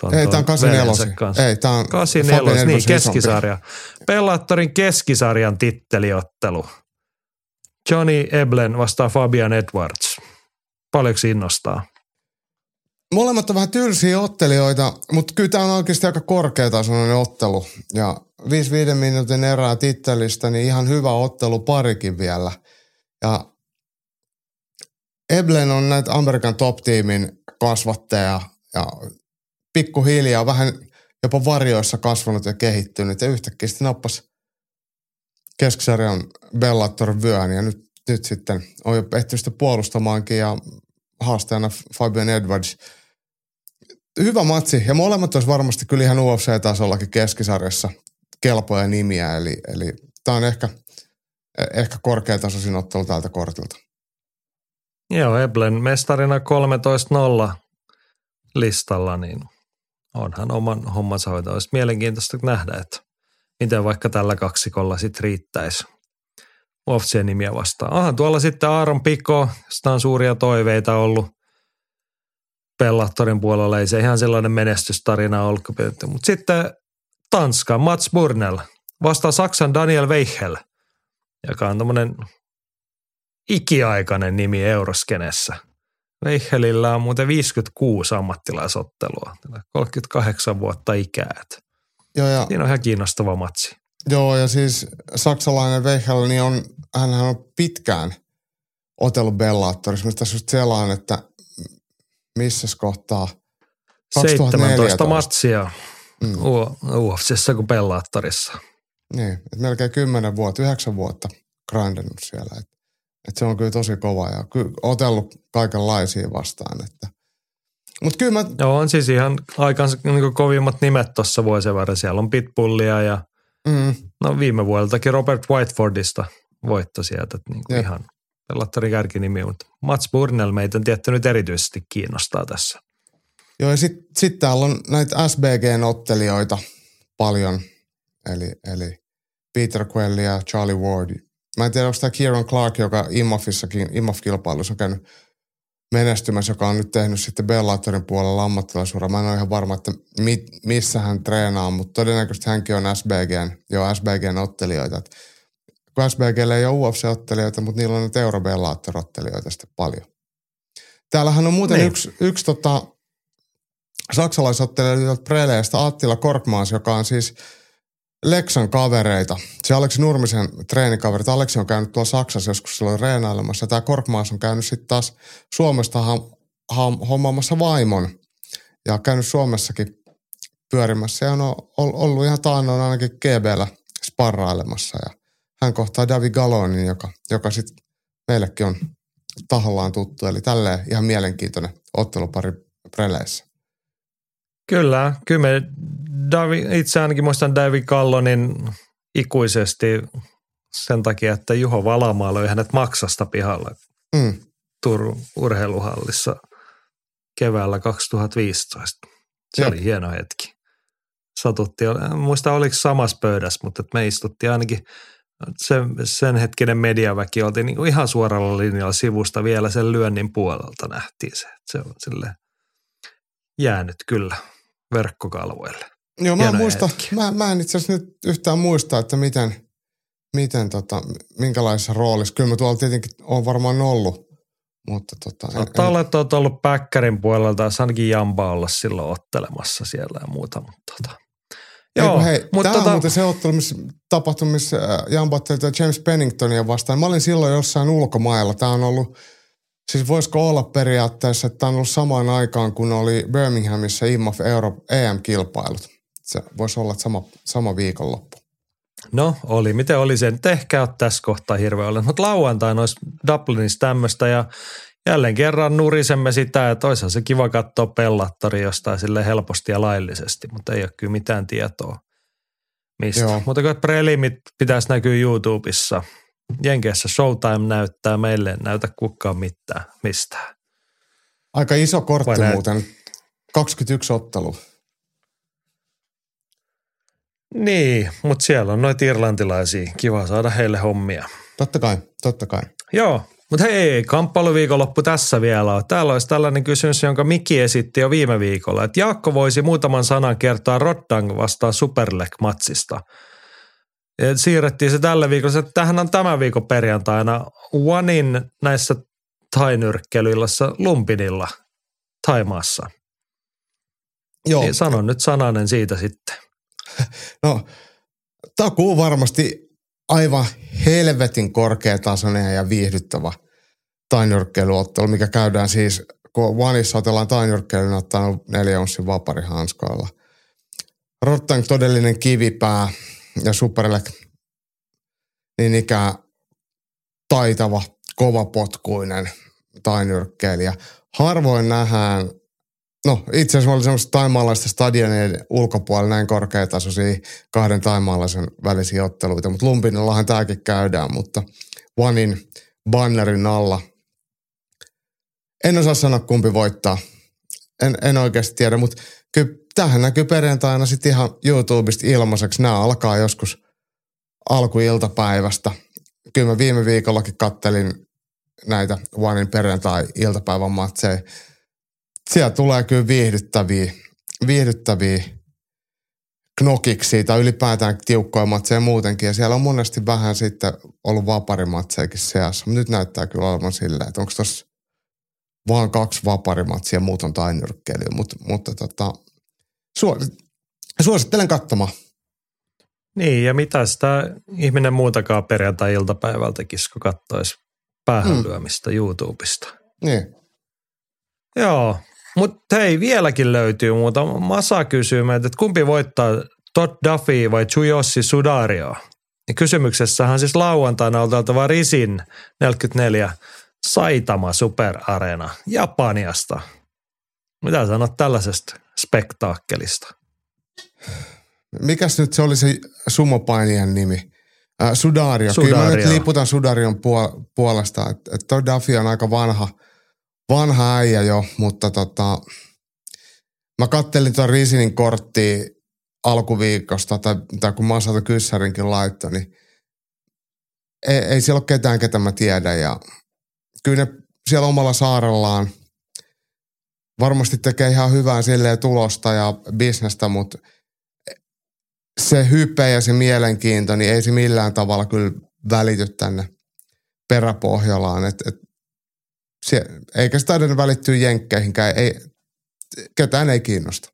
[SPEAKER 3] Ton Ei, tämä on 84. Ei, tämä on
[SPEAKER 2] 84, niin keskisarja. Bellatorin keskisarjan titteliottelu. Johnny Eblen vastaa Fabian Edwards. Paljonko innostaa?
[SPEAKER 3] Molemmat on vähän tylsiä ottelijoita, mutta kyllä tämä on oikeasti aika korkeatasoinen ottelu. Ja 5-5 minuutin erää tittelistä, niin ihan hyvä ottelu parikin vielä. Ja Eblen on näitä Amerikan top-tiimin kasvattaja ja pikkuhiljaa vähän jopa varjoissa kasvanut ja kehittynyt ja yhtäkkiä sitten nappasi keskisarjan Bellator vyön ja nyt, nyt sitten on jo ehtinyt puolustamaankin ja haastajana Fabian Edwards. Hyvä matsi ja molemmat olisi varmasti kyllä ihan UFC-tasollakin keskisarjassa kelpoja nimiä, eli, eli tämä on ehkä, ehkä korkeatasoisin ottelu tältä kortilta.
[SPEAKER 2] Joo, Eblen mestarina 13-0 listalla, niin onhan oman hommansa hoito. Olisi mielenkiintoista nähdä, että miten vaikka tällä kaksikolla sitten riittäisi UFC-nimiä vastaan. Onhan tuolla sitten Aaron Piko, josta on suuria toiveita ollut Pellattorin puolella. Ei se ihan sellainen menestystarina ollut. Mutta sitten Tanska, Mats Burnell vastaa Saksan Daniel Weichel, joka on tämmöinen ikiaikainen nimi euroskenessä. Weichelillä on muuten 56 ammattilaisottelua, 38 vuotta ikää. Joo, ja, Siinä on ihan kiinnostava matsi.
[SPEAKER 3] Joo, ja siis saksalainen Weichel, niin on, hän on pitkään otellut Bellatorissa. Mistä tässä just selaan, että missä kohtaa
[SPEAKER 2] 17 matsia mm. UFCssä kuin Bellatorissa.
[SPEAKER 3] Niin, että melkein 10 vuotta, 9 vuotta grindannut siellä. Et, et se on kyllä tosi kova ja kyllä otellut kaikenlaisia vastaan. Että. Mut kyllä mä...
[SPEAKER 2] Joo, on siis ihan aikansa niin kovimmat nimet tuossa vuosien varrella. Siellä on Pitbullia ja mm. no viime vuodeltakin Robert Whitefordista voitto sieltä. Niin kuin ihan Pellattarin kärkinimi, mutta Mats Burnell meitä tietty nyt erityisesti kiinnostaa tässä.
[SPEAKER 3] Joo, ja sitten sit täällä on näitä SBG-ottelijoita paljon, eli, eli Peter Quelli ja Charlie Ward. Mä en tiedä, onko tämä Kieran Clark, joka IMAFissakin, IMAF-kilpailussa on käynyt menestymässä, joka on nyt tehnyt sitten Bellatorin puolella ammattilaisuura. Mä en ole ihan varma, että mit, missä hän treenaa, mutta todennäköisesti hänkin on SBGn, jo SBGn ottelijoita. Et kun SBGllä ei ole UFC-ottelijoita, mutta niillä on nyt Eurobellator-ottelijoita sitten paljon. Täällähän on muuten niin. yksi, yksi tota, saksalaisottelija Preleestä Attila Korkmaas, joka on siis Leksan kavereita. Se Aleksi Nurmisen treenikaverit. Aleksi on käynyt tuolla Saksassa joskus silloin reenailemassa. Tämä Korkmaas on käynyt sitten taas Suomesta ham, ham, hommaamassa vaimon. Ja käynyt Suomessakin pyörimässä ja on ollut ihan taannoin ainakin GBllä sparrailemassa. Ja hän kohtaa Davi Galonin, joka, joka sitten meillekin on tahollaan tuttu. Eli tälleen ihan mielenkiintoinen ottelupari preleissä.
[SPEAKER 2] Kyllä, kyllä me Davi, itse ainakin muistan David Gallonin ikuisesti sen takia, että Juho Valamaa löi hänet maksasta pihalle mm. Turun urheiluhallissa keväällä 2015. Se ja. oli hieno hetki. Satuttiin, muista oliko samassa pöydässä, mutta me istuttiin ainakin sen, sen hetkinen mediaväki oltiin niin ihan suoralla linjalla sivusta vielä sen lyönnin puolelta nähtiin se. Se on sille jäänyt kyllä verkkokalvoille.
[SPEAKER 3] Joo, mä, muista, mä, mä en itse asiassa nyt yhtään muista, että miten, miten tota, minkälaisessa roolissa. Kyllä mä tuolla tietenkin on varmaan ollut, mutta tota.
[SPEAKER 2] Saattaa olla, että olet ollut päkkärin puolella tai ainakin Jamba olla silloin ottelemassa siellä ja muuta, mutta tota.
[SPEAKER 3] Joo, hei, mutta tämä tota... on muuten se ottelu, missä tapahtui, missä äh, Jamba James Penningtonia vastaan. Mä olin silloin jossain ulkomailla. Tämä on ollut Siis voisiko olla periaatteessa, että tämä on ollut samaan aikaan, kun oli Birminghamissa IMAF Euro EM-kilpailut. Se voisi olla sama, sama viikonloppu.
[SPEAKER 2] No oli, miten oli se? Nyt ehkä ole tässä kohtaa hirveän olen, mutta lauantaina olisi Dublinissa tämmöistä ja jälleen kerran nurisemme sitä, että olisihan se kiva katsoa pellattori jostain sille helposti ja laillisesti, mutta ei ole kyllä mitään tietoa mistä. Joo. Mutta kun prelimit pitäisi näkyä YouTubessa – Jenkeissä Showtime näyttää, meille ei näytä kukaan mitään, mistään.
[SPEAKER 3] Aika iso kortti Vai muuten, 21 ottelu.
[SPEAKER 2] Niin, mutta siellä on noita irlantilaisia. Kiva saada heille hommia.
[SPEAKER 3] Totta kai, totta kai.
[SPEAKER 2] Joo, mutta hei, kamppailuviikonloppu tässä vielä on. Täällä olisi tällainen kysymys, jonka Miki esitti jo viime viikolla. Että Jaakko voisi muutaman sanan kertoa Roddang vastaan Superleg-matsista – ja siirrettiin se tälle viikolle. Tähän on tämän viikon perjantaina Onein näissä tainyrkkelyillassa Lumpinilla Taimaassa. Joo. Niin sanon nyt sananen siitä sitten.
[SPEAKER 3] No, takuu varmasti aivan helvetin korkeatasoinen ja viihdyttävä tainyrkkeiluottelu, mikä käydään siis, kun Oneissa otellaan tainyrkkeilyn ottanut neljä onssin vaparihanskoilla. Rottang todellinen kivipää – ja Superlek niin ikään taitava, kovapotkuinen tainyrkkeilijä. Harvoin nähdään, no itse asiassa oli semmoista taimaalaista stadionien ulkopuolella näin korkeatasoisia kahden taimaalaisen välisiä otteluita, mutta Lumpinillahan tämäkin käydään, mutta Vanin bannerin alla. En osaa sanoa kumpi voittaa. En, en oikeasti tiedä, mutta kyllä tähän näkyy perjantaina sitten ihan YouTubesta ilmaiseksi. Nämä alkaa joskus alkuiltapäivästä. Kyllä mä viime viikollakin kattelin näitä Onein perjantai-iltapäivän matseja. Siellä tulee kyllä viihdyttäviä, viihdyttäviä knokiksi tai ylipäätään tiukkoja matseja muutenkin. Ja siellä on monesti vähän sitten ollut vaparimatsejakin seassa. Nyt näyttää kyllä olevan silleen, että onko tuossa vaan kaksi vaparimatsia muut on tainyrkkeilyä. Mut, mutta tota, suosittelen katsomaan.
[SPEAKER 2] Niin, ja mitä sitä ihminen muutakaan perjantai-iltapäivällä tekisi, kun katsoisi päähän lyömistä mm. YouTubesta.
[SPEAKER 3] Niin.
[SPEAKER 2] Joo, mutta hei, vieläkin löytyy muuta. Masa kysyy meitä, että kumpi voittaa Todd Duffy vai Chuyossi Sudario? Ja kysymyksessähän siis lauantaina oltava Risin 44 Saitama Super Arena Japaniasta. Mitä sanot tällaisesta spektaakkelista?
[SPEAKER 3] Mikäs nyt se oli se sumopainijan nimi? Äh, Sudario. Sudario. Kyllä mä nyt liputan Sudarion puol- puolesta. Että et toi Duffy on aika vanha, vanha äijä jo, mutta tota, mä kattelin tuon Risinin korttia alkuviikosta, tai, tai kun Masato Kyssärinkin laittoi, niin ei, ei siellä ole ketään, ketä mä tiedän. Ja kyllä ne siellä omalla saarellaan varmasti tekee ihan hyvää silleen tulosta ja bisnestä, mutta se hype ja se mielenkiinto, niin ei se millään tavalla kyllä välity tänne peräpohjolaan. Et, et se, eikä sitä edes välittyä jenkkeihinkään. Ei, ketään ei kiinnosta.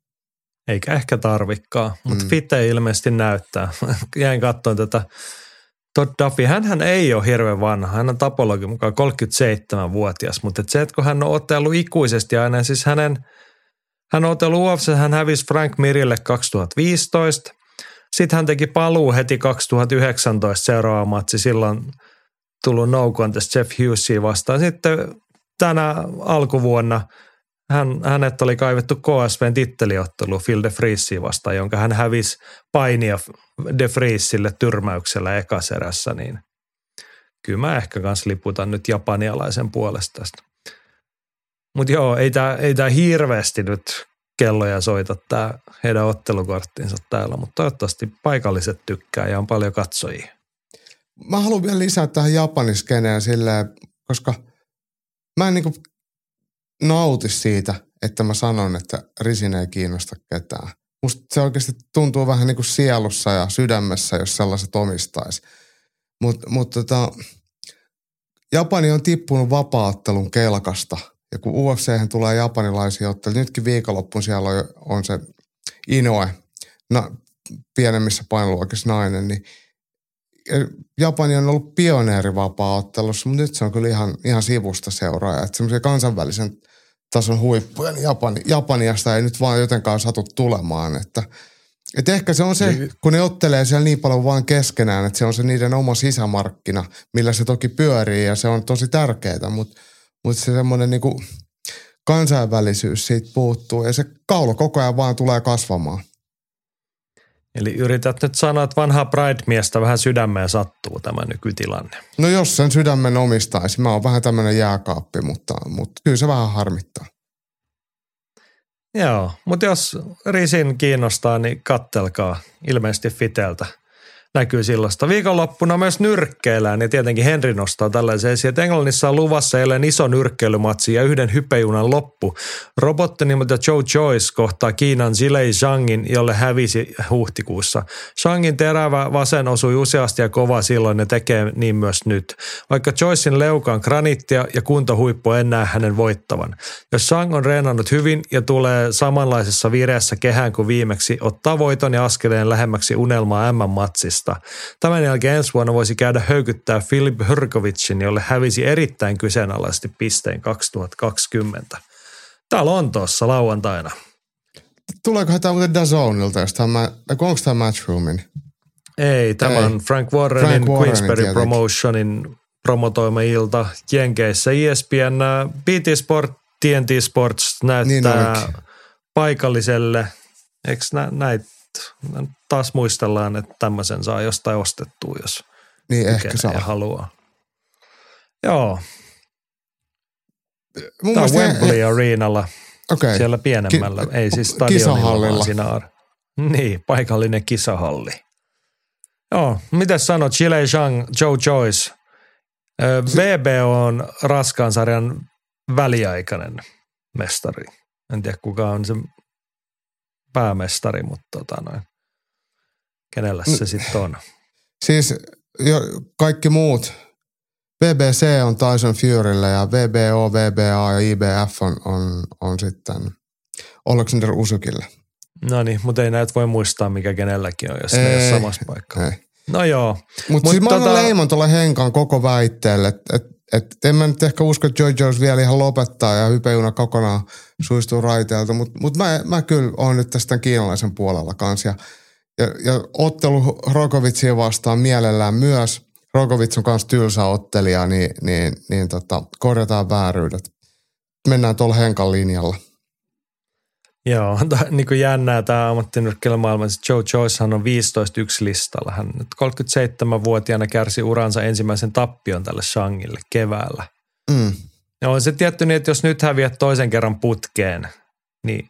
[SPEAKER 2] Eikä ehkä tarvikkaa, mutta mm. Fite ilmeisesti näyttää. Jäin katsoin tätä Todd Duffy, hän ei ole hirveän vanha. Hän on tapologi mukaan 37-vuotias, mutta se, että kun hän on otellut ikuisesti aina, siis hänen, hän on otellut UFC, hän hävisi Frank Mirille 2015. Sitten hän teki paluu heti 2019 seuraava matsi, silloin tullut no contest Jeff Hughesia vastaan. Sitten tänä alkuvuonna – hän, hänet oli kaivettu KSVn titteliottelu Phil de Friesiin vastaan, jonka hän hävisi painia de Friesille tyrmäyksellä ekaserässä, niin kyllä mä ehkä kans liputan nyt japanialaisen puolesta tästä. Mutta joo, ei tämä ei tää hirveästi nyt kelloja soita tämä heidän ottelukorttinsa täällä, mutta toivottavasti paikalliset tykkää ja on paljon katsojia.
[SPEAKER 3] Mä haluan vielä lisää tähän japaniskeneen silleen, koska mä en niinku nauti siitä, että mä sanon, että Risin ei kiinnosta ketään. Musta se oikeasti tuntuu vähän niin kuin sielussa ja sydämessä, jos sellaiset omistaisi. Mutta mut tota, Japani on tippunut vapaattelun kelkasta. Ja kun ufc tulee japanilaisia otteluja, nytkin viikonloppuun siellä on, on se Inoe, na, pienemmissä painoluokissa nainen, niin Japani on ollut pioneeri vapaa-ottelussa, mutta nyt se on kyllä ihan, ihan sivusta seuraaja. Että semmoisia kansainvälisen tason huippuja, niin Japani, Japaniasta ei nyt vaan jotenkaan satu tulemaan. Että, että ehkä se on se, niin. kun ne ottelee siellä niin paljon vaan keskenään, että se on se niiden oma sisämarkkina, millä se toki pyörii ja se on tosi tärkeää, mutta, mutta se semmoinen niin kansainvälisyys siitä puuttuu ja se kaulo koko ajan vaan tulee kasvamaan.
[SPEAKER 2] Eli yrität nyt sanoa, että vanha Pride-miestä vähän sydämeen sattuu tämä nykytilanne.
[SPEAKER 3] No jos sen sydämen omistaisi, mä oon vähän tämmöinen jääkaappi, mutta, mutta kyllä se vähän harmittaa.
[SPEAKER 2] Joo, mutta jos Risin kiinnostaa, niin kattelkaa ilmeisesti Fiteltä – näkyy silloista. Viikonloppuna myös nyrkkeillään ja tietenkin Henri nostaa tällaisen esiin, että Englannissa on luvassa jälleen iso nyrkkeilymatsi ja yhden hypejunan loppu. Robotti nimeltä Joe Joyce kohtaa Kiinan Zilei Zhangin, jolle hävisi huhtikuussa. Zhangin terävä vasen osui useasti ja kova silloin ja tekee niin myös nyt. Vaikka Joycein leuka on granittia ja kuntohuippu en näe hänen voittavan. Jos Zhang on reenannut hyvin ja tulee samanlaisessa vireessä kehään kuin viimeksi, ottaa voiton ja askeleen lähemmäksi unelmaa M-matsista Suomesta. Tämän jälkeen ensi vuonna voisi käydä höykyttää Filip Hyrkovicin, jolle hävisi erittäin kyseenalaisesti pisteen 2020. Täällä on tuossa lauantaina.
[SPEAKER 3] Tuleekohan tämä muuten Dazonilta, jos tämä, onko tämä Matchroomin?
[SPEAKER 2] Ei, tämä on Frank Warrenin, Frank Warrenin Queensberry tietenkin. Promotionin promotoima ilta Jenkeissä. ESPN, BT Sport, TNT Sports näyttää niin paikalliselle, eikö nä, näitä taas muistellaan, että tämmöisen saa jostain ostettua, jos
[SPEAKER 3] niin ehkä saa.
[SPEAKER 2] haluaa. Joo. Mun Tämä on Wembley he... Arenalla, okay. siellä pienemmällä, Ki- ei siis stadionilla, siinä ar- Niin, paikallinen kisahalli. Joo, mitä sanot, Chile Zhang, Joe Joyce. VB on raskaan sarjan väliaikainen mestari. En tiedä kuka on se päämestari, mutta tota noin. Kenellä se sitten on?
[SPEAKER 3] Siis jo, kaikki muut. BBC on Tyson Furylle ja VBO, VBA ja IBF on, on, on sitten Alexander Usukille.
[SPEAKER 2] No niin, mutta ei näitä voi muistaa, mikä kenelläkin on, jos ei, ne ei ole samassa paikassa. No joo.
[SPEAKER 3] Mutta Mut siis tota... mä leimon tuolle Henkan koko väitteelle, että et, et, en mä nyt ehkä usko, että Joy Jones vielä ihan lopettaa ja hypeuna kokonaan suistuu raiteelta, mutta mut mä, mä kyllä oon nyt tästä kiinalaisen puolella kanssa. Ja Ja, ja ottelu Rokovitsia vastaan mielellään myös. Rokovits on myös tylsä ottelija, niin, niin, niin tota, korjataan vääryydet. Mennään tuolla Henkan linjalla.
[SPEAKER 2] Joo, niin kuin jännää tämä ammattinyrkkilä maailmassa. Joe Joycehan on 15-1 listalla. Hän nyt 37-vuotiaana kärsi uransa ensimmäisen tappion tälle Shangille keväällä. Mm. Ja on se tietty niin, että jos nyt häviät toisen kerran putkeen, niin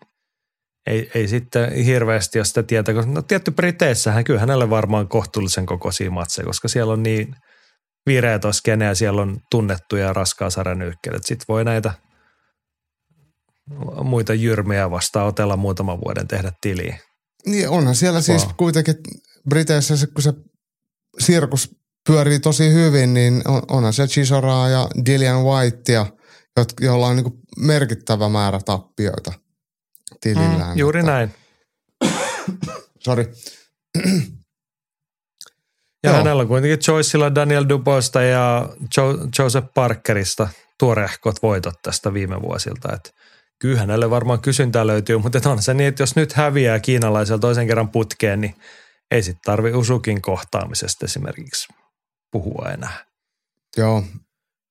[SPEAKER 2] ei, ei sitten hirveästi ole sitä tietä. No tietty Briteissähän kyllä hänelle varmaan kohtuullisen kokoisia matseja, koska siellä on niin vireä skene ja siellä on tunnettuja raskaa sarjanyykkejä. Sitten voi näitä muita jyrmiä vastaan otella muutaman vuoden tehdä tiliä.
[SPEAKER 3] Niin onhan siellä wow. siis kuitenkin Briteissä, kun se sirkus pyörii tosi hyvin, niin on, onhan se Chisoraa ja Dillian Whitea, joilla on niin merkittävä määrä tappioita tilillään.
[SPEAKER 2] Mm, juuri mutta... näin.
[SPEAKER 3] Sorry.
[SPEAKER 2] ja Joo. hänellä on kuitenkin Joyceilla Daniel Dubosta ja jo- Joseph Parkerista tuorehkot voitot tästä viime vuosilta. Et kyllä hänelle varmaan kysyntää löytyy, mutta on se niin, että jos nyt häviää kiinalaisella toisen kerran putkeen, niin ei sitten tarvi Usukin kohtaamisesta esimerkiksi puhua enää.
[SPEAKER 3] Joo.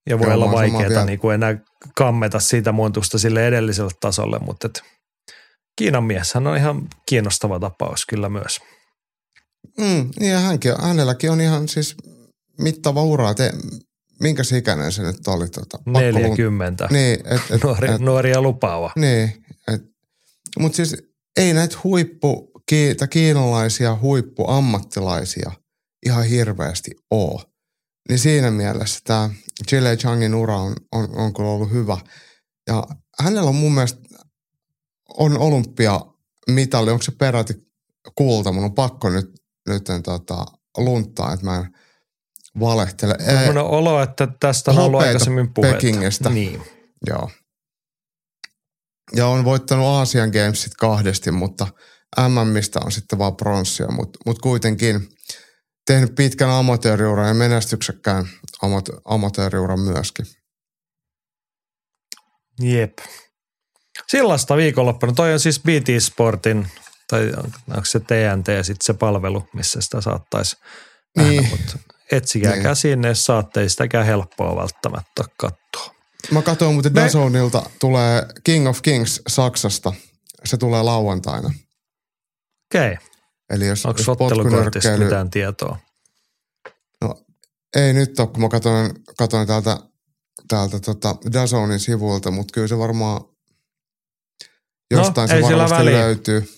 [SPEAKER 2] Ja voi Joo, olla vaikeaa niin kuin enää kammeta siitä muuntusta sille edelliselle tasolle, mutta et Kiinan mieshän on ihan kiinnostava tapaus kyllä myös.
[SPEAKER 3] Mm, niin ja hänkin, hänelläkin on ihan siis mittava ura. Te, minkä ikäinen se nyt oli? Tota,
[SPEAKER 2] 40. Niin, et, et, Nuori, et, nuoria lupaava.
[SPEAKER 3] Niin, mutta siis ei näitä huippu, ki, kiinalaisia huippuammattilaisia ihan hirveästi ole. Niin siinä mielessä tämä Chile Changin ura on, on, on kyllä ollut hyvä. Ja hänellä on mun mielestä on olympiamitali, onko se peräti kulta? Mun on pakko nyt, nyt tota, lunttaa, että mä en valehtele.
[SPEAKER 2] On olo, että tästä on ollut aikaisemmin puhetta.
[SPEAKER 3] Pekingistä.
[SPEAKER 2] Niin.
[SPEAKER 3] Joo. Ja on voittanut Aasian Gamesit kahdesti, mutta MMistä on sitten vaan pronssia, mutta mut kuitenkin tehnyt pitkän amatööriuran ja menestyksekkään amatööriuran myöskin.
[SPEAKER 2] Jep. Sillasta viikonloppuna. Toi on siis BT Sportin, tai onko se TNT sitten se palvelu, missä sitä saattaisi niin. mutta etsikää niin. käsiin, ne saatte ei sitäkään helppoa välttämättä katsoa.
[SPEAKER 3] Mä katsoin muuten Me... Dazonilta tulee King of Kings Saksasta. Se tulee lauantaina.
[SPEAKER 2] Okei. Okay.
[SPEAKER 3] Eli jos,
[SPEAKER 2] Onko jos mitään tietoa?
[SPEAKER 3] No ei nyt ole, kun mä katsoin, katsoin täältä, täältä tota Dazonin sivuilta, mutta kyllä se varmaan Jostain no, se varmasti väliä. löytyy.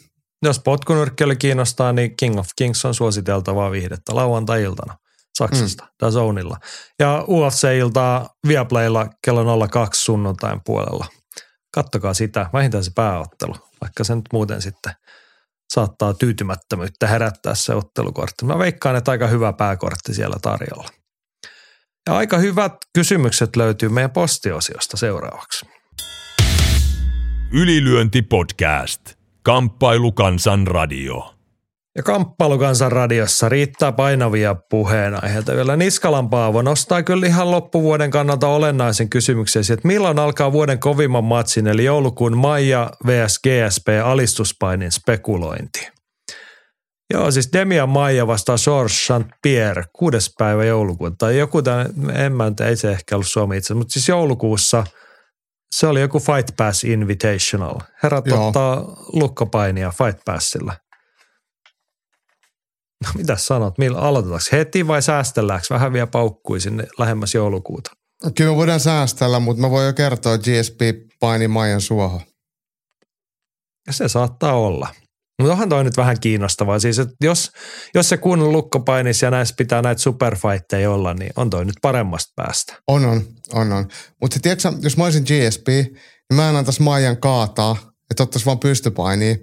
[SPEAKER 2] Jos potkunyrkkeily kiinnostaa, niin King of Kings on suositeltavaa viihdettä lauantai-iltana Saksasta, mm. Dazonilla. Ja UFC-iltaa Viaplaylla kello 02 sunnuntain puolella. Kattokaa sitä, vähintään se pääottelu, vaikka se nyt muuten sitten saattaa tyytymättömyyttä herättää se ottelukortti. Mä veikkaan, että aika hyvä pääkortti siellä tarjolla. Ja aika hyvät kysymykset löytyy meidän postiosiosta seuraavaksi.
[SPEAKER 1] Ylilyönti-podcast. Kamppailukansan radio.
[SPEAKER 2] Ja Kamppailukansan radiossa riittää painavia puheenaiheita. Vielä Niskalan Paavo nostaa kyllä ihan loppuvuoden kannalta olennaisen kysymyksen, että milloin alkaa vuoden kovimman matsin, eli joulukuun Maija vs GSP alistuspainin spekulointi. Joo, siis Demian Maija vastaa George St. Pierre, kuudes päivä joulukuuta. Tai joku tämän, en mä ei se ehkä ollut Suomi itse, mutta siis joulukuussa – se oli joku Fight Pass Invitational. Herrat Joo. ottaa lukkopainia Fight Passilla. No mitä sanot, millä aloitetaanko heti vai säästelläänkö vähän vielä paukkui sinne lähemmäs joulukuuta?
[SPEAKER 3] Kyllä me voidaan säästellä, mutta mä voin jo kertoa GSP paini Maijan suohon.
[SPEAKER 2] Ja se saattaa olla. Mutta onhan toi nyt vähän kiinnostavaa. Siis, että jos, jos se kunnon lukkopainis ja näissä pitää näitä superfightteja olla, niin on toi nyt paremmasta päästä.
[SPEAKER 3] On, on, on, on. Mutta tiedätkö, jos mä olisin GSP, niin mä en antaisi Maijan kaataa, että ottaisi vaan pystypainia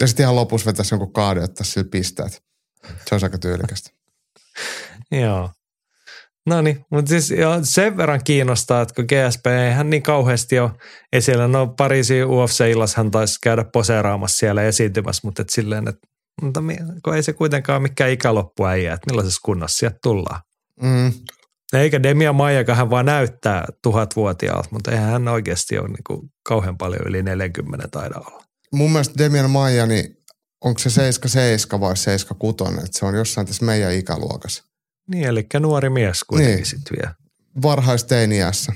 [SPEAKER 3] ja sitten ihan lopussa vetäisi jonkun kaadon, että sillä pisteet. Se on aika tyylikästä.
[SPEAKER 2] Joo. No niin, mutta siis jo sen verran kiinnostaa, että kun GSP ei hän niin kauheasti ole esillä. No Pariisin UFC-illas hän taisi käydä poseeraamassa siellä esiintymässä, mutta et silleen, että mutta kun ei se kuitenkaan mikään ikäloppu äijä, että millaisessa kunnossa sieltä tullaan. Mm. Eikä Demia Maijakaan vaan näyttää tuhatvuotiaalta, mutta eihän hän oikeasti ole niin kuin kauhean paljon yli 40 taida olla.
[SPEAKER 3] Mun mielestä Demian Maija niin onko se 77 vai 76, että se on jossain tässä meidän ikäluokassa.
[SPEAKER 2] Niin, eli nuori mies kuitenkin niin. sitten vielä.
[SPEAKER 3] Varhaisteiniässä.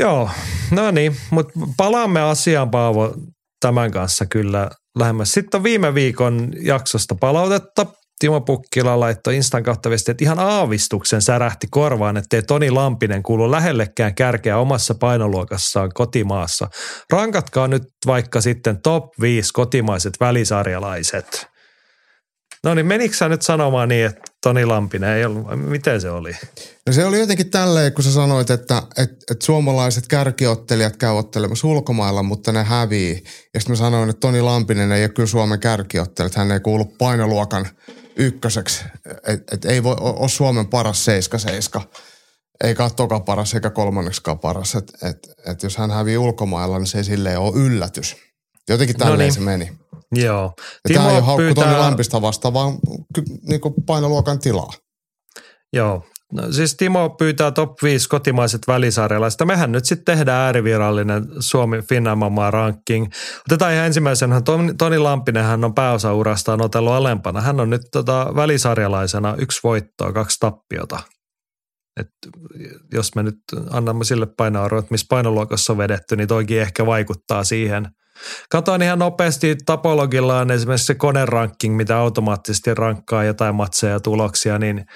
[SPEAKER 2] Joo, no niin, mutta palaamme asiaan Paavo tämän kanssa kyllä lähemmäs. Sitten on viime viikon jaksosta palautetta. Timo Pukkila laittoi Instan kautta viestiä, että ihan aavistuksen särähti korvaan, ettei Toni Lampinen kuulu lähellekään kärkeä omassa painoluokassaan kotimaassa. Rankatkaa nyt vaikka sitten top 5 kotimaiset välisarjalaiset. No niin, menikö sä nyt sanomaan niin, että Toni Lampinen ei ollut, miten se oli?
[SPEAKER 3] No se oli jotenkin tälleen, kun sä sanoit, että, että, että suomalaiset kärkiottelijat käy ottelemassa ulkomailla, mutta ne hävii. Ja sitten mä sanoin, että Toni Lampinen ei ole kyllä Suomen kärkiottelijat, hän ei kuulu painoluokan ykköseksi. Että et ei voi ole Suomen paras seiska seiska. Eikä ole toka paras eikä kolmanneksikaan paras. Että et, et jos hän hävii ulkomailla, niin se ei silleen ole yllätys. Jotenkin tälleen no niin. se meni.
[SPEAKER 2] Joo.
[SPEAKER 3] Ja Timo tämä ei ole haukku pyytää... Toni Lampista vastaan, vaan niin painoluokan tilaa.
[SPEAKER 2] Joo. No, siis Timo pyytää top 5 kotimaiset välisarjalaiset. Mehän nyt sitten tehdään äärivirallinen Suomi Finnamama ranking. Otetaan ihan ensimmäisenä. Toni Lampinen hän on pääosa urastaan otellut alempana. Hän on nyt tota välisarjalaisena yksi voittoa, kaksi tappiota. Et jos me nyt annamme sille painoarvoa, että missä painoluokassa on vedetty, niin toikin ehkä vaikuttaa siihen – Katoin ihan nopeasti Tapologillaan esimerkiksi se koneranking, mitä automaattisesti rankkaa jotain matseja ja tuloksia, niin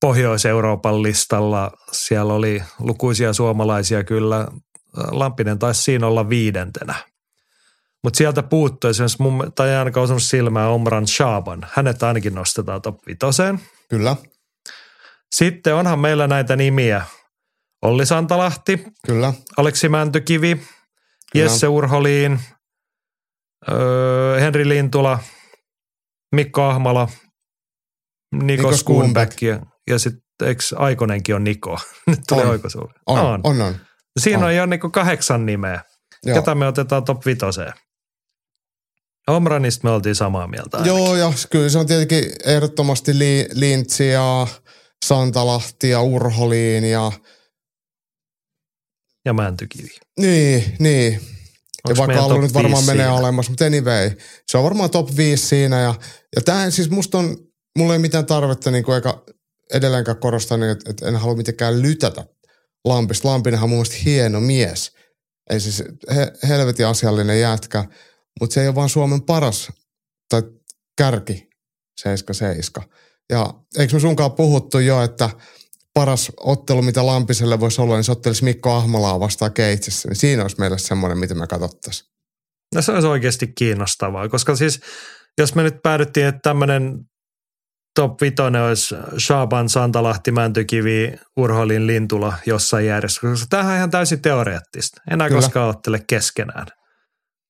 [SPEAKER 2] Pohjois-Euroopan listalla siellä oli lukuisia suomalaisia kyllä. Lampinen taisi siinä olla viidentenä. Mutta sieltä puuttui esimerkiksi mun, tai ainakaan osannut silmää Omran Shaban. Hänet ainakin nostetaan top vitoseen.
[SPEAKER 3] Kyllä.
[SPEAKER 2] Sitten onhan meillä näitä nimiä. Olli Santalahti.
[SPEAKER 3] Kyllä.
[SPEAKER 2] Aleksi Mäntykivi. Jesse Urholiin, öö, Henri Lintula, Mikko Ahmala, Niko, Skuunbeck ja, sitten eikö Aikonenkin on Niko? Nyt tulee
[SPEAKER 3] on. On, on, on, on.
[SPEAKER 2] Siinä on, on jo niinku kahdeksan nimeä. Joo. Ketä me otetaan top vitoseen? Omranista me oltiin samaa mieltä
[SPEAKER 3] ainakin. Joo, ja kyllä se on tietenkin ehdottomasti li, Lintsi ja Santalahti ja Urholiin ja –
[SPEAKER 2] ja Mäntykivi.
[SPEAKER 3] Niin, niin. Onks ja vaikka ollut nyt varmaan menee siinä? alemmas, mutta anyway. Se on varmaan top 5 siinä. Ja, ja tämä siis musta on, mulla ei mitään tarvetta niin kuin eikä edelleenkään korostaa, niin, että, että en halua mitenkään lytätä Lampista. Lampinenhan on mun mielestä hieno mies. Ei siis he, helvetin asiallinen jätkä, mutta se ei ole vaan Suomen paras tai kärki 7-7. Ja eikö me sunkaan puhuttu jo, että – paras ottelu, mitä Lampiselle voisi olla, niin se ottelisi Mikko Ahmalaa vastaan Keitsessä. Niin siinä olisi meille semmoinen, mitä me katsottaisiin.
[SPEAKER 2] No se olisi oikeasti kiinnostavaa, koska siis jos me nyt päädyttiin, että tämmöinen top vitonen olisi Shaban, Santalahti, Mäntykivi, Urholin, Lintula jossain järjestyksessä. Koska tämähän on ihan täysin teoreettista. Enää Kyllä. koskaan ottele keskenään.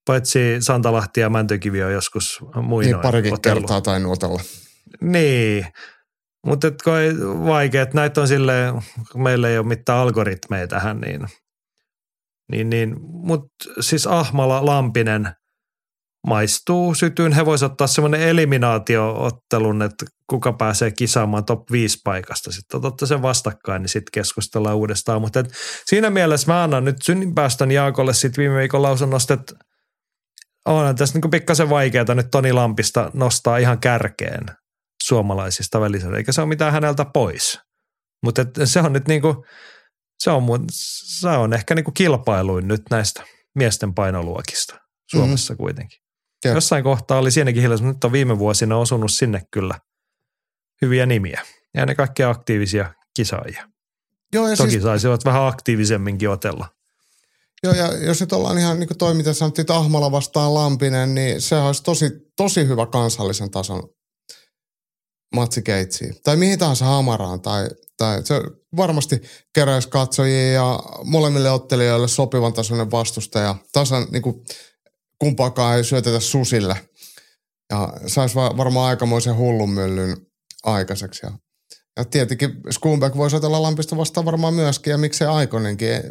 [SPEAKER 2] Paitsi Santalahti ja Mäntykivi on joskus muinoin
[SPEAKER 3] Niin parikin otellut. kertaa tai nuotella.
[SPEAKER 2] Niin, mutta vaikea, että näitä on silleen, kun meillä ei ole mitään algoritmeja tähän, niin, niin, niin mutta siis Ahmala Lampinen maistuu sytyyn. He voisivat ottaa semmoinen eliminaatioottelun, että kuka pääsee kisaamaan top 5 paikasta. Sitten otatte sen vastakkain, niin sitten keskustellaan uudestaan. Mutta siinä mielessä mä annan nyt synninpäästön Jaakolle sitten viime viikon lausunnosta, että on tässä niin pikkasen vaikeaa nyt Toni Lampista nostaa ihan kärkeen suomalaisista välisarjoista, eikä se ole mitään häneltä pois. Mutta se on nyt niinku, se on, mun, se on ehkä niinku kilpailuin nyt näistä miesten painoluokista Suomessa mm-hmm. kuitenkin. Ja. Jossain kohtaa oli siinäkin hiljaisuus, mutta nyt on viime vuosina osunut sinne kyllä hyviä nimiä. Ja ne kaikkia aktiivisia kisaajia. Joo, ja Toki siis, saisivat vähän aktiivisemminkin otella.
[SPEAKER 3] Joo, ja jos nyt ollaan ihan niin kuin toi, mitä sanottiin, Ahmala vastaan Lampinen, niin se olisi tosi, tosi hyvä kansallisen tason matsikeitsiin tai mihin tahansa hamaraan tai, tai se varmasti keräisi katsojia ja molemmille ottelijoille sopivan tasoinen vastustaja. Tasan niin kuin, kumpaakaan ei syötetä susille. Ja saisi varmaan aikamoisen hullun myllyn aikaiseksi. Ja, ja tietenkin Skumbeck voisi otella Lampista vastaan varmaan myöskin, ja miksei Aikonenkin,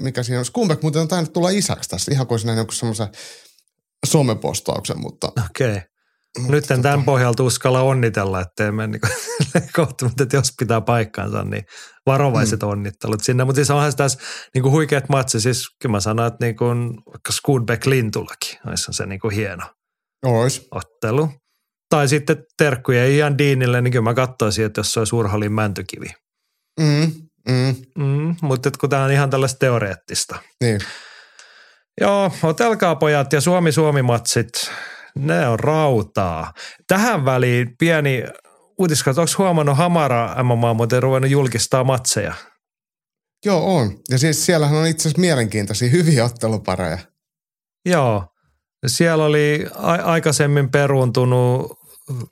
[SPEAKER 3] mikä siinä on. Skumbeck muuten on tainnut tulla isäksi tässä, ihan kuin siinä semmoisen somepostauksen, mutta...
[SPEAKER 2] Okei. Okay. Nyt en tämän pohjalta uskalla onnitella, ettei mene niin kohta, mutta että jos pitää paikkaansa, niin varovaiset mm. onnittelut sinne. Mutta siis onhan tässä niin kuin huikeat matsi. Siis kyllä mä sanon, että niin kuin, vaikka Skudbeck Lintulakin, olisi se niin kuin hieno.
[SPEAKER 3] Ois.
[SPEAKER 2] ottelu. Tai sitten terkkuja Ian Deanille, niin kyllä mä katsoisin, että jos se olisi Urhalin mäntykivi.
[SPEAKER 3] Mm, mm,
[SPEAKER 2] Mm, mutta kun tämä on ihan tällaista teoreettista.
[SPEAKER 3] niin.
[SPEAKER 2] Joo, otelkaa pojat ja Suomi-Suomi-matsit, ne on rautaa. Tähän väliin pieni uutiskatu, onko huomannut Hamara MMA muuten ruvennut julkistaa matseja?
[SPEAKER 3] Joo, on. Ja siis siellähän on itse asiassa mielenkiintoisia hyviä ottelupareja.
[SPEAKER 2] Joo, siellä oli a- aikaisemmin peruuntunut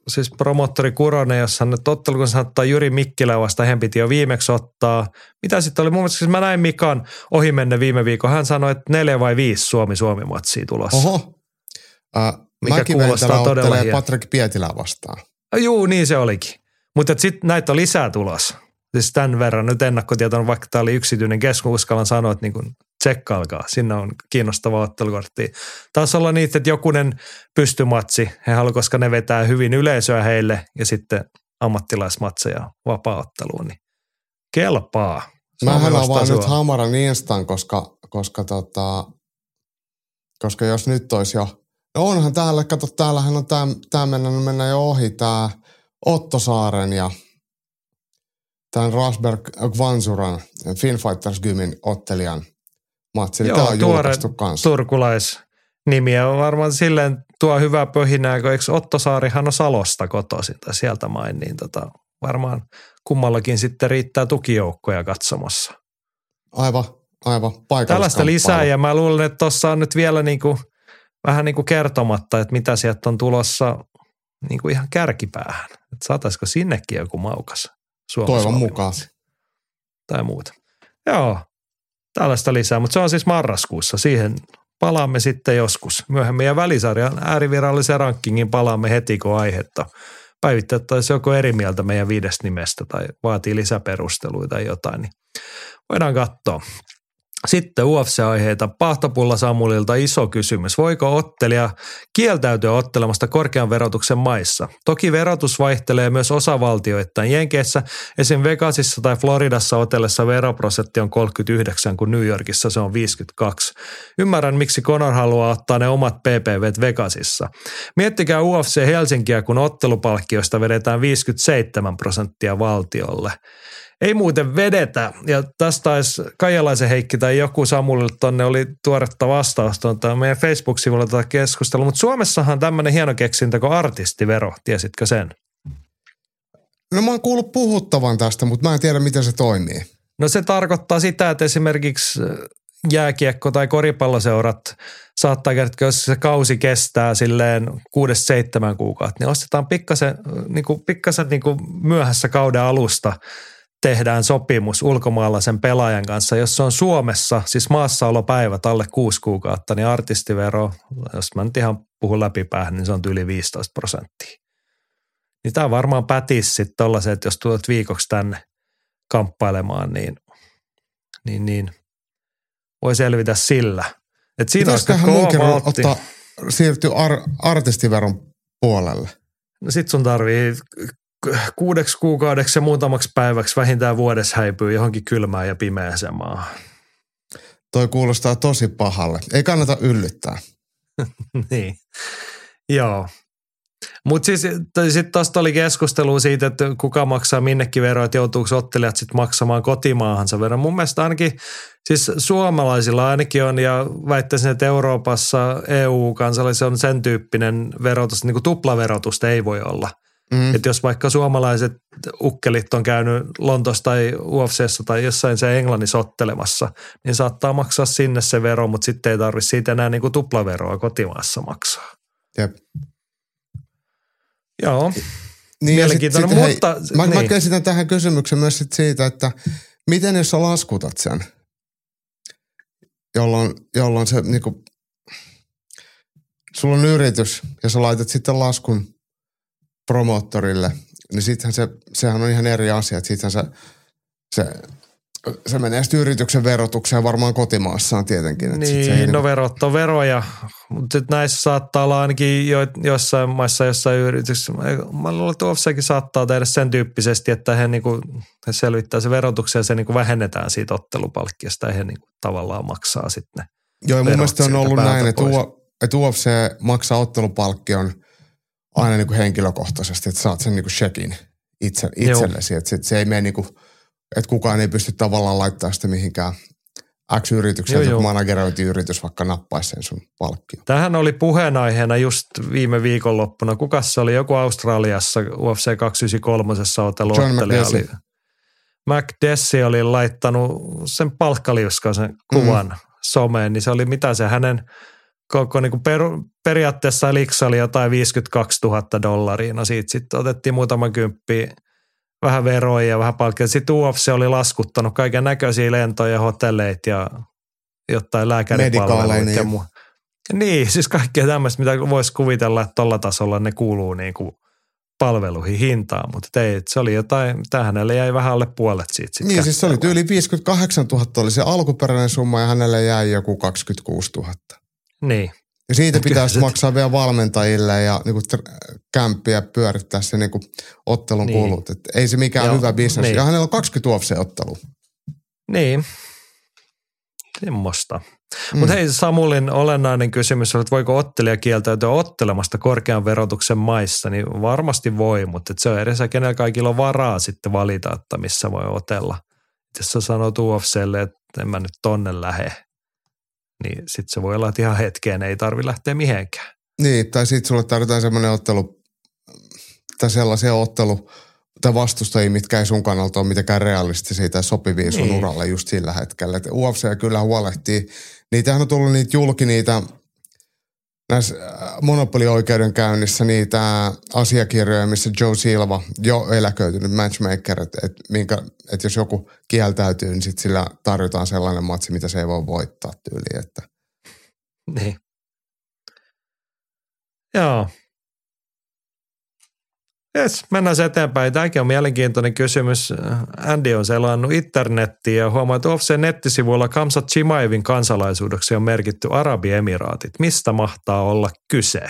[SPEAKER 2] siis promottori Kuronen, jossa hän nyt ottelu, kun ottaa Jyri Mikkilä vasta, hän piti jo viimeksi ottaa. Mitä sitten oli? Mun mielestä siis mä näin Mikan ohi menne viime viikon. Hän sanoi, että neljä vai viisi Suomi-Suomi-matsia tulossa.
[SPEAKER 3] Oho. Uh,
[SPEAKER 2] Mikä
[SPEAKER 3] Mäkiventelä
[SPEAKER 2] kuulostaa todella hieno.
[SPEAKER 3] Patrick Pietilää vastaan.
[SPEAKER 2] Ah, Juu, niin se olikin. Mutta sitten näitä on lisää tulossa. Siis tämän verran nyt ennakkotieto, vaikka tämä oli yksityinen keskus, uskallan sanoa, että niin tsekkailkaa. Sinne on kiinnostava ottelukortti. Taas olla niitä, että jokunen pystymatsi, he haluavat, koska ne vetää hyvin yleisöä heille ja sitten ammattilaismatseja vapaa-otteluun, niin kelpaa. Suomi
[SPEAKER 3] Mähän
[SPEAKER 2] vastaa
[SPEAKER 3] avaan nyt. Hamaran Instan, koska, koska, tota, koska jos nyt olisi jo, no onhan täällä, kato täällähän on tää, tää mennä, mennä jo ohi, tää Otto Saaren ja tämän Rasberg Gvansuran Finn Fighters Gymin ottelijan matsi. Niin
[SPEAKER 2] Joo,
[SPEAKER 3] tää on julkaistu kanssa.
[SPEAKER 2] turkulaisnimiä on varmaan silleen tuo hyvää pöhinää, kun eikö Otto Saarihan on Salosta kotoisin tai sieltä main, niin tota, varmaan kummallakin sitten riittää tukijoukkoja katsomassa.
[SPEAKER 3] Aivan, aivan.
[SPEAKER 2] Tällaista lisää ja mä luulen, että tuossa on nyt vielä niinku, vähän niin kuin kertomatta, että mitä sieltä on tulossa niin kuin ihan kärkipäähän. Että saataisiko sinnekin joku maukas Suomi
[SPEAKER 3] Toivon mukaan.
[SPEAKER 2] Tai muuta. Joo, tällaista lisää, mutta se on siis marraskuussa. Siihen palaamme sitten joskus myöhemmin. Ja välisarjan äärivirallisen rankingin palaamme heti, kun aihetta se joko eri mieltä meidän viidestä nimestä tai vaatii lisäperusteluita tai jotain, niin voidaan katsoa. Sitten UFC-aiheita. Pahtopulla Samulilta iso kysymys. Voiko ottelija kieltäytyä ottelemasta korkean verotuksen maissa? Toki verotus vaihtelee myös osavaltioittain. Jenkeissä, esim. Vegasissa tai Floridassa otellessa veroprosentti on 39, kun New Yorkissa se on 52. Ymmärrän, miksi Conor haluaa ottaa ne omat PPVt Vegasissa. Miettikää UFC Helsinkiä, kun ottelupalkkioista vedetään 57 prosenttia valtiolle. Ei muuten vedetä. Ja tästä taisi Kaijalaisen Heikki tai joku Samulille tonne oli tuoretta vastausta tuota meidän Facebook-sivulla tätä keskustelua. Mutta Suomessahan tämmöinen hieno keksintä kuin artistivero. Tiesitkö sen?
[SPEAKER 3] No mä oon kuullut puhuttavan tästä, mutta mä en tiedä, miten se toimii.
[SPEAKER 2] No se tarkoittaa sitä, että esimerkiksi jääkiekko- tai koripalloseurat saattaa kertoa, jos se kausi kestää silleen kuudesta seitsemän kuukautta, niin ostetaan pikkasen, niin kuin, pikkasen niin kuin myöhässä kauden alusta tehdään sopimus ulkomaalaisen pelaajan kanssa. Jos se on Suomessa, siis maassaolopäivät alle kuusi kuukautta, niin artistivero, jos mä nyt ihan puhun läpipäähän, niin se on yli 15 prosenttia. Niin tämä varmaan pätisi sitten tollaisen, että jos tulet viikoksi tänne kamppailemaan, niin, niin, niin voi selvitä sillä. Et siinä
[SPEAKER 3] Pitäisiköhän munkin ottaa, siirtyä ar- artistiveron puolelle?
[SPEAKER 2] No sit sun tarvii kuudeksi kuukaudeksi ja muutamaksi päiväksi vähintään vuodessa häipyy johonkin kylmään ja pimeäseen maahan.
[SPEAKER 3] Toi kuulostaa tosi pahalle. Ei kannata yllyttää.
[SPEAKER 2] niin. Joo. Mutta siis sitten tuosta oli keskustelu siitä, että kuka maksaa minnekin veroa, että joutuuko ottelijat sitten maksamaan kotimaahansa veron. Mun mielestä ainakin, siis suomalaisilla ainakin on, ja väittäisin, että Euroopassa EU-kansalaisilla on sen tyyppinen verotus, niin kuin tuplaverotusta ei voi olla.
[SPEAKER 3] Mm.
[SPEAKER 2] Että jos vaikka suomalaiset ukkelit on käynyt Lontossa tai UFCssä tai jossain se Englannissa ottelemassa, niin saattaa maksaa sinne se vero, mutta sitten ei tarvitse siitä enää niin kuin tuplaveroa kotimaassa maksaa.
[SPEAKER 3] Jep.
[SPEAKER 2] Joo.
[SPEAKER 3] Niin
[SPEAKER 2] Mielenkiintoinen,
[SPEAKER 3] hei,
[SPEAKER 2] mutta-
[SPEAKER 3] mä, mä
[SPEAKER 2] niin.
[SPEAKER 3] käsitän tähän kysymyksen myös sit siitä, että miten jos sä laskutat sen, jolloin, jolloin se niinku, sulla on yritys ja sä laitat sitten laskun promoottorille, niin sittenhän se, sehän on ihan eri asia, että sittenhän se, se, se menee sitten yrityksen verotukseen varmaan kotimaassaan tietenkin. että sit se
[SPEAKER 2] Niin, no
[SPEAKER 3] niinku-
[SPEAKER 2] verot on veroja, mutta sit näissä saattaa olla ainakin jo, jossain maissa, jossain yrityksissä. Mä luulen, että UFCkin saattaa tehdä sen tyyppisesti, että he, niinku, he selvittää se verotuksen ja se niinku vähennetään siitä ottelupalkkiosta ja he niinku tavallaan maksaa sitten
[SPEAKER 3] Joo, mun mielestä on ollut näin, että että UFC maksaa ottelupalkkion aina niin kuin henkilökohtaisesti, että saat sen niin kuin checkin itse, itsellesi. Että se, se ei mene niin kuin, että kukaan ei pysty tavallaan laittaa sitä mihinkään X-yrityksen, että managerointiyritys vaikka nappaisi sen sun palkkio.
[SPEAKER 2] Tähän oli puheenaiheena just viime viikonloppuna. Kuka se oli? Joku Australiassa UFC 293 otelu John
[SPEAKER 3] McDessie.
[SPEAKER 2] McDessie oli laittanut sen palkkaliuskaisen kuvan mm. someen, niin se oli mitä se hänen koko niin per, periaatteessa liksa oli jotain 52 000 dollaria. No siitä sitten otettiin muutama kymppi vähän veroja ja vähän palkkia. Sitten UFC oli laskuttanut kaiken näköisiä lentoja, hotelleita ja jotain lääkäripalveluita ja muu. Niin, siis kaikkea tämmöistä, mitä voisi kuvitella, että tuolla tasolla ne kuuluu niin kuin palveluihin hintaan, mutta ei, se oli jotain, mitä hänelle jäi vähän alle puolet siitä. Sit
[SPEAKER 3] niin, siis se oli tyyli 58 000 oli se alkuperäinen summa ja hänelle jäi joku 26 000.
[SPEAKER 2] Niin.
[SPEAKER 3] Ja siitä pitäisi maksaa vielä valmentajille ja niinku kämppiä pyörittää se niinku ottelun niin. kulut. Et ei se mikään Joo, hyvä bisnes. Niin. Ja hänellä on 20 UFC-ottelua.
[SPEAKER 2] Niin. Semmosta. Mm. Mutta hei Samulin olennainen kysymys on, että voiko ottelija kieltäytyä ottelemasta korkean verotuksen maissa, niin varmasti voi, mutta se on edessä, kenellä kaikilla on varaa sitten valita, että missä voi otella. Jos sä sanot UFClle, että en mä nyt tonne lähe, niin sitten se voi olla, että ihan hetkeen ei tarvi lähteä mihinkään.
[SPEAKER 3] Niin, tai sitten sulle tarvitaan semmoinen ottelu, tai sellaisia ottelu, tai vastustajia, mitkä ei sun kannalta ole mitenkään realistisia tai sopivia sun niin. uralle just sillä hetkellä. Et UFC kyllä huolehtii. Niitähän on tullut niitä julki niitä näissä äh, monopolioikeudenkäynnissä niitä asiakirjoja, missä Joe Silva, jo eläköitynyt matchmaker, että et, minkä, et jos joku kieltäytyy, niin sit sillä tarjotaan sellainen matsi, mitä se ei voi voittaa tyyliin. Että.
[SPEAKER 2] Niin. Joo. Yes, mennään se eteenpäin. Tämäkin on mielenkiintoinen kysymys. Andy on selannut internettiä ja huomaa, että UFC nettisivuilla Kamsat Chimaevin kansalaisuudeksi on merkitty Arabiemiraatit. Mistä mahtaa olla kyse?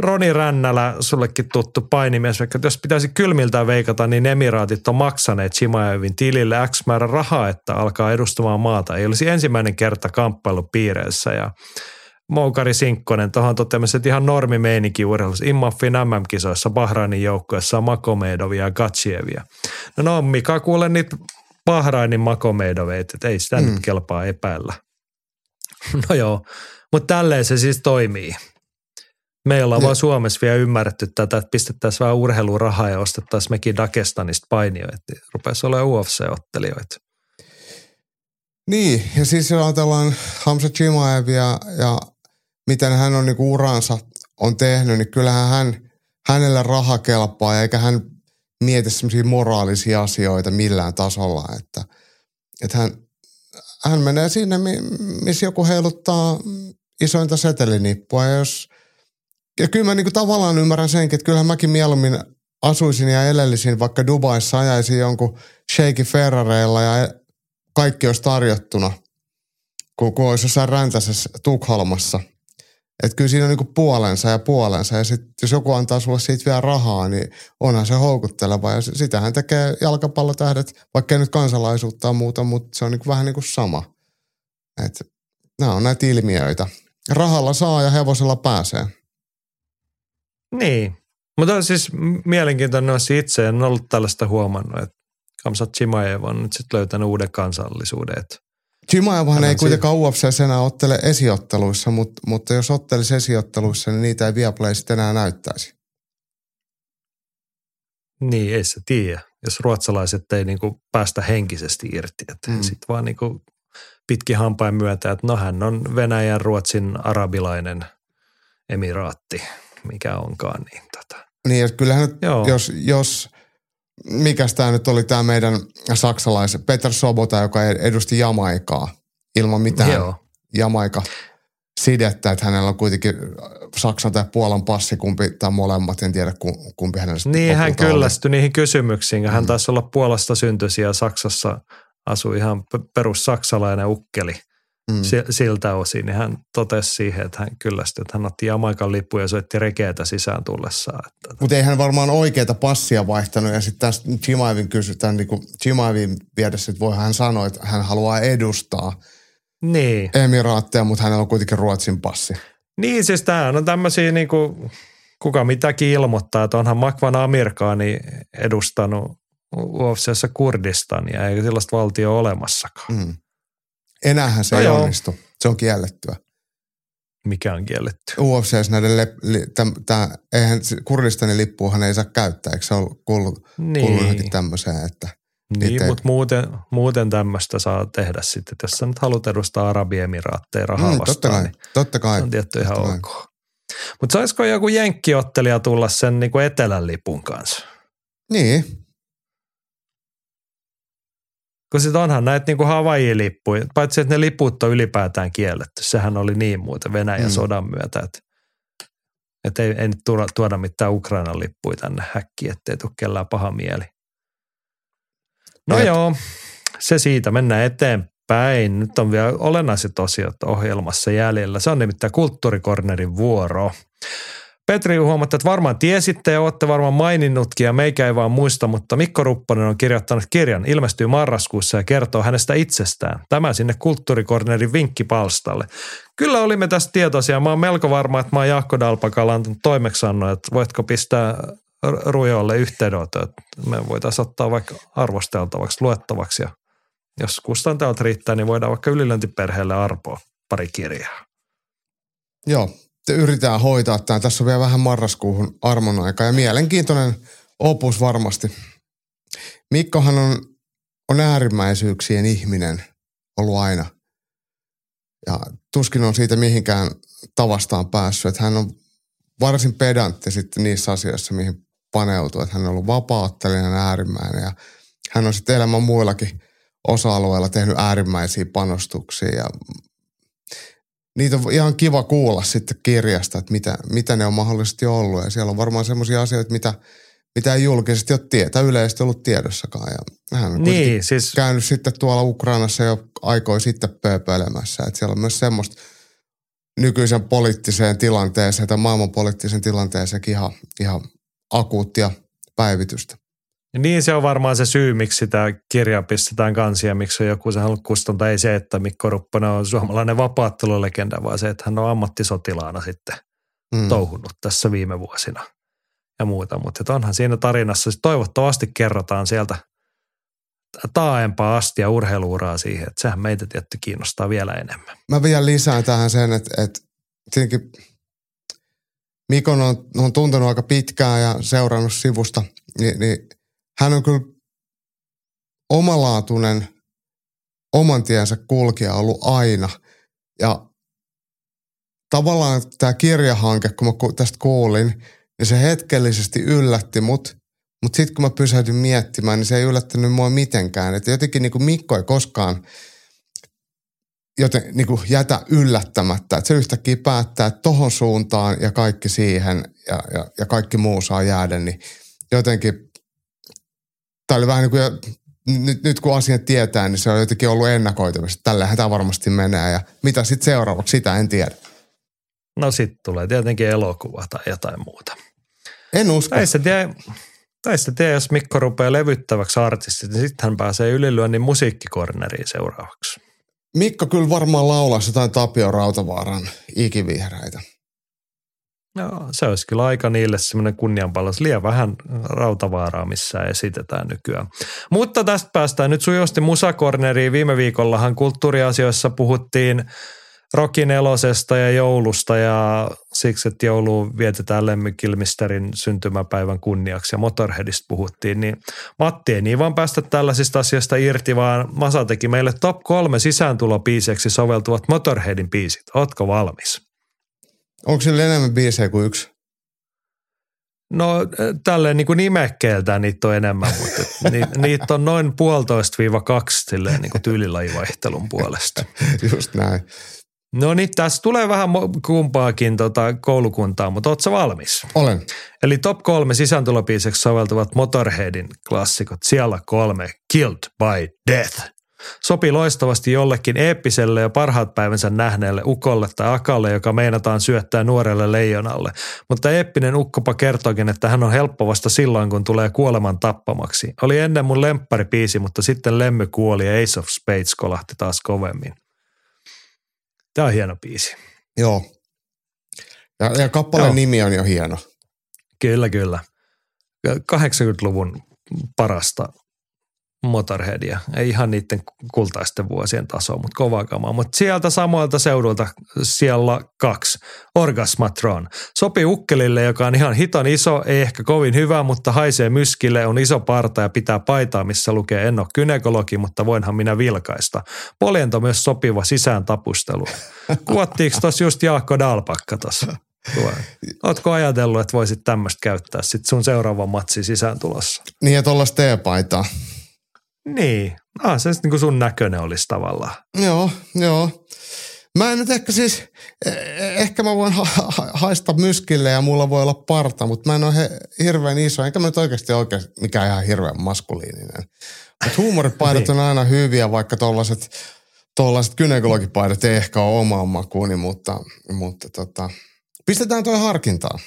[SPEAKER 2] Roni Rännälä, sullekin tuttu painimies, vaikka jos pitäisi kylmiltä veikata, niin emiraatit on maksaneet Chimaevin tilille X määrä rahaa, että alkaa edustamaan maata. Ei olisi ensimmäinen kerta kamppailupiireissä ja Moukari Sinkkonen tuohon että ihan normi meininki urheilussa. Immafin MM-kisoissa Bahrainin joukkueessa on Makomedovia ja Gatsievia. No no, Mika kuule niitä Bahrainin Makomedoveita, että ei sitä mm. nyt kelpaa epäillä. no joo, mutta tälleen se siis toimii. Me ollaan vaan Suomessa vielä ymmärretty tätä, että pistettäisiin vähän urheilurahaa ja ostettaisiin mekin Dagestanista painioita. Rupesi olemaan UFC-ottelijoita.
[SPEAKER 3] Niin, ja siis jos ajatellaan Hamza Chimaevia ja miten hän on niinku uransa on tehnyt, niin kyllähän hän, hänellä raha kelpaa, eikä hän mieti semmoisia moraalisia asioita millään tasolla, että, että hän, hän menee sinne, missä joku heiluttaa isointa setelinippua, ja jos, ja kyllä mä niinku tavallaan ymmärrän senkin, että kyllähän mäkin mieluummin asuisin ja elelisin vaikka Dubaissa, ajaisin jonkun Sheikki Ferrareilla ja kaikki olisi tarjottuna, kun, kun olisi jossain räntäisessä Tukholmassa – että kyllä siinä on niinku puolensa ja puolensa. Ja sitten jos joku antaa sulle siitä vielä rahaa, niin onhan se houkutteleva. Ja sitähän tekee jalkapallotähdet, vaikka ei nyt kansalaisuutta muuta, mutta se on niinku vähän niin kuin sama. Että nämä on näitä ilmiöitä. Rahalla saa ja hevosella pääsee.
[SPEAKER 2] Niin. Mutta siis mielenkiintoinen on itse, en ollut tällaista huomannut, että Kamsat Chimaev on nyt sitten löytänyt uuden kansallisuuden. Että
[SPEAKER 3] Chimaevahan ei kuitenkaan UFC enää ottele esiotteluissa, mutta, mutta jos ottelisi esiotteluissa, niin niitä ei Viaplay sitten enää näyttäisi.
[SPEAKER 2] Niin, ei se tiedä. Jos ruotsalaiset ei niinku päästä henkisesti irti, että mm. sitten vaan niinku pitki hampain myötä, että no hän on Venäjän, Ruotsin, arabilainen emiraatti, mikä onkaan. Niin, tota.
[SPEAKER 3] niin kyllähän Joo. jos, jos mikäs tämä nyt oli tämä meidän saksalais Peter Sobota, joka edusti Jamaikaa ilman mitään Joo. Jamaika sidettä, että hänellä on kuitenkin Saksan tai Puolan passi, kumpi tai molemmat, en tiedä kumpi hänellä
[SPEAKER 2] Niin, hän kyllästyi niihin kysymyksiin. Hän mm. taisi olla Puolasta syntyisiä ja Saksassa asui ihan perus saksalainen ukkeli – mm. siltä osin, niin hän totesi siihen, että hän kyllästyi, että hän otti Jamaikan lippu ja soitti rekeitä sisään tullessaan.
[SPEAKER 3] Mutta ei hän varmaan oikeita passia vaihtanut ja sitten tässä Jimaivin kysytään, niin kuin Jimaivin viedessä, että voi hän sanoa, että hän haluaa edustaa.
[SPEAKER 2] Niin.
[SPEAKER 3] emiraatteja, mutta hänellä on kuitenkin Ruotsin passi.
[SPEAKER 2] Niin, siis tämähän on tämmöisiä niinku, kuka mitäkin ilmoittaa, että onhan Makvan Amirkaani edustanut UFCssä Kurdistania, eikä sellaista valtio olemassakaan.
[SPEAKER 3] Mm. Enäähän se
[SPEAKER 2] No
[SPEAKER 3] ei
[SPEAKER 2] joo.
[SPEAKER 3] onnistu. Se on kiellettyä.
[SPEAKER 2] Mikä on kielletty.
[SPEAKER 3] UFCs näiden, le, li, täm, tää, eihän Kurdistanin lippuahan ei saa käyttää, eikö se ole kuullut, kuullut
[SPEAKER 2] Niin,
[SPEAKER 3] johonkin tämmöiseen, että
[SPEAKER 2] niin
[SPEAKER 3] ei-
[SPEAKER 2] mutta muuten, muuten tämmöistä saa tehdä sitten. että Jos sä nyt haluat edustaa Arabiemiraatteja rahaa
[SPEAKER 3] mm,
[SPEAKER 2] vastaan,
[SPEAKER 3] totta kai,
[SPEAKER 2] niin
[SPEAKER 3] totta kai.
[SPEAKER 2] on tietty ihan
[SPEAKER 3] totta
[SPEAKER 2] ok. Mutta saisiko joku jenkkiottelija tulla sen niinku etelän lipun kanssa?
[SPEAKER 3] Niin,
[SPEAKER 2] Kun sit onhan näitä niinku Hawaii-lippuja, paitsi että ne liput on ylipäätään kielletty. Sehän oli niin muuten Venäjän
[SPEAKER 3] Mm.
[SPEAKER 2] sodan myötä, että et ei, ei nyt tuoda, tuoda mitään Ukrainan lippuja tänne häkkiin, ettei tule kellään paha mieli. No
[SPEAKER 3] Jep.
[SPEAKER 2] joo, se siitä. Mennään eteenpäin. Nyt on vielä olennaiset osiot ohjelmassa jäljellä. Se on nimittäin kulttuurikornerin vuoro. Petri huomatta, varmaan tiesitte ja olette varmaan maininnutkin ja meikä ei vaan muista, mutta Mikko Rupponen on kirjoittanut kirjan, ilmestyy marraskuussa ja kertoo hänestä itsestään. Tämä sinne kulttuurikornerin vinkkipalstalle. Kyllä olimme tästä tietoisia. Mä oon melko varma, että mä oon Jaakko Dalpakalla antanut että voitko pistää R- Rujolle yhteydenotto, että me voitaisiin ottaa vaikka arvosteltavaksi, luettavaksi ja jos kustantajat riittää, niin voidaan vaikka ylilöntiperheelle arpoa pari kirjaa.
[SPEAKER 3] joo. Te yritetään hoitaa tämä. Tässä on vielä vähän marraskuuhun armon aika ja mielenkiintoinen opus varmasti. Mikkohan on, on äärimmäisyyksien ihminen ollut aina. Ja tuskin on siitä mihinkään tavastaan päässyt. Että hän on varsin pedantti sitten niissä asioissa, mihin paneutuu. Että hän on ollut vapaattelijan äärimmäinen ja hän on sitten elämän muillakin osa-alueilla tehnyt äärimmäisiä panostuksia ja niitä on ihan kiva kuulla sitten kirjasta, että mitä, mitä ne on mahdollisesti ollut. Ja siellä on varmaan semmoisia asioita, mitä, mitä ei julkisesti ole tietää, yleisesti ollut tiedossakaan. Ja hän on
[SPEAKER 2] Niin, siis
[SPEAKER 3] käynyt sitten tuolla Ukrainassa jo aikoi sitten pööpöilemässä. Että siellä on myös semmoista nykyisen poliittiseen tilanteeseen tai maailmanpoliittisen tilanteeseenkin ihan, ihan akuuttia päivitystä.
[SPEAKER 2] Niin se on varmaan se syy, miksi sitä kirjaa pistetään kansia, miksi on joku se halunnut kustantaa. Ei se, että Mikko Rupponen on suomalainen vapaattelulegenda, vaan se, että hän on ammattisotilaana sitten
[SPEAKER 3] Mm.
[SPEAKER 2] touhunut tässä viime vuosina ja muuta. Mutta onhan siinä tarinassa, siis toivottavasti kerrotaan sieltä taaempaa asti ja urheiluuraa siihen, että sehän meitä tietty kiinnostaa vielä enemmän.
[SPEAKER 3] Mä vielä lisään tähän sen, että, että tietenkin Mikon on, on tuntenut aika pitkään ja seurannut sivusta, niin, niin hän on kyllä omalaatuinen oman tiensä kulkija ollut aina. Ja tavallaan tämä kirjahanke, kun mä tästä kuulin, niin se hetkellisesti yllätti mut, mutta sitten kun mä pysähdyin miettimään, niin se ei yllättänyt mua mitenkään. Että jotenkin niin kuin Mikko ei koskaan joten niin kuin jätä yllättämättä. Että se yhtäkkiä päättää, että tohon suuntaan ja kaikki siihen ja, ja, ja kaikki muu saa jäädä, niin jotenkin tämä oli vähän niin kuin, jo- nyt, nyt kun asian tietää, niin se on jotenkin ollut ennakoitavissa. Tällähän tämä varmasti menee ja mitä sitten seuraavaksi, sitä en tiedä.
[SPEAKER 2] No sitten tulee tietenkin elokuva tai jotain muuta.
[SPEAKER 3] En usko.
[SPEAKER 2] Tai sitten tiedä, tai sitten tiedä, jos Mikko rupeaa levyttäväksi artistiksi, niin sitten hän pääsee ylilyönnin musiikkikorneriin seuraavaksi.
[SPEAKER 3] Mikko kyllä varmaan laulaisi jotain Tapio Rautavaaran ikivihreitä.
[SPEAKER 2] No, se olisi kyllä aika niille semmoinen kunnianpallas. Liian vähän rautavaaraa, missä esitetään nykyään. Mutta tästä päästään nyt sujuvasti musakorneriin. Viime viikollahan kulttuuriasioissa puhuttiin Rokin elosesta ja joulusta ja siksi, että joulu vietetään Lemmikilmisterin syntymäpäivän kunniaksi ja Motorheadista puhuttiin, niin Matti ei niin vaan päästä tällaisista asioista irti, vaan Masa teki meille top kolme sisääntulopiiseksi soveltuvat Motorheadin biisit. Ootko valmis?
[SPEAKER 3] Onko sillä enemmän biisejä kuin yksi?
[SPEAKER 2] No äh, tälleen niin kuin nimekkeeltään niitä on enemmän, mutta ni, niitä on noin puolitoista viiva kaksi silleen niin kuin tyylilajivaihtelun puolesta.
[SPEAKER 3] Just näin.
[SPEAKER 2] No niin, tässä tulee vähän kumpaakin tota koulukuntaa, mutta ootko valmis?
[SPEAKER 3] Olen.
[SPEAKER 2] Eli top kolme sisääntulopiiseksi soveltuvat Motorheadin klassikot. Siellä kolme, Killed by Death. Sopii loistavasti jollekin eeppiselle ja parhaat päivänsä nähneelle ukolle tai akalle, joka meinataan syöttää nuorelle leijonalle. Mutta eeppinen ukkopa kertoikin, että hän on helppo vasta silloin, kun tulee kuoleman tappamaksi. Oli ennen mun lempparipiisi, mutta sitten Lemmy kuoli ja Ace of Spades kolahti taas kovemmin. Tämä on hieno biisi.
[SPEAKER 3] Joo. Ja, ja kappaleen
[SPEAKER 2] Joo.
[SPEAKER 3] nimi on jo hieno.
[SPEAKER 2] Kyllä, kyllä. 80-luvun parasta Motorheadia. Ei ihan niiden kultaisten vuosien tasoa, mutta kovaa kamaa. Mutta sieltä samoilta seudulta siellä kaksi. Orgasmatron. Sopii ukkelille, joka on ihan hiton iso, ei ehkä kovin hyvä, mutta haisee myskille, on iso parta ja pitää paitaa, missä lukee en ole kynekologi, mutta voinhan minä vilkaista. Poljento myös sopiva sisään tapustelu. Kuvattiinko tuossa just Jaakko Dalpakka tuossa? Ootko ajatellut, että voisit tämmöistä käyttää sit sun seuraavan matsin sisään tulossa?
[SPEAKER 3] Niin ja tuollaista teepaitaa.
[SPEAKER 2] Niin. Ah, se niin kuin sun näköinen olisi tavallaan.
[SPEAKER 3] Joo, joo. Mä en nyt ehkä siis, eh- ehkä mä voin ha- ha- haista myskille ja mulla voi olla parta, mutta mä en ole he, hirveän iso, enkä mä nyt oikeasti oikein mikään ihan hirveän maskuliininen. Mutta huumoripaidat on aina hyviä, vaikka tollaset, tollaset gynekologipaidat ei ehkä ole omaan makuuni, mutta, mutta tota, pistetään toi harkintaan.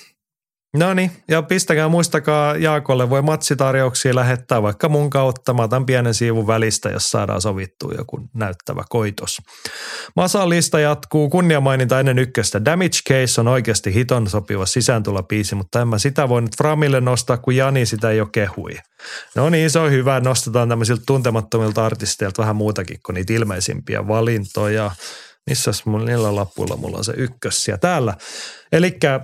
[SPEAKER 2] No niin, ja pistäkää muistakaa Jaakolle voi matsitarjouksia lähettää vaikka mun kautta. Mä otan pienen siivun välistä, jos saadaan sovittua joku näyttävä koitos. Masan lista jatkuu. Kunniamaininta ennen ykköstä. Damage Case on oikeasti hiton sopiva sisääntulopiisi, mutta en mä sitä voi nyt Framille nostaa, kun Jani sitä jo kehui. No niin, se on hyvä. Nostetaan tämmöisiltä tuntemattomilta artisteilta vähän muutakin kuin niitä ilmeisimpiä valintoja. Missäs mun niillä lappuilla mulla on se ykkös ja täällä. Elikkä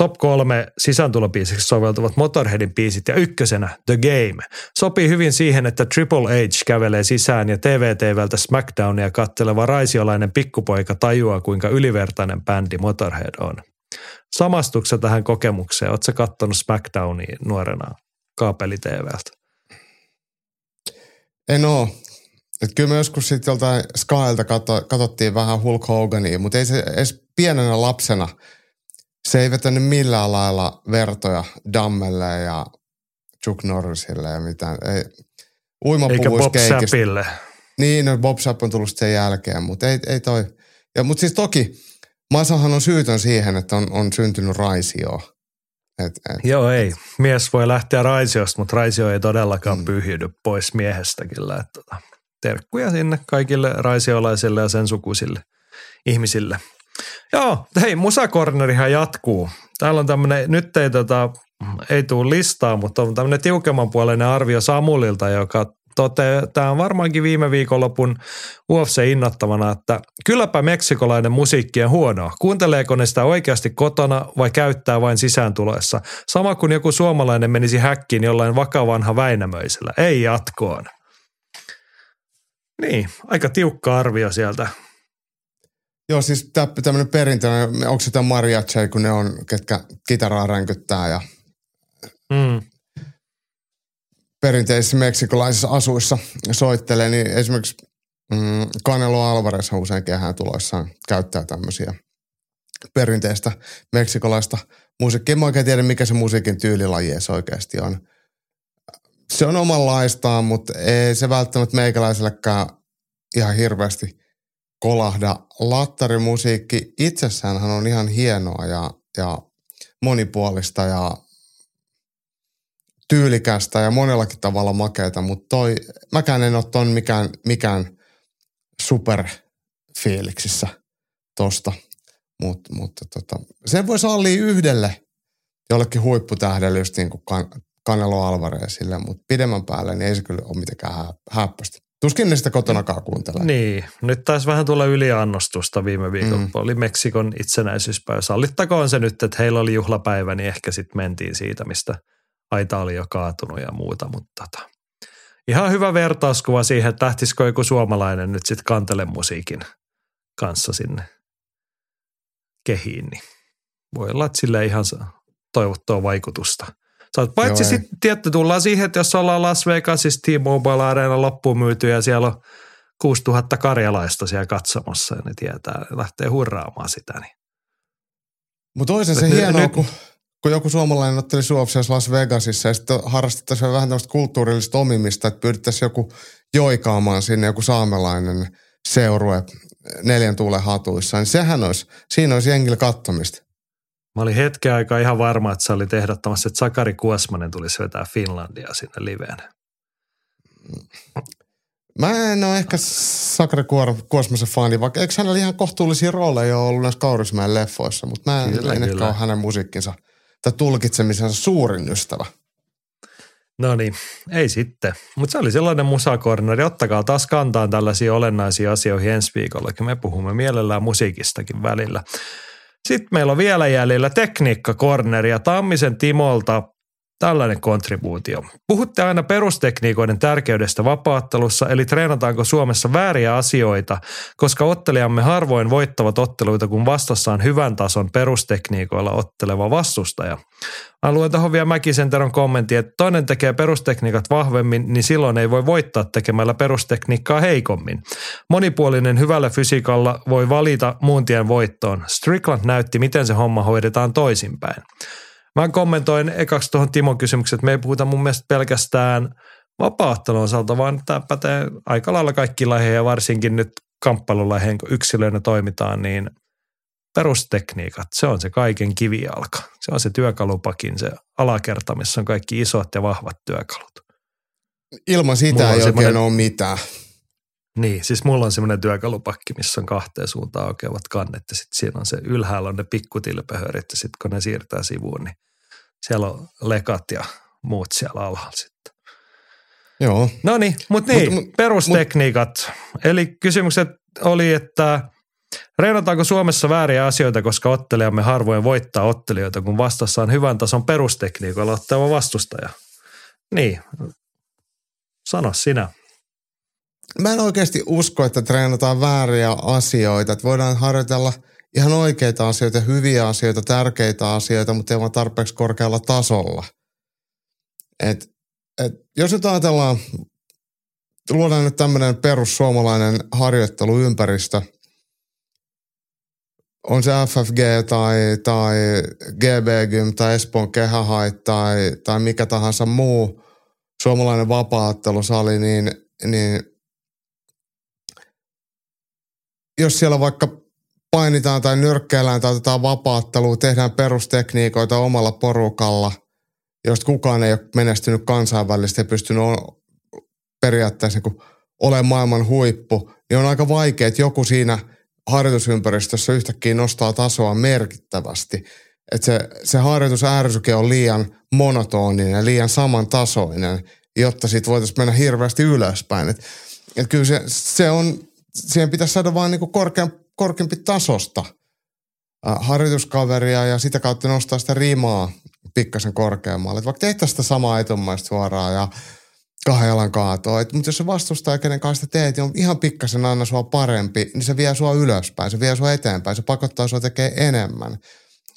[SPEAKER 2] top kolme sisääntulobiisiksi soveltuvat Motorheadin biisit ja ykkösenä The Game. Sopii hyvin siihen, että Triple H kävelee sisään ja TVTVltä SmackDownia katteleva raisiolainen pikkupoika tajuaa, kuinka ylivertainen bändi Motorhead on. Samastuksessa tähän kokemukseen? Oletko kattonut SmackDownia nuorena kaapeli-TVltä?
[SPEAKER 3] En oo. Et kyllä me joskus sitten joltain Skylta katso, katsottiin vähän Hulk Hogania, mutta ei se edes pienenä lapsena, se ei vetänyt millään lailla vertoja Dammelle ja Chuck Norrisille ja mitään. Ei,
[SPEAKER 2] Eikä Bob
[SPEAKER 3] keikistä.
[SPEAKER 2] Sappille.
[SPEAKER 3] Niin, no Bob Sapp on tullut sen jälkeen, mutta ei, ei toi. Ja, mutta siis toki Masahan on syytön siihen, että on, on syntynyt raisio. Et, et,
[SPEAKER 2] Joo, ei. Mies voi lähteä raisiosta, mutta raisio ei todellakaan mm. pyhjydy pois miehestä kyllä. Että, tota, terkkuja sinne kaikille raisiolaisille ja sen sukuisille ihmisille. Joo, hei, musakornerihan jatkuu. Täällä on tämmöinen, nyt ei, tota, ei tule listaa, mutta on tämmöinen tiukemman puoleinen arvio Samulilta, joka toteaa, tämä on varmaankin viime viikonlopun UFC innottavana, että kylläpä meksikolainen musiikki on huonoa. Kuunteleeko ne sitä oikeasti kotona vai käyttää vain sisääntuloissa? Sama kuin joku suomalainen menisi häkkiin jollain vakavanha Väinämöisellä. Ei jatkoon. Niin, aika tiukka arvio sieltä.
[SPEAKER 3] Joo, siis tämmöinen perinteinen, onko se tämä mariachi, kun ne on, ketkä kitaraa ränkyttää ja
[SPEAKER 2] Mm.
[SPEAKER 3] perinteisissä meksikolaisissa asuissa soittelee, niin esimerkiksi mm, Canelo Alvarez usein kehään tuloissaan käyttää tämmöisiä perinteistä meksikolaista musiikkia. En mä oikein tiedä, mikä se musiikin tyylilaji edes oikeasti on. Se on omanlaistaan, mutta ei se välttämättä meikäläisellekään ihan hirveästi kolahda. Lattarimusiikki itsessään on ihan hienoa ja, ja monipuolista ja tyylikästä ja monellakin tavalla makeata, mutta toi, mäkään en ole ton mikään, mikään superfiiliksissä tosta. Mut, mutta tota, sen voi sallia yhdelle jollekin huipputähdelle just niin kuin kan, Canelo Alvarezille, mutta pidemmän päälle niin ei se kyllä ole mitenkään hä, häppästi. Tuskin ne sitä kotonakaan kuuntelee.
[SPEAKER 2] Niin, nyt taisi vähän tulla yliannostusta viime viikolla. Mm. Oli Meksikon itsenäisyyspäivä. Sallittakoon se nyt, että heillä oli juhlapäivä, niin ehkä sitten mentiin siitä, mistä aita oli jo kaatunut ja muuta. Mutta tota, ihan hyvä vertauskuva siihen, että lähtisikö joku suomalainen nyt sitten kantelemusiikin kanssa sinne kehiin. Niin voi olla, että sille ihan toivottua vaikutusta. Sä oot, paitsi sitten, tietty, tullaan siihen, että jos ollaan Las Vegasissa T-Mobile Arena loppuun myyty ja siellä on 6000 karjalaista siellä katsomassa ja ne tietää, ne lähtee hurraamaan sitä. Niin.
[SPEAKER 3] Mutta toisen se hienoa,
[SPEAKER 2] nyt-
[SPEAKER 3] kun, kun joku suomalainen otteli suopsias Las Vegasissa ja sitten harrastettaisiin vähän tämmöistä kulttuurillista omimista, että pyydettäisiin joku joikaamaan sinne joku saamelainen seurue neljän tuulen hatuissa, niin sehän olisi, siinä olisi jengillä kattomista.
[SPEAKER 2] Mä olin hetken aikaa ihan varma, että sä olit ehdottamassa, että Sakari Kuosmanen tulisi vetää Finlandia sinne liveen.
[SPEAKER 3] Mä en ole ehkä Sakre Kuosmasen fani, vaikka eikö hänellä ihan kohtuullisia rooleja ole ollut näissä Kaurismäen leffoissa, mutta mä kyllä, en kyllä. ehkä ole hänen musiikkinsa tai tulkitsemisensa suurin ystävä.
[SPEAKER 2] No niin, ei sitten. Mutta se oli sellainen musakorneri. Ottakaa taas kantaan tällaisia olennaisia asioihin ensi viikolla, me puhumme mielellään musiikistakin välillä. Sitten meillä on vielä jäljellä tekniikkakorneri ja Tammisen Timolta Tällainen kontribuutio. Puhutte aina perustekniikoiden tärkeydestä vapaattelussa, eli treenataanko Suomessa vääriä asioita, koska ottelijamme harvoin voittavat otteluita, kun vastassa on hyvän tason perustekniikoilla otteleva vastustaja. Mä luen tuohon vielä Mäkisen Teron kommentti, että toinen tekee perustekniikat vahvemmin, niin silloin ei voi voittaa tekemällä perustekniikkaa heikommin. Monipuolinen hyvällä fysiikalla voi valita muun tien voittoon. Strickland näytti, miten se homma hoidetaan toisinpäin. Mä kommentoin ekaksi tuohon Timon kysymykseen, että me ei puhuta mun mielestä pelkästään vapaattelun osalta, vaan tämä pätee aika lailla kaikki lajeihin ja varsinkin nyt kamppailulajeihin, kun yksilöinä toimitaan, niin perustekniikat, se on se kaiken kivijalka. Se on se työkalupakin, se alakerta, missä on kaikki isot ja vahvat työkalut.
[SPEAKER 3] Ilman sitä ei oikein ole mitään.
[SPEAKER 2] Niin, siis mulla on semmoinen työkalupakki, missä on kahteen suuntaan aukeavat kannet ja sitten siinä on se ylhäällä on ne pikkutilpehörit ja sitten kun ne siirtää sivuun, niin siellä on lekat ja muut siellä alhaalla sitten.
[SPEAKER 3] Joo.
[SPEAKER 2] No niin, mutta niin, mut, perustekniikat. Mut, Eli kysymykset oli, että reenataanko Suomessa vääriä asioita, koska ottelijamme harvoin voittaa ottelijoita, kun vastassa on hyvän tason perustekniikoilla ottava vastustaja. Niin, sano sinä
[SPEAKER 3] mä en oikeasti usko, että treenataan vääriä asioita. Että voidaan harjoitella ihan oikeita asioita, hyviä asioita, tärkeitä asioita, mutta ei vaan tarpeeksi korkealla tasolla. Et, et, jos nyt ajatellaan, luodaan nyt tämmöinen perussuomalainen harjoitteluympäristö, on se FFG tai, tai GB Gym tai Espoon kehähait tai, tai mikä tahansa muu suomalainen vapaattelusali, niin, niin jos siellä vaikka painitaan tai nyrkkeillään tai otetaan vapaattelua, tehdään perustekniikoita omalla porukalla, josta kukaan ei ole menestynyt kansainvälisesti ja pystynyt periaatteessa niin olemaan maailman huippu, niin on aika vaikea, että joku siinä harjoitusympäristössä yhtäkkiä nostaa tasoa merkittävästi. Että se, se harjoitusärsyke on liian monotoninen, liian samantasoinen, jotta siitä voitaisiin mennä hirveästi ylöspäin. Et, et kyllä se, se on siihen pitäisi saada vaan niin korkean, korkeampi tasosta äh, harjoituskaveria ja sitä kautta nostaa sitä rimaa pikkasen korkeammalle. Et vaikka tehtäisiin sitä samaa etumaista suoraan ja kahden jalan kaatoa. Et, mutta jos se vastustaja, kenen kanssa teet, niin on ihan pikkasen aina sua parempi, niin se vie sua ylöspäin, se vie sua eteenpäin, se pakottaa sua tekemään enemmän.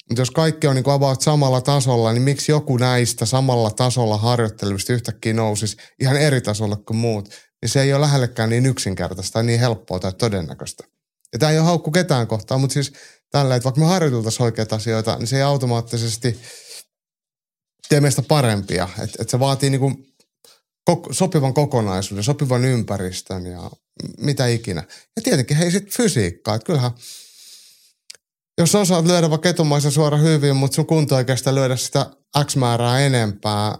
[SPEAKER 3] Mutta jos kaikki on niin kuin about samalla tasolla, niin miksi joku näistä samalla tasolla harjoittelevista yhtäkkiä nousisi ihan eri tasolle kuin muut? Niin se ei ole lähellekään niin yksinkertaista tai niin helppoa tai todennäköistä. Ja tämä ei ole haukku ketään kohtaan, mutta siis tällä, että vaikka me harjoiteltaisiin oikeita asioita, niin se ei automaattisesti tee meistä parempia. Että et se vaatii niinku kok- sopivan kokonaisuuden, sopivan ympäristön ja mitä ikinä. Ja tietenkin hei sitten fysiikkaa, että kyllähän jos osaat lyödä vaikka etumaisen suora hyvin, mutta sun kunto oikeastaan lyödä sitä X määrää enempää,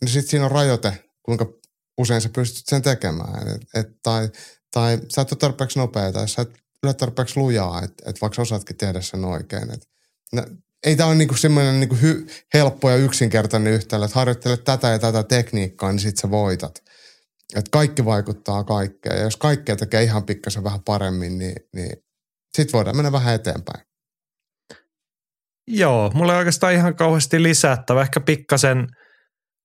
[SPEAKER 3] niin sitten siinä on rajoite, kuinka usein sä pystyt sen tekemään. Et, et, tai, tai sä et ole tarpeeksi nopea tai sä et ole tarpeeksi lujaa, että et vaikka osaatkin tehdä sen oikein. Et, no, ei tämä ole niinku semmoinen niinku hy, helppo ja yksinkertainen yhtälö, että harjoittelet tätä ja tätä tekniikkaa, niin sit sä voitat. Et kaikki vaikuttaa kaikkeen. Ja jos kaikkea tekee ihan pikkasen vähän paremmin, niin, niin sitten voidaan mennä vähän eteenpäin.
[SPEAKER 2] Joo, mulla ei oikeastaan ihan kauheasti lisättävä. Ehkä pikkasen –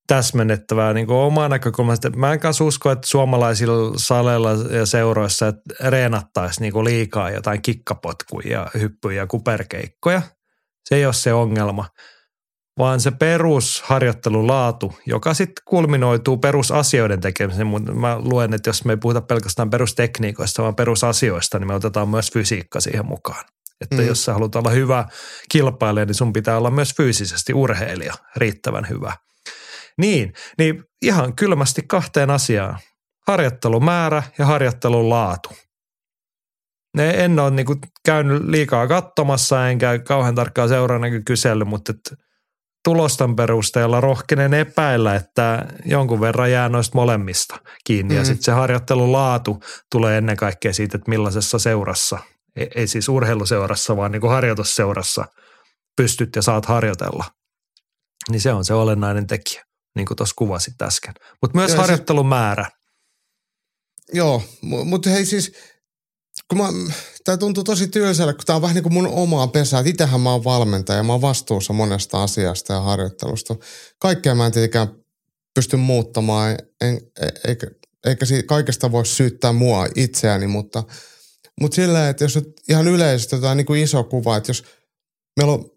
[SPEAKER 2] täsmennettävää niin omaa näkökulmasta. Mä en kanssa usko, että suomalaisilla saleilla ja seuroissa että reenattaisi niin liikaa jotain kikkapotkuja, hyppyjä ja kuperkeikkoja. Se ei ole se ongelma, vaan se perusharjoittelulaatu, joka sitten kulminoituu perusasioiden tekemiseen. Mä luen, että jos me ei puhuta pelkästään perustekniikoista, vaan perusasioista, niin me otetaan myös fysiikka siihen mukaan. Että mm. jos sä haluat olla hyvä kilpailija, niin sun pitää olla myös fyysisesti urheilija riittävän hyvä – niin, niin ihan kylmästi kahteen asiaan. Harjoittelumäärä ja harjoittelun laatu. Ne en ole niin käynyt liikaa katsomassa, enkä kauhean tarkkaan seurannut kysellyt, mutta et tulostan perusteella rohkenen epäillä, että jonkun verran jää noista molemmista kiinni. Mm. Ja sitten se harjoittelun laatu tulee ennen kaikkea siitä, että millaisessa seurassa, ei, ei siis urheiluseurassa, vaan niin harjoitusseurassa pystyt ja saat harjoitella. Niin se on se olennainen tekijä, niin kuin tuossa kuvasit äsken. Mutta myös ja harjoittelun siis, määrä.
[SPEAKER 3] Joo, mutta hei siis – kun mä, tää tuntuu tosi tylsälle, kun tää on vähän niin kuin mun omaa pesää. Itähän mä oon valmentaja, mä oon vastuussa monesta asiasta ja harjoittelusta. Kaikkea mä en tietenkään pysty muuttamaan, en, e, eikä, eikä siitä kaikesta voi syyttää mua itseäni, mutta, mutta sillä että jos ihan yleisesti jotain niin kuin iso kuva, että jos meillä on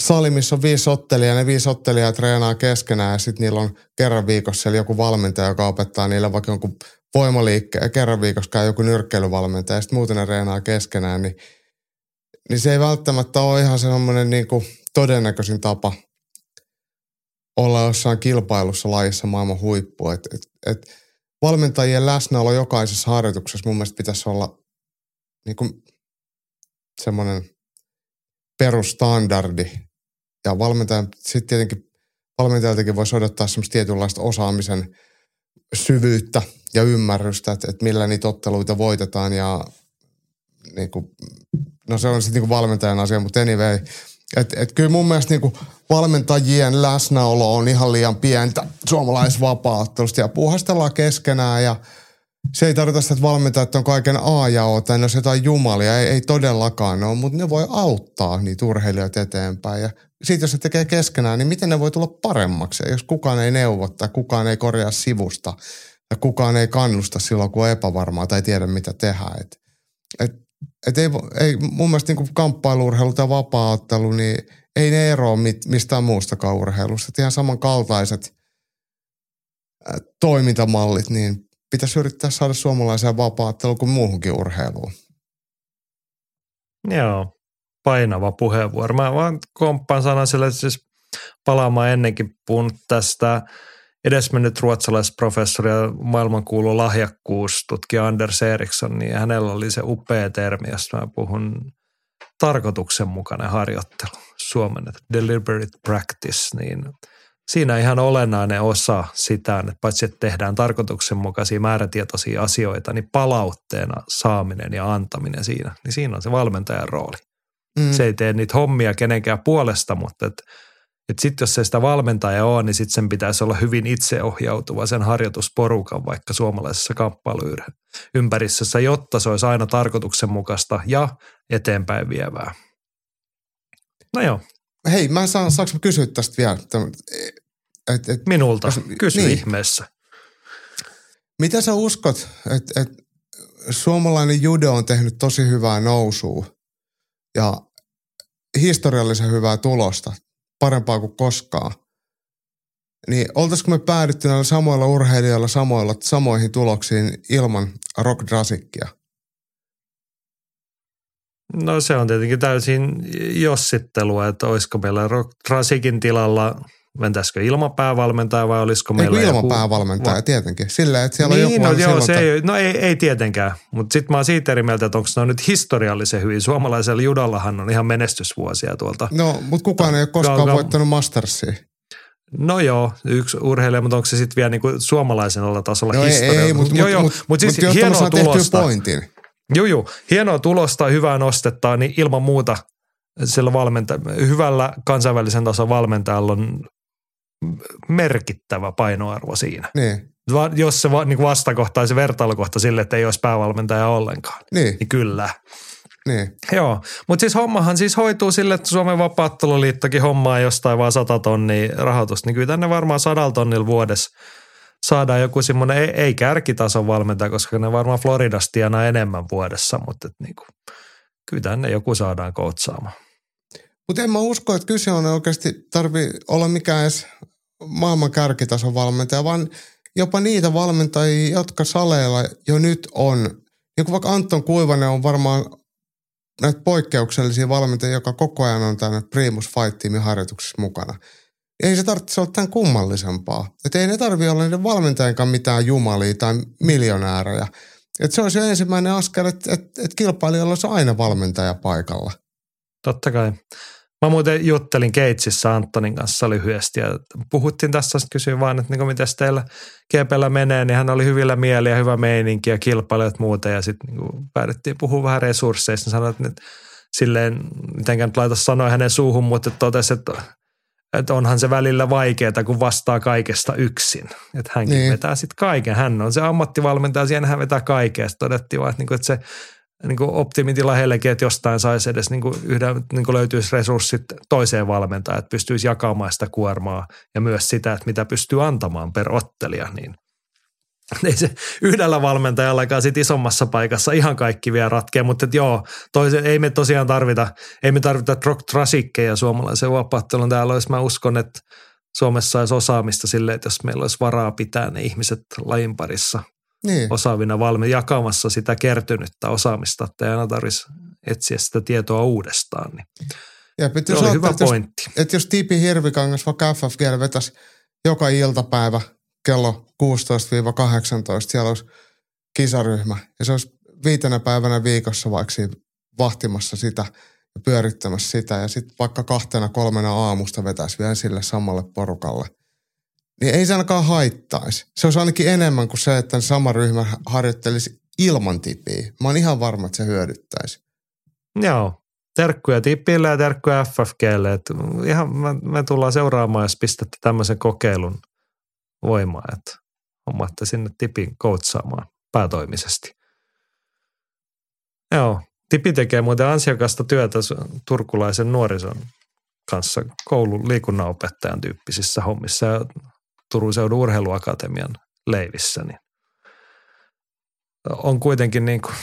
[SPEAKER 3] sali, missä on viisi ottelijaa, ne viisi ottelijaa treenaa keskenään ja sitten niillä on kerran viikossa siellä joku valmentaja, joka opettaa niille vaikka jonkun voimaliikkeen, kerran viikossa käy joku nyrkkeilyvalmentaja ja sitten muuten ne reenaa keskenään, niin, niin se ei välttämättä ole ihan semmoinen niin kuin todennäköisin tapa olla jossain kilpailussa lajissa maailman huippu. Et, et, et valmentajien läsnäolo jokaisessa harjoituksessa mun mielestä pitäisi olla niin kuin semmoinen perustandardi. Ja valmentaja, sitten tietenkin valmentajaltakin voisi odottaa semmoista tietynlaista osaamisen – syvyyttä ja ymmärrystä, että, että millä niitä otteluita voitetaan ja niin kuin, no se on sitten niin valmentajan asia, mutta anyway, että et kyllä mun mielestä niin kuin valmentajien läsnäolo on ihan liian pientä suomalaisvapaattelusta ja puhastellaan keskenään ja se ei tarkoita sitä, että valmentajat on kaiken A ja O tai ne on jotain jumalia, ei, ei todellakaan ole, mutta ne voi auttaa niitä urheilijoita eteenpäin ja siitä jos se tekee keskenään, niin miten ne voi tulla paremmaksi, jos kukaan ei neuvo tai kukaan ei korjaa sivusta ja kukaan ei kannusta silloin, kun on epävarmaa tai tiedä, mitä tehdä. Et, et, et ei, ei, mun mielestä niin kamppailuurheilu tai vapaaottelu, niin ei ne eroa mit, mistään muustakaan urheilusta. Et ihan samankaltaiset toimintamallit, niin pitäisi yrittää saada suomalaisia vapaattelu kuin muuhunkin urheiluun.
[SPEAKER 2] Joo, painava puheenvuoro. Mä vaan komppaan sanan sille siis palaamaan ennenkin puhunut tästä edesmennyt ruotsalaisprofessori ja maailmankuulu lahjakkuustutkija Anders Eriksson, niin hänellä oli se upea termi, josta mä puhun tarkoituksenmukainen harjoittelu, että deliberate practice, niin siinä ihan olennainen osa sitä, että paitsi että tehdään tarkoituksenmukaisia määrätietoisia asioita, niin palautteena saaminen ja antaminen siinä, niin siinä on se valmentajan rooli. Mm. Se ei tee niitä hommia kenenkään puolesta, mutta et, et sitten jos se sitä valmentaja on, niin sitten sen pitäisi olla hyvin itseohjautuva sen harjoitusporukan vaikka suomalaisessa kamppailuympäristössä, jotta se olisi aina tarkoituksenmukaista ja eteenpäin vievää. No joo.
[SPEAKER 3] Hei, mä saan, saanko mä kysyä tästä vielä?
[SPEAKER 2] Et, et, Minulta. Jos, Kysy niin. ihmeessä.
[SPEAKER 3] Mitä sä uskot, että et suomalainen judo on tehnyt tosi hyvää nousua ja historiallisen hyvää tulosta, parempaa kuin koskaan, niin oltaisiko me päädytty näillä samoilla urheilijoilla samoilla, samoihin tuloksiin ilman Rock Drasikkia?
[SPEAKER 2] No se on tietenkin täysin jossittelua, että olisiko meillä Rock Drasikin tilalla – mentäisikö ilmapäävalmentaja vai olisiko meillä
[SPEAKER 3] Ei ilmapäävalmentaja va- tietenkin. Sillä, että siellä
[SPEAKER 2] niin,
[SPEAKER 3] on joku...
[SPEAKER 2] No, joo, se ei, no ei, ei tietenkään, mutta sitten mä oon siitä eri mieltä, että onko ne nyt historiallisen hyvin. Suomalaisella judallahan on ihan menestysvuosia tuolta.
[SPEAKER 3] No, mutta kukaan ei ole koskaan ga- voittanut Mastersia.
[SPEAKER 2] No joo, yksi urheilija, mutta onko se sitten vielä niinku suomalaisella tasolla
[SPEAKER 3] no
[SPEAKER 2] historia?
[SPEAKER 3] Ei, ei mutta mut, mut, mut, siis mut, hienoa tulosta. pointin.
[SPEAKER 2] Joo, joo. Hienoa tulosta, hyvää nostetta, niin ilman muuta sillä valmenta- hyvällä kansainvälisen tason valmentajalla on merkittävä painoarvo siinä.
[SPEAKER 3] Niin.
[SPEAKER 2] Jos se va, niin vastakohta se vertailukohta sille, että ei olisi päävalmentaja ollenkaan,
[SPEAKER 3] niin,
[SPEAKER 2] niin kyllä.
[SPEAKER 3] Niin.
[SPEAKER 2] Joo, mutta siis hommahan siis hoituu sille, että Suomen vapaatteluliittokin hommaa jostain vaan 100 tonnia rahoitusta, niin kyllä tänne varmaan sadalla tonnilla vuodessa saadaan joku semmoinen, ei, ei kärkitason valmentaja, koska ne varmaan Floridasta tienaa enemmän vuodessa, mutta et niin kuin, kyllä tänne joku saadaan koutsaamaan.
[SPEAKER 3] Mutta en mä usko, että kyse on oikeasti tarvi olla mikään edes maailman kärkitason valmentaja, vaan jopa niitä valmentajia, jotka saleilla jo nyt on. Niin kuin vaikka Anton Kuivanen on varmaan näitä poikkeuksellisia valmentajia, joka koko ajan on tänne Primus Fight Teamin harjoituksessa mukana. Ei se tarvitse olla tämän kummallisempaa. Että ei ne tarvi olla niiden valmentajienkaan mitään jumalia tai miljonäärejä. Että se olisi jo ensimmäinen askel, että, että, että kilpailijoilla olisi aina valmentaja paikalla.
[SPEAKER 2] Totta kai. Mä muuten juttelin Keitsissä Antonin kanssa lyhyesti ja puhuttiin tässä, kysyin vaan, että niin miten teillä GPllä menee, niin hän oli hyvillä mieliä, hyvä meininki ja kilpailijat muuta ja sitten niin päädyttiin puhua vähän resursseista. Sanoin, että silleen, mitenkään nyt laita sanoa hänen suuhun, mutta totesi, että, että onhan se välillä vaikeaa, kun vastaa kaikesta yksin. Että hänkin niin. vetää sitten kaiken. Hän on se ammattivalmentaja, siihen hän vetää kaiken. Sitten todettiin vaan, että, niin että se niin kuin optimitila heillekin, että jostain saisi edes niin kuin yhden, niin kuin löytyisi resurssit toiseen valmentajaan, että pystyisi jakamaan sitä kuormaa ja myös sitä, että mitä pystyy antamaan per ottelija, niin ei se yhdellä valmentajallakaan sit isommassa paikassa ihan kaikki vielä ratkea, mutta et joo, toise, ei me tosiaan tarvita, ei me tarvita trasikkeja suomalaisen vapaattelun täällä olisi. Mä uskon, että Suomessa olisi osaamista silleen, että jos meillä olisi varaa pitää ne ihmiset lajin parissa niin. osaavina valmi jakamassa sitä kertynyttä osaamista, että ei aina tarvitsisi etsiä sitä tietoa uudestaan. Niin
[SPEAKER 3] ja, se oli hyvä että pointti. Jos, että jos Tiipi Hirvikangas vaikka FFG vetäisi joka iltapäivä kello 16-18, siellä olisi kisaryhmä ja se olisi viitenä päivänä viikossa vaikka vahtimassa sitä ja pyörittämässä sitä ja sitten vaikka kahtena kolmena aamusta vetäisi vielä sille samalle porukalle – niin ei se ainakaan haittaisi. Se olisi ainakin enemmän kuin se, että sama ryhmä harjoittelisi ilman tipiä. Mä oon ihan varma, että se hyödyttäisi.
[SPEAKER 2] Joo. Terkkuja tipille ja terkkuja FFGlle. Et ihan me, me, tullaan seuraamaan, jos pistätte tämmöisen kokeilun voimaa, että hommaatte sinne tipin koutsaamaan päätoimisesti. Joo. Tipi tekee muuten ansiokasta työtä turkulaisen nuorison kanssa koulun liikunnanopettajan tyyppisissä hommissa. Ja Turun seudun urheiluakatemian leivissä, niin on kuitenkin niin kuin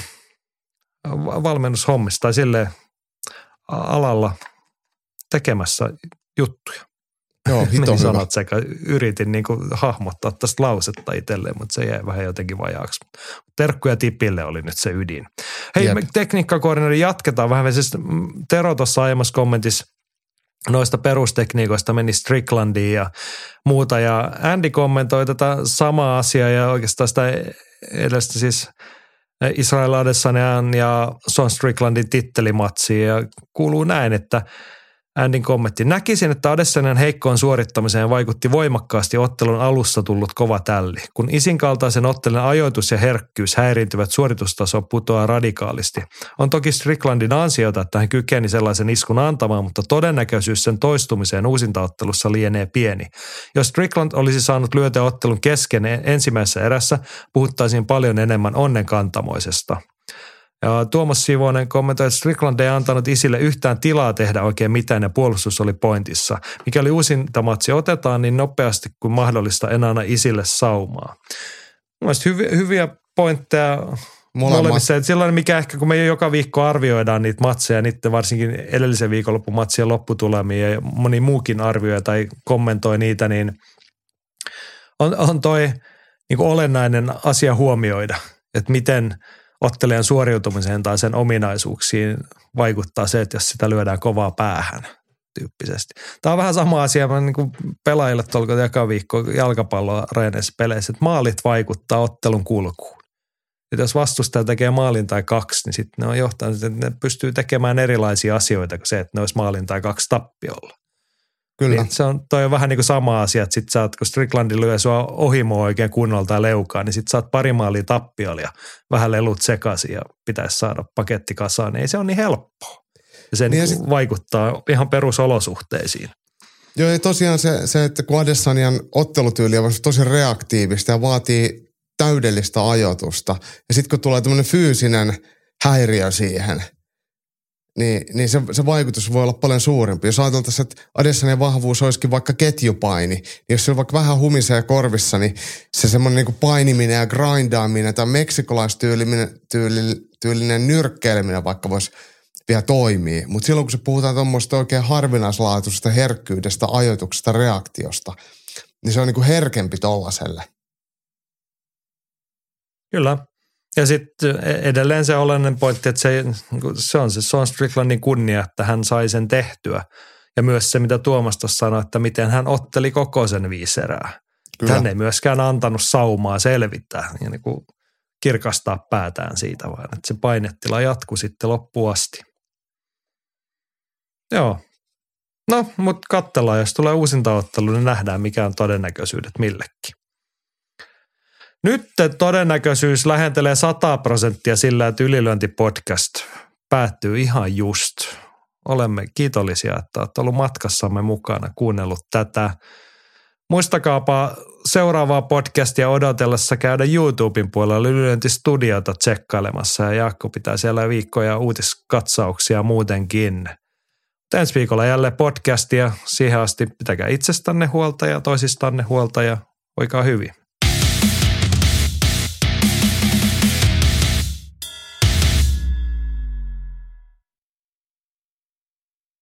[SPEAKER 2] valmennushommissa tai sille alalla tekemässä juttuja.
[SPEAKER 3] Joo, hito hyvä. sanat
[SPEAKER 2] sekä yritin niin kuin hahmottaa tästä lausetta itselleen, mutta se jäi vähän jotenkin vajaaksi. Terkkuja tipille oli nyt se ydin. Hei, tekniikkakoordinaari jatketaan vähän. Siis Tero tuossa aiemmassa kommentissa noista perustekniikoista meni Stricklandiin ja muuta. Ja Andy kommentoi tätä samaa asiaa ja oikeastaan sitä edestä siis Israel Adesanian ja Son Stricklandin tittelimatsiin ja kuuluu näin, että – Andin kommentti. Näkisin, että Adessanen heikkoon suorittamiseen vaikutti voimakkaasti ottelun alussa tullut kova tälli. Kun isin kaltaisen ottelun ajoitus ja herkkyys häiriintyvät suoritustaso putoaa radikaalisti. On toki Stricklandin ansiota, että hän kykeni sellaisen iskun antamaan, mutta todennäköisyys sen toistumiseen uusintaottelussa lienee pieni. Jos Strickland olisi saanut lyötä ottelun kesken ensimmäisessä erässä, puhuttaisiin paljon enemmän onnenkantamoisesta. Ja Tuomas Sivonen kommentoi, että Strickland ei antanut isille yhtään tilaa tehdä oikein mitään ja puolustus oli pointissa. Mikäli uusinta matsi otetaan, niin nopeasti kuin mahdollista enää aina isille saumaa. Mielestäni hyviä, hyviä pointteja molemmissa. Että sellainen, mikä ehkä kun me joka viikko arvioidaan niitä matseja, niiden varsinkin edellisen viikonlopun matsien lopputulemia ja moni muukin arvioi tai kommentoi niitä, niin on, on toi niin olennainen asia huomioida, että miten – ottelijan suoriutumiseen tai sen ominaisuuksiin vaikuttaa se, että jos sitä lyödään kovaa päähän tyyppisesti. Tämä on vähän sama asia mä niin kuin pelaajille tuolla joka viikko jalkapalloa peleissä, että maalit vaikuttaa ottelun kulkuun. Et jos vastustaja tekee maalin tai kaksi, niin sitten ne on johtanut, että ne pystyy tekemään erilaisia asioita kuin se, että ne olisi maalin tai kaksi tappiolla. Kyllä. Niin se on, toi on vähän niin kuin sama asia, että sit sä oot, kun Stricklandin lyö sua ohimoa oikein kunnolla tai leukaa, niin sit sä oot pari maalia tappiolla ja vähän lelut sekaisin ja pitäisi saada paketti kasaan, niin ei se ole niin helppoa. Ja se niin niin sit... vaikuttaa ihan perusolosuhteisiin.
[SPEAKER 3] Joo, ja tosiaan se, se että kun Adesanian ottelutyyli on tosi reaktiivista ja vaatii täydellistä ajoitusta. Ja sitten kun tulee tämmöinen fyysinen häiriö siihen – niin, niin se, se vaikutus voi olla paljon suurempi. Jos ajateltaisiin, että Adessanin vahvuus olisikin vaikka ketjupaini, niin jos se on vaikka vähän humisee korvissa, niin se semmoinen niin painiminen ja grindaaminen tai meksikolaistyylinen tyyli, tyylinen nyrkkeileminen vaikka voisi vielä toimii. Mutta silloin kun se puhutaan tuommoista oikein harvinaislaatuisesta herkkyydestä, ajoituksesta, reaktiosta, niin se on niin kuin herkempi tollaselle.
[SPEAKER 2] Kyllä. Ja sitten edelleen se olennainen pointti, että se, se on se Sean Stricklandin kunnia, että hän sai sen tehtyä. Ja myös se, mitä Tuomas tuossa sanoi, että miten hän otteli koko sen viisi erää. Hän ei myöskään antanut saumaa selvittää ja niin kuin kirkastaa päätään siitä, vaan että se painetila jatkui sitten loppuun asti. Joo, No, mutta katsellaan, jos tulee uusinta ottelu, niin nähdään mikä on todennäköisyydet millekin. Nyt todennäköisyys lähentelee 100 prosenttia sillä, että ylilyöntipodcast päättyy ihan just. Olemme kiitollisia, että olette ollut matkassamme mukana, kuunnellut tätä. Muistakaapa seuraavaa podcastia odotellessa käydä YouTuben puolella Ylilyöntistudiota tsekkailemassa ja Jaakko pitää siellä viikkoja uutiskatsauksia muutenkin. Ensi viikolla jälleen podcastia. Siihen asti pitäkää itsestänne huolta ja toisistanne huolta ja voikaa hyvin.